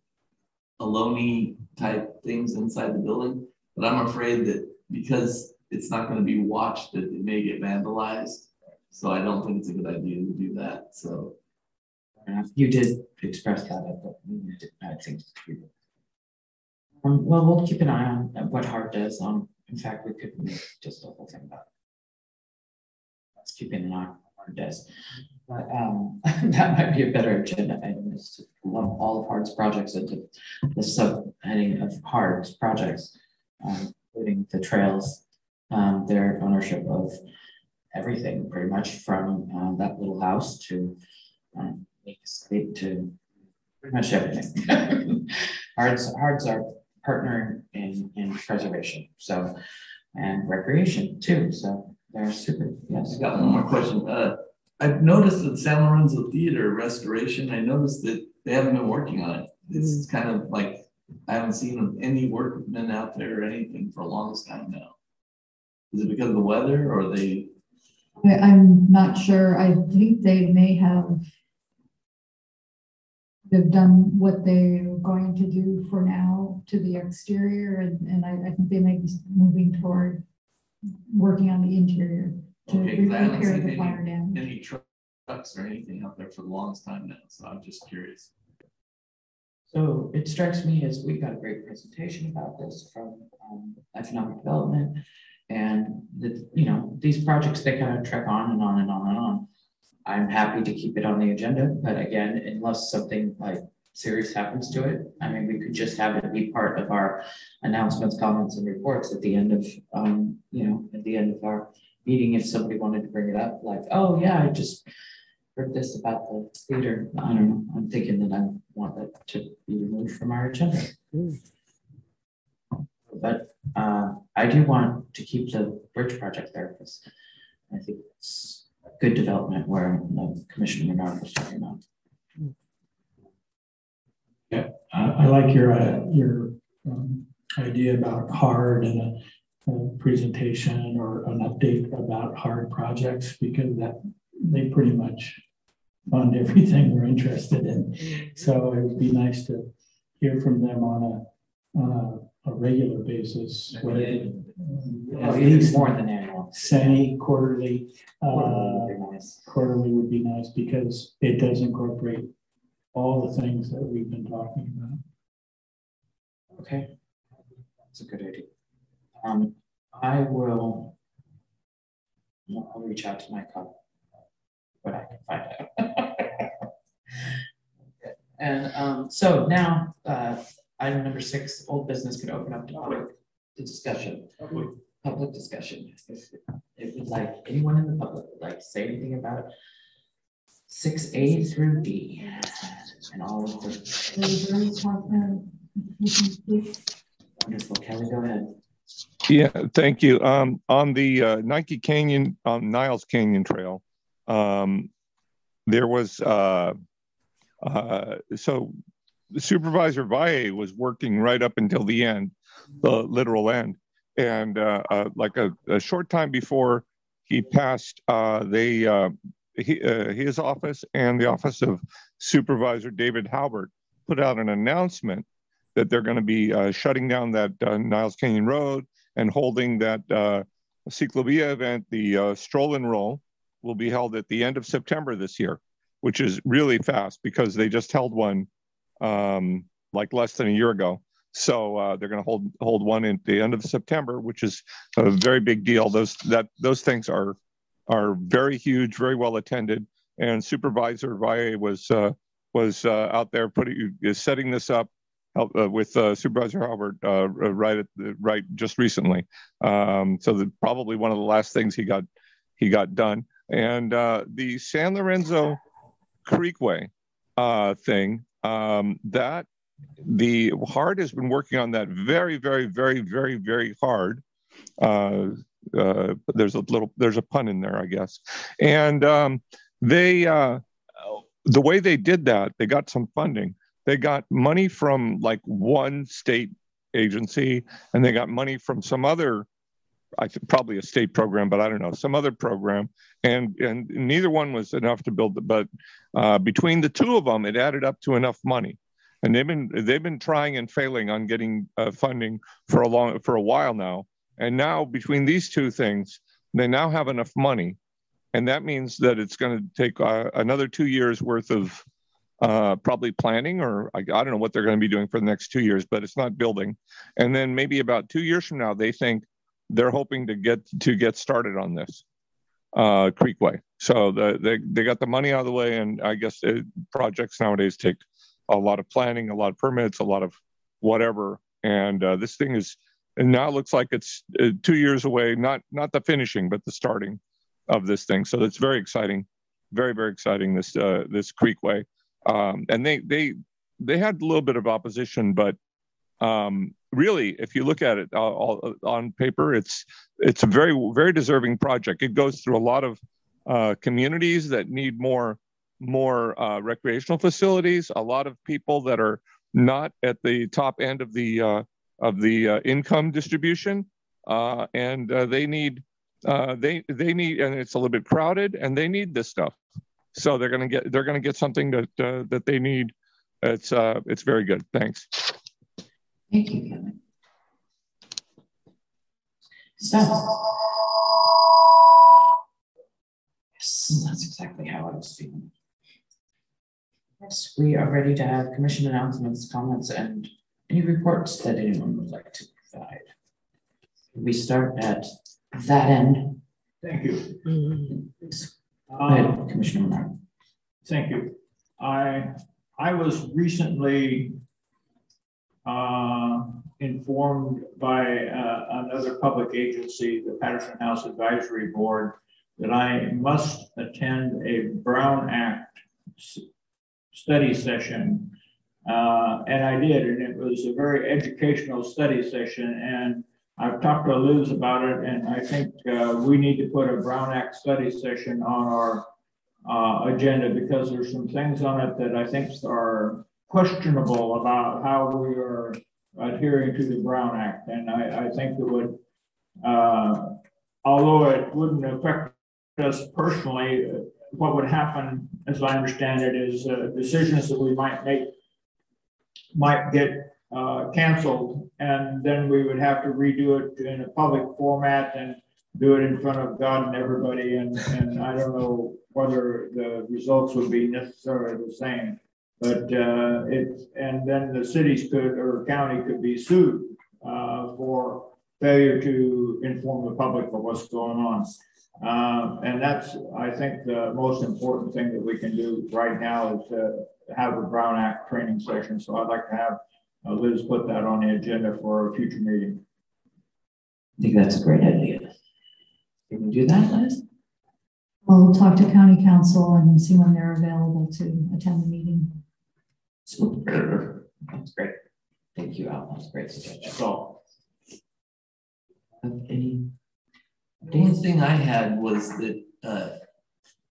Aloni type things inside the building, but I'm afraid that because it's not gonna be watched, that it may get vandalized. So I don't think it's a good idea to do that, so. You did express that at the meeting, I think. Um, well, we'll keep an eye on what HARD does. Um, in fact, we could make just a whole thing about. Let's keep an eye But, um, that might be a better agenda item is to lump all of HARD's projects into the subheading of HARD's projects. Um, including the trails, um, their ownership of everything, pretty much from, uh, that little house to, um, to pretty much everything. Hards, Hards are partner in, in preservation, so, and recreation too, so they're super, yes. I got one more question. Uh, I've noticed that San Lorenzo Theater restoration, I noticed that they haven't been working on it. It's kind of like, I haven't seen any workmen out there or anything for a long time now. Is it because of the weather or they, I'm not sure. I think they may have they've done what they're going to do for now to the exterior and, and I, I think they may be moving toward working on the interior to Okay, 'cause I haven't repair seen the fire damage. any trucks or anything out there for the longest time now, so I'm just curious. So it strikes me as we got a great presentation about this from um, economic development. And the, you know, these projects, they kind of trek on and on and on and on. I'm happy to keep it on the agenda, but again, unless something like serious happens to it, I mean, we could just have it be part of our announcements, comments and reports at the end of, um, you know, at the end of our meeting, if somebody wanted to bring it up, like, oh, yeah, I just heard this about the theater. I don't know. I'm thinking that I want that to be removed from our agenda. But uh, I do want to keep the bridge project there because I think it's good development where uh, Commissioner Menard was talking about. I, I like your, uh, your, um, idea about HARD and a a presentation or an update about HARD projects because that they pretty much fund everything we're interested in. So it would be nice to hear from them on a, on a, a regular basis. whatever, Oh, At even least more than annual. semi quarterly, Quarterly uh, nice. quarterly would be nice because it does incorporate all the things that we've been talking about. Okay, that's a good idea. Um, I will. I'll reach out to my co. What I can find out. And, um, so now, uh, item number six, old business could open up to public discussion. Public discussion, if, if like, anyone in the public would like to say anything about six A through D and all of the wonderful, Kelly, go ahead. Yeah, thank you. Um, on the uh, Nike Canyon, um, Niles Canyon Trail, um, there was, uh, uh, so Supervisor Valle was working right up until the end, the literal end. And uh, uh, like a, a short time before he passed, uh, they, uh, he, uh, his office and the office of Supervisor David Haubert put out an announcement that they're going to be uh, shutting down that uh, Niles Canyon Road and holding that uh, Ciclovia event, the uh, Stroll and Roll, will be held at the end of September this year, which is really fast because they just held one um, like less than a year ago. So uh, they're going to hold hold one at the end of September, which is a very big deal. Those that those things are are very huge, very well attended. And Supervisor Valle was uh, was uh, out there putting setting this up help, uh, with uh, Supervisor Haubert uh, right at the, right just recently. Um, so the, probably one of the last things he got he got done. And uh, the San Lorenzo Creekway thing um, that the HARD has been working on that very very very very very hard. Uh, there's a little there's a pun in there, I guess. And um, they uh, the way they did that, they got some funding they got money from like one state agency and they got money from some other I think probably a state program, but I don't know, some other program. And and neither one was enough to build it. But uh, between the two of them, it added up to enough money. And they've been they've been trying and failing on getting uh, funding for a long for a while now. And now between these two things, they now have enough money, and that means that it's going to take uh, another two years worth of uh, probably planning, or I, I don't know what they're going to be doing for the next two years, but it's not building. And then maybe about two years from now, they think they're hoping to get to get started on this uh, Creekway. So the, they they got the money out of the way, and I guess it, projects nowadays take a lot of planning, a lot of permits, a lot of whatever. And uh, this thing is and now looks like it's uh, two years away. Not not the finishing, but the starting of this thing. So it's very exciting, very very exciting. This uh, this Creekway, um, and they they they had a little bit of opposition, but um, really, if you look at it all, all, on paper, it's it's a very very deserving project. It goes through a lot of uh, communities that need more more uh, recreational facilities. A lot of people that are not at the top end of the uh, of the uh, income distribution, uh, and uh, they need they they need, and it's a little bit crowded, and they need this stuff. So they're gonna get they're gonna get something that that they need. It's it's very good. Thanks. Thank you, Kevin. So. Yes, that's exactly how I was feeling. Yes, we are ready to have commission announcements, comments, and any reports that anyone would like to provide. We start at that end. Thank you. Go ahead, Commissioner Menard. Thank you. I, I was recently uh, informed by uh, another public agency, the Patterson House Advisory Board, that I must attend a Brown Act study session. Uh, And I did, and it was a very educational study session. And I've talked to Liz about it, and I think uh, we need to put a Brown Act study session on our uh, agenda because there's some things on it that I think are questionable about how we are adhering to the Brown Act. And I, I think it would uh, although it wouldn't affect us personally, what would happen, as I understand it, is uh, decisions that we might make might get uh, canceled, and then we would have to redo it in a public format and do it in front of God and everybody, and, and I don't know whether the results would be necessarily the same. But uh, it, and then the cities could, or county could be sued uh, for failure to inform the public of what's going on. Uh, and that's, I think, the most important thing that we can do right now is to have a Brown Act training session. So I'd like to have uh, Liz put that on the agenda for a future meeting. I think that's a great idea. Can you do that, Liz? We'll talk to county counsel and see when they're available to attend the meeting. Super. That's great. Thank you, Al. That's great suggestion. So Any? The only thing I had was that, uh,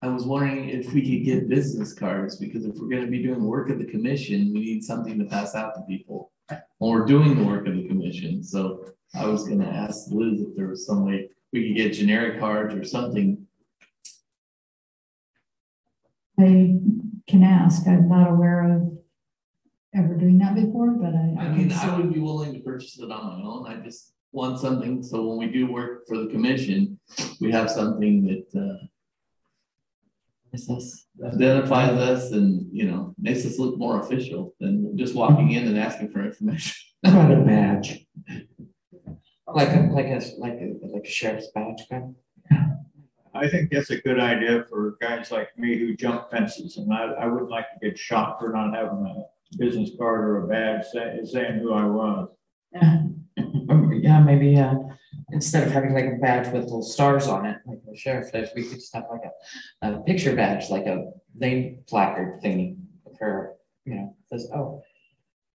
I was wondering if we could get business cards, because if we're gonna be doing the work of the commission, we need something to pass out to people. When we're doing the work of the commission, so I was gonna ask Liz if there was some way we could get generic cards or something. I can ask, I'm not aware of ever doing that before, but I. I mean, I would be willing to purchase it on my own, I just want something, so when we do work for the commission, we have something that, uh, Is this? identifies us and, you know, makes us look more official than just walking in and asking for information. How a badge? Like a, like a, like a, like a sheriff's badge kind I think that's a good idea for guys like me who jump fences, and I, I wouldn't like to get shot for not having a business card or a badge saying, saying who I was. Yeah, Um, yeah, maybe, uh, instead of having like a badge with little stars on it, like the sheriff does, we could just have like a, a picture badge, like a name placard thingy for, you know, says, oh,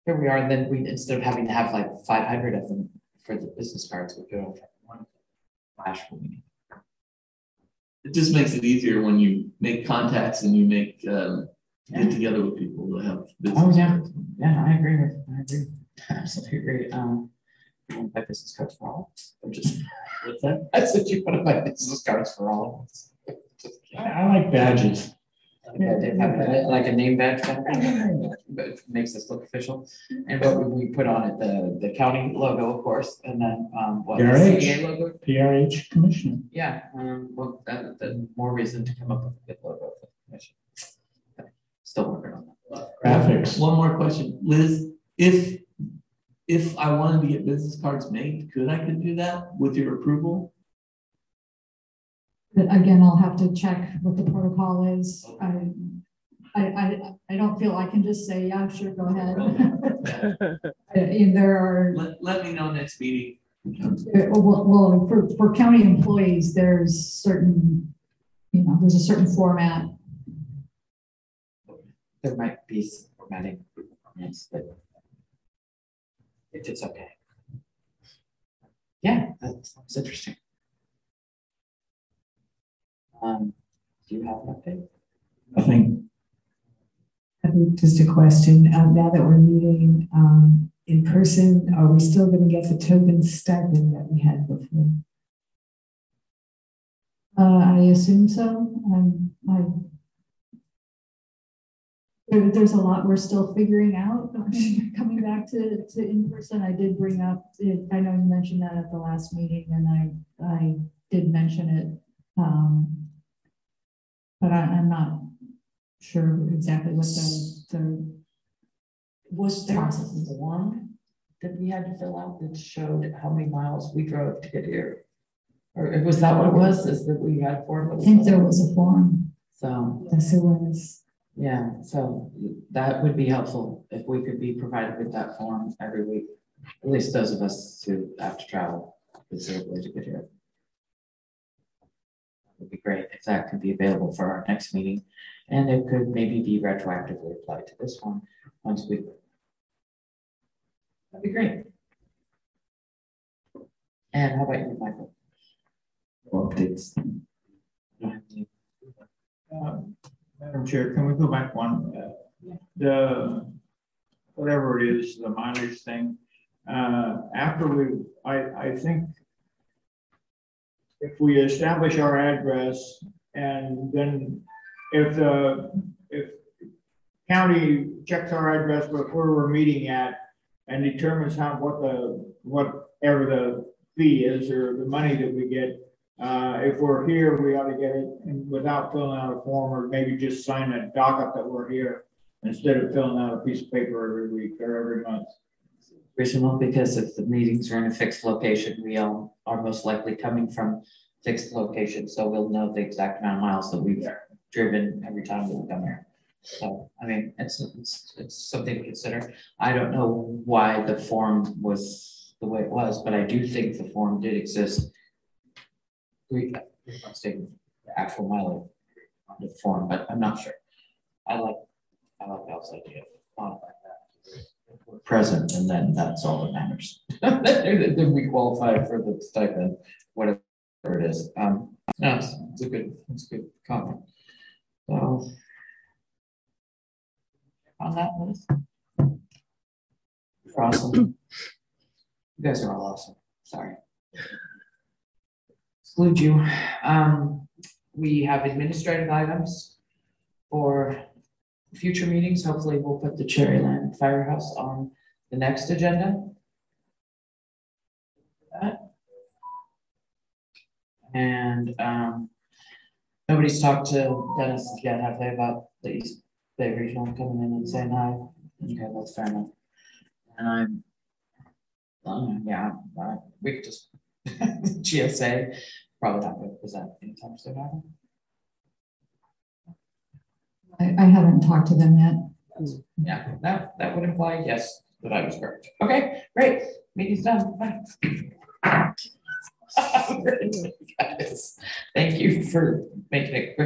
here we are, and then we, instead of having to have like five hundred of them for the business cards, we go one flash we. It just makes it easier when you make contacts and you make, um, get together with people to have. business Oh, yeah. cards. Yeah, I agree with, I agree, absolutely agree, um, you want my business cards for all, or just, What's that? I said you want my business cards for all of us. I, I like badges. Like a- have a- like a name badge, kind of thing, but it makes us look official. And what would we put on it? The, the county logo, of course, and then, um, what, the logo? PRH Commissioner. Yeah, um, well, that, that more reason to come up with a good logo for the commission. Still working on that. Graphics. One more question, Liz, if, if I wanted to get business cards made, could I could do that with your approval? But again, I'll have to check what the protocol is. I, I, I, I don't feel I can just say, yeah, sure, go ahead. And there are, Let, let me know next meeting. well, well, for, for county employees, there's certain, you know, there's a certain format. There might be some formatting, yes, but if it's okay. Yeah, that sounds interesting. Um, do you have an update? I think I think just a question, um, now that we're meeting, um, in person, are we still gonna get the token stipend that we had before? Uh, I assume so. Um, I. There, there's a lot we're still figuring out, coming back to, to in person. I did bring up, it- I know you mentioned that at the last meeting and I, I did mention it. Um, but I, I'm not sure exactly what the, the, Was there form that we had to fill out that showed how many miles we drove to get here? Or was that what it was, is that we had form? I think there was a form. So, Yes, it was. Yeah, so that would be helpful if we could be provided with that form every week. At least those of us who have to travel considerably to get here. That would be great if that could be available for our next meeting, and it could maybe be retroactively applied to this one, once we. That'd be great. And how about you, Michael? Updates. Have any- Um, Madam Chair, can we go back one? Uh, The, whatever it is, the mileage thing, uh, after we, I, I think if we establish our address and then if the, if county checks our address where we're meeting at and determines how, what the, whatever the fee is or the money that we get, uh, if we're here, we ought to get it and without filling out a form or maybe just sign a docket that we're here instead of filling out a piece of paper every week or every month. Reasonable, because if the meetings are in a fixed location, we all are most likely coming from fixed locations, so we'll know the exact amount of miles that we've driven every time we come here. So, I mean, it's, it's, it's something to consider. I don't know why the form was the way it was, but I do think the form did exist. Stating the actual mileage on the form, but I'm not sure. I like, I like Al's idea. of modifying that. Present, and then that's all that matters. Then we qualify for the stipend, whatever it is. Um, no, it's, it's a good, it's a good comment. So. On that list. Awesome. You guys are all awesome, sorry. Exclude you. Um, we have administrative items for future meetings. Hopefully we'll put the Cherryland Firehouse on the next agenda. That. And, um, nobody's talked to Dennis yet, have they, about the East Bay Regional coming in and saying hi? Okay, that's fair enough. And I'm, um, yeah, uh, we could just, GSA, probably not going to present anytime soon, they? I, I haven't talked to them yet. Yeah, that, that would imply yes, that I was correct. Okay, great, meeting's done, bye. Thank you for making it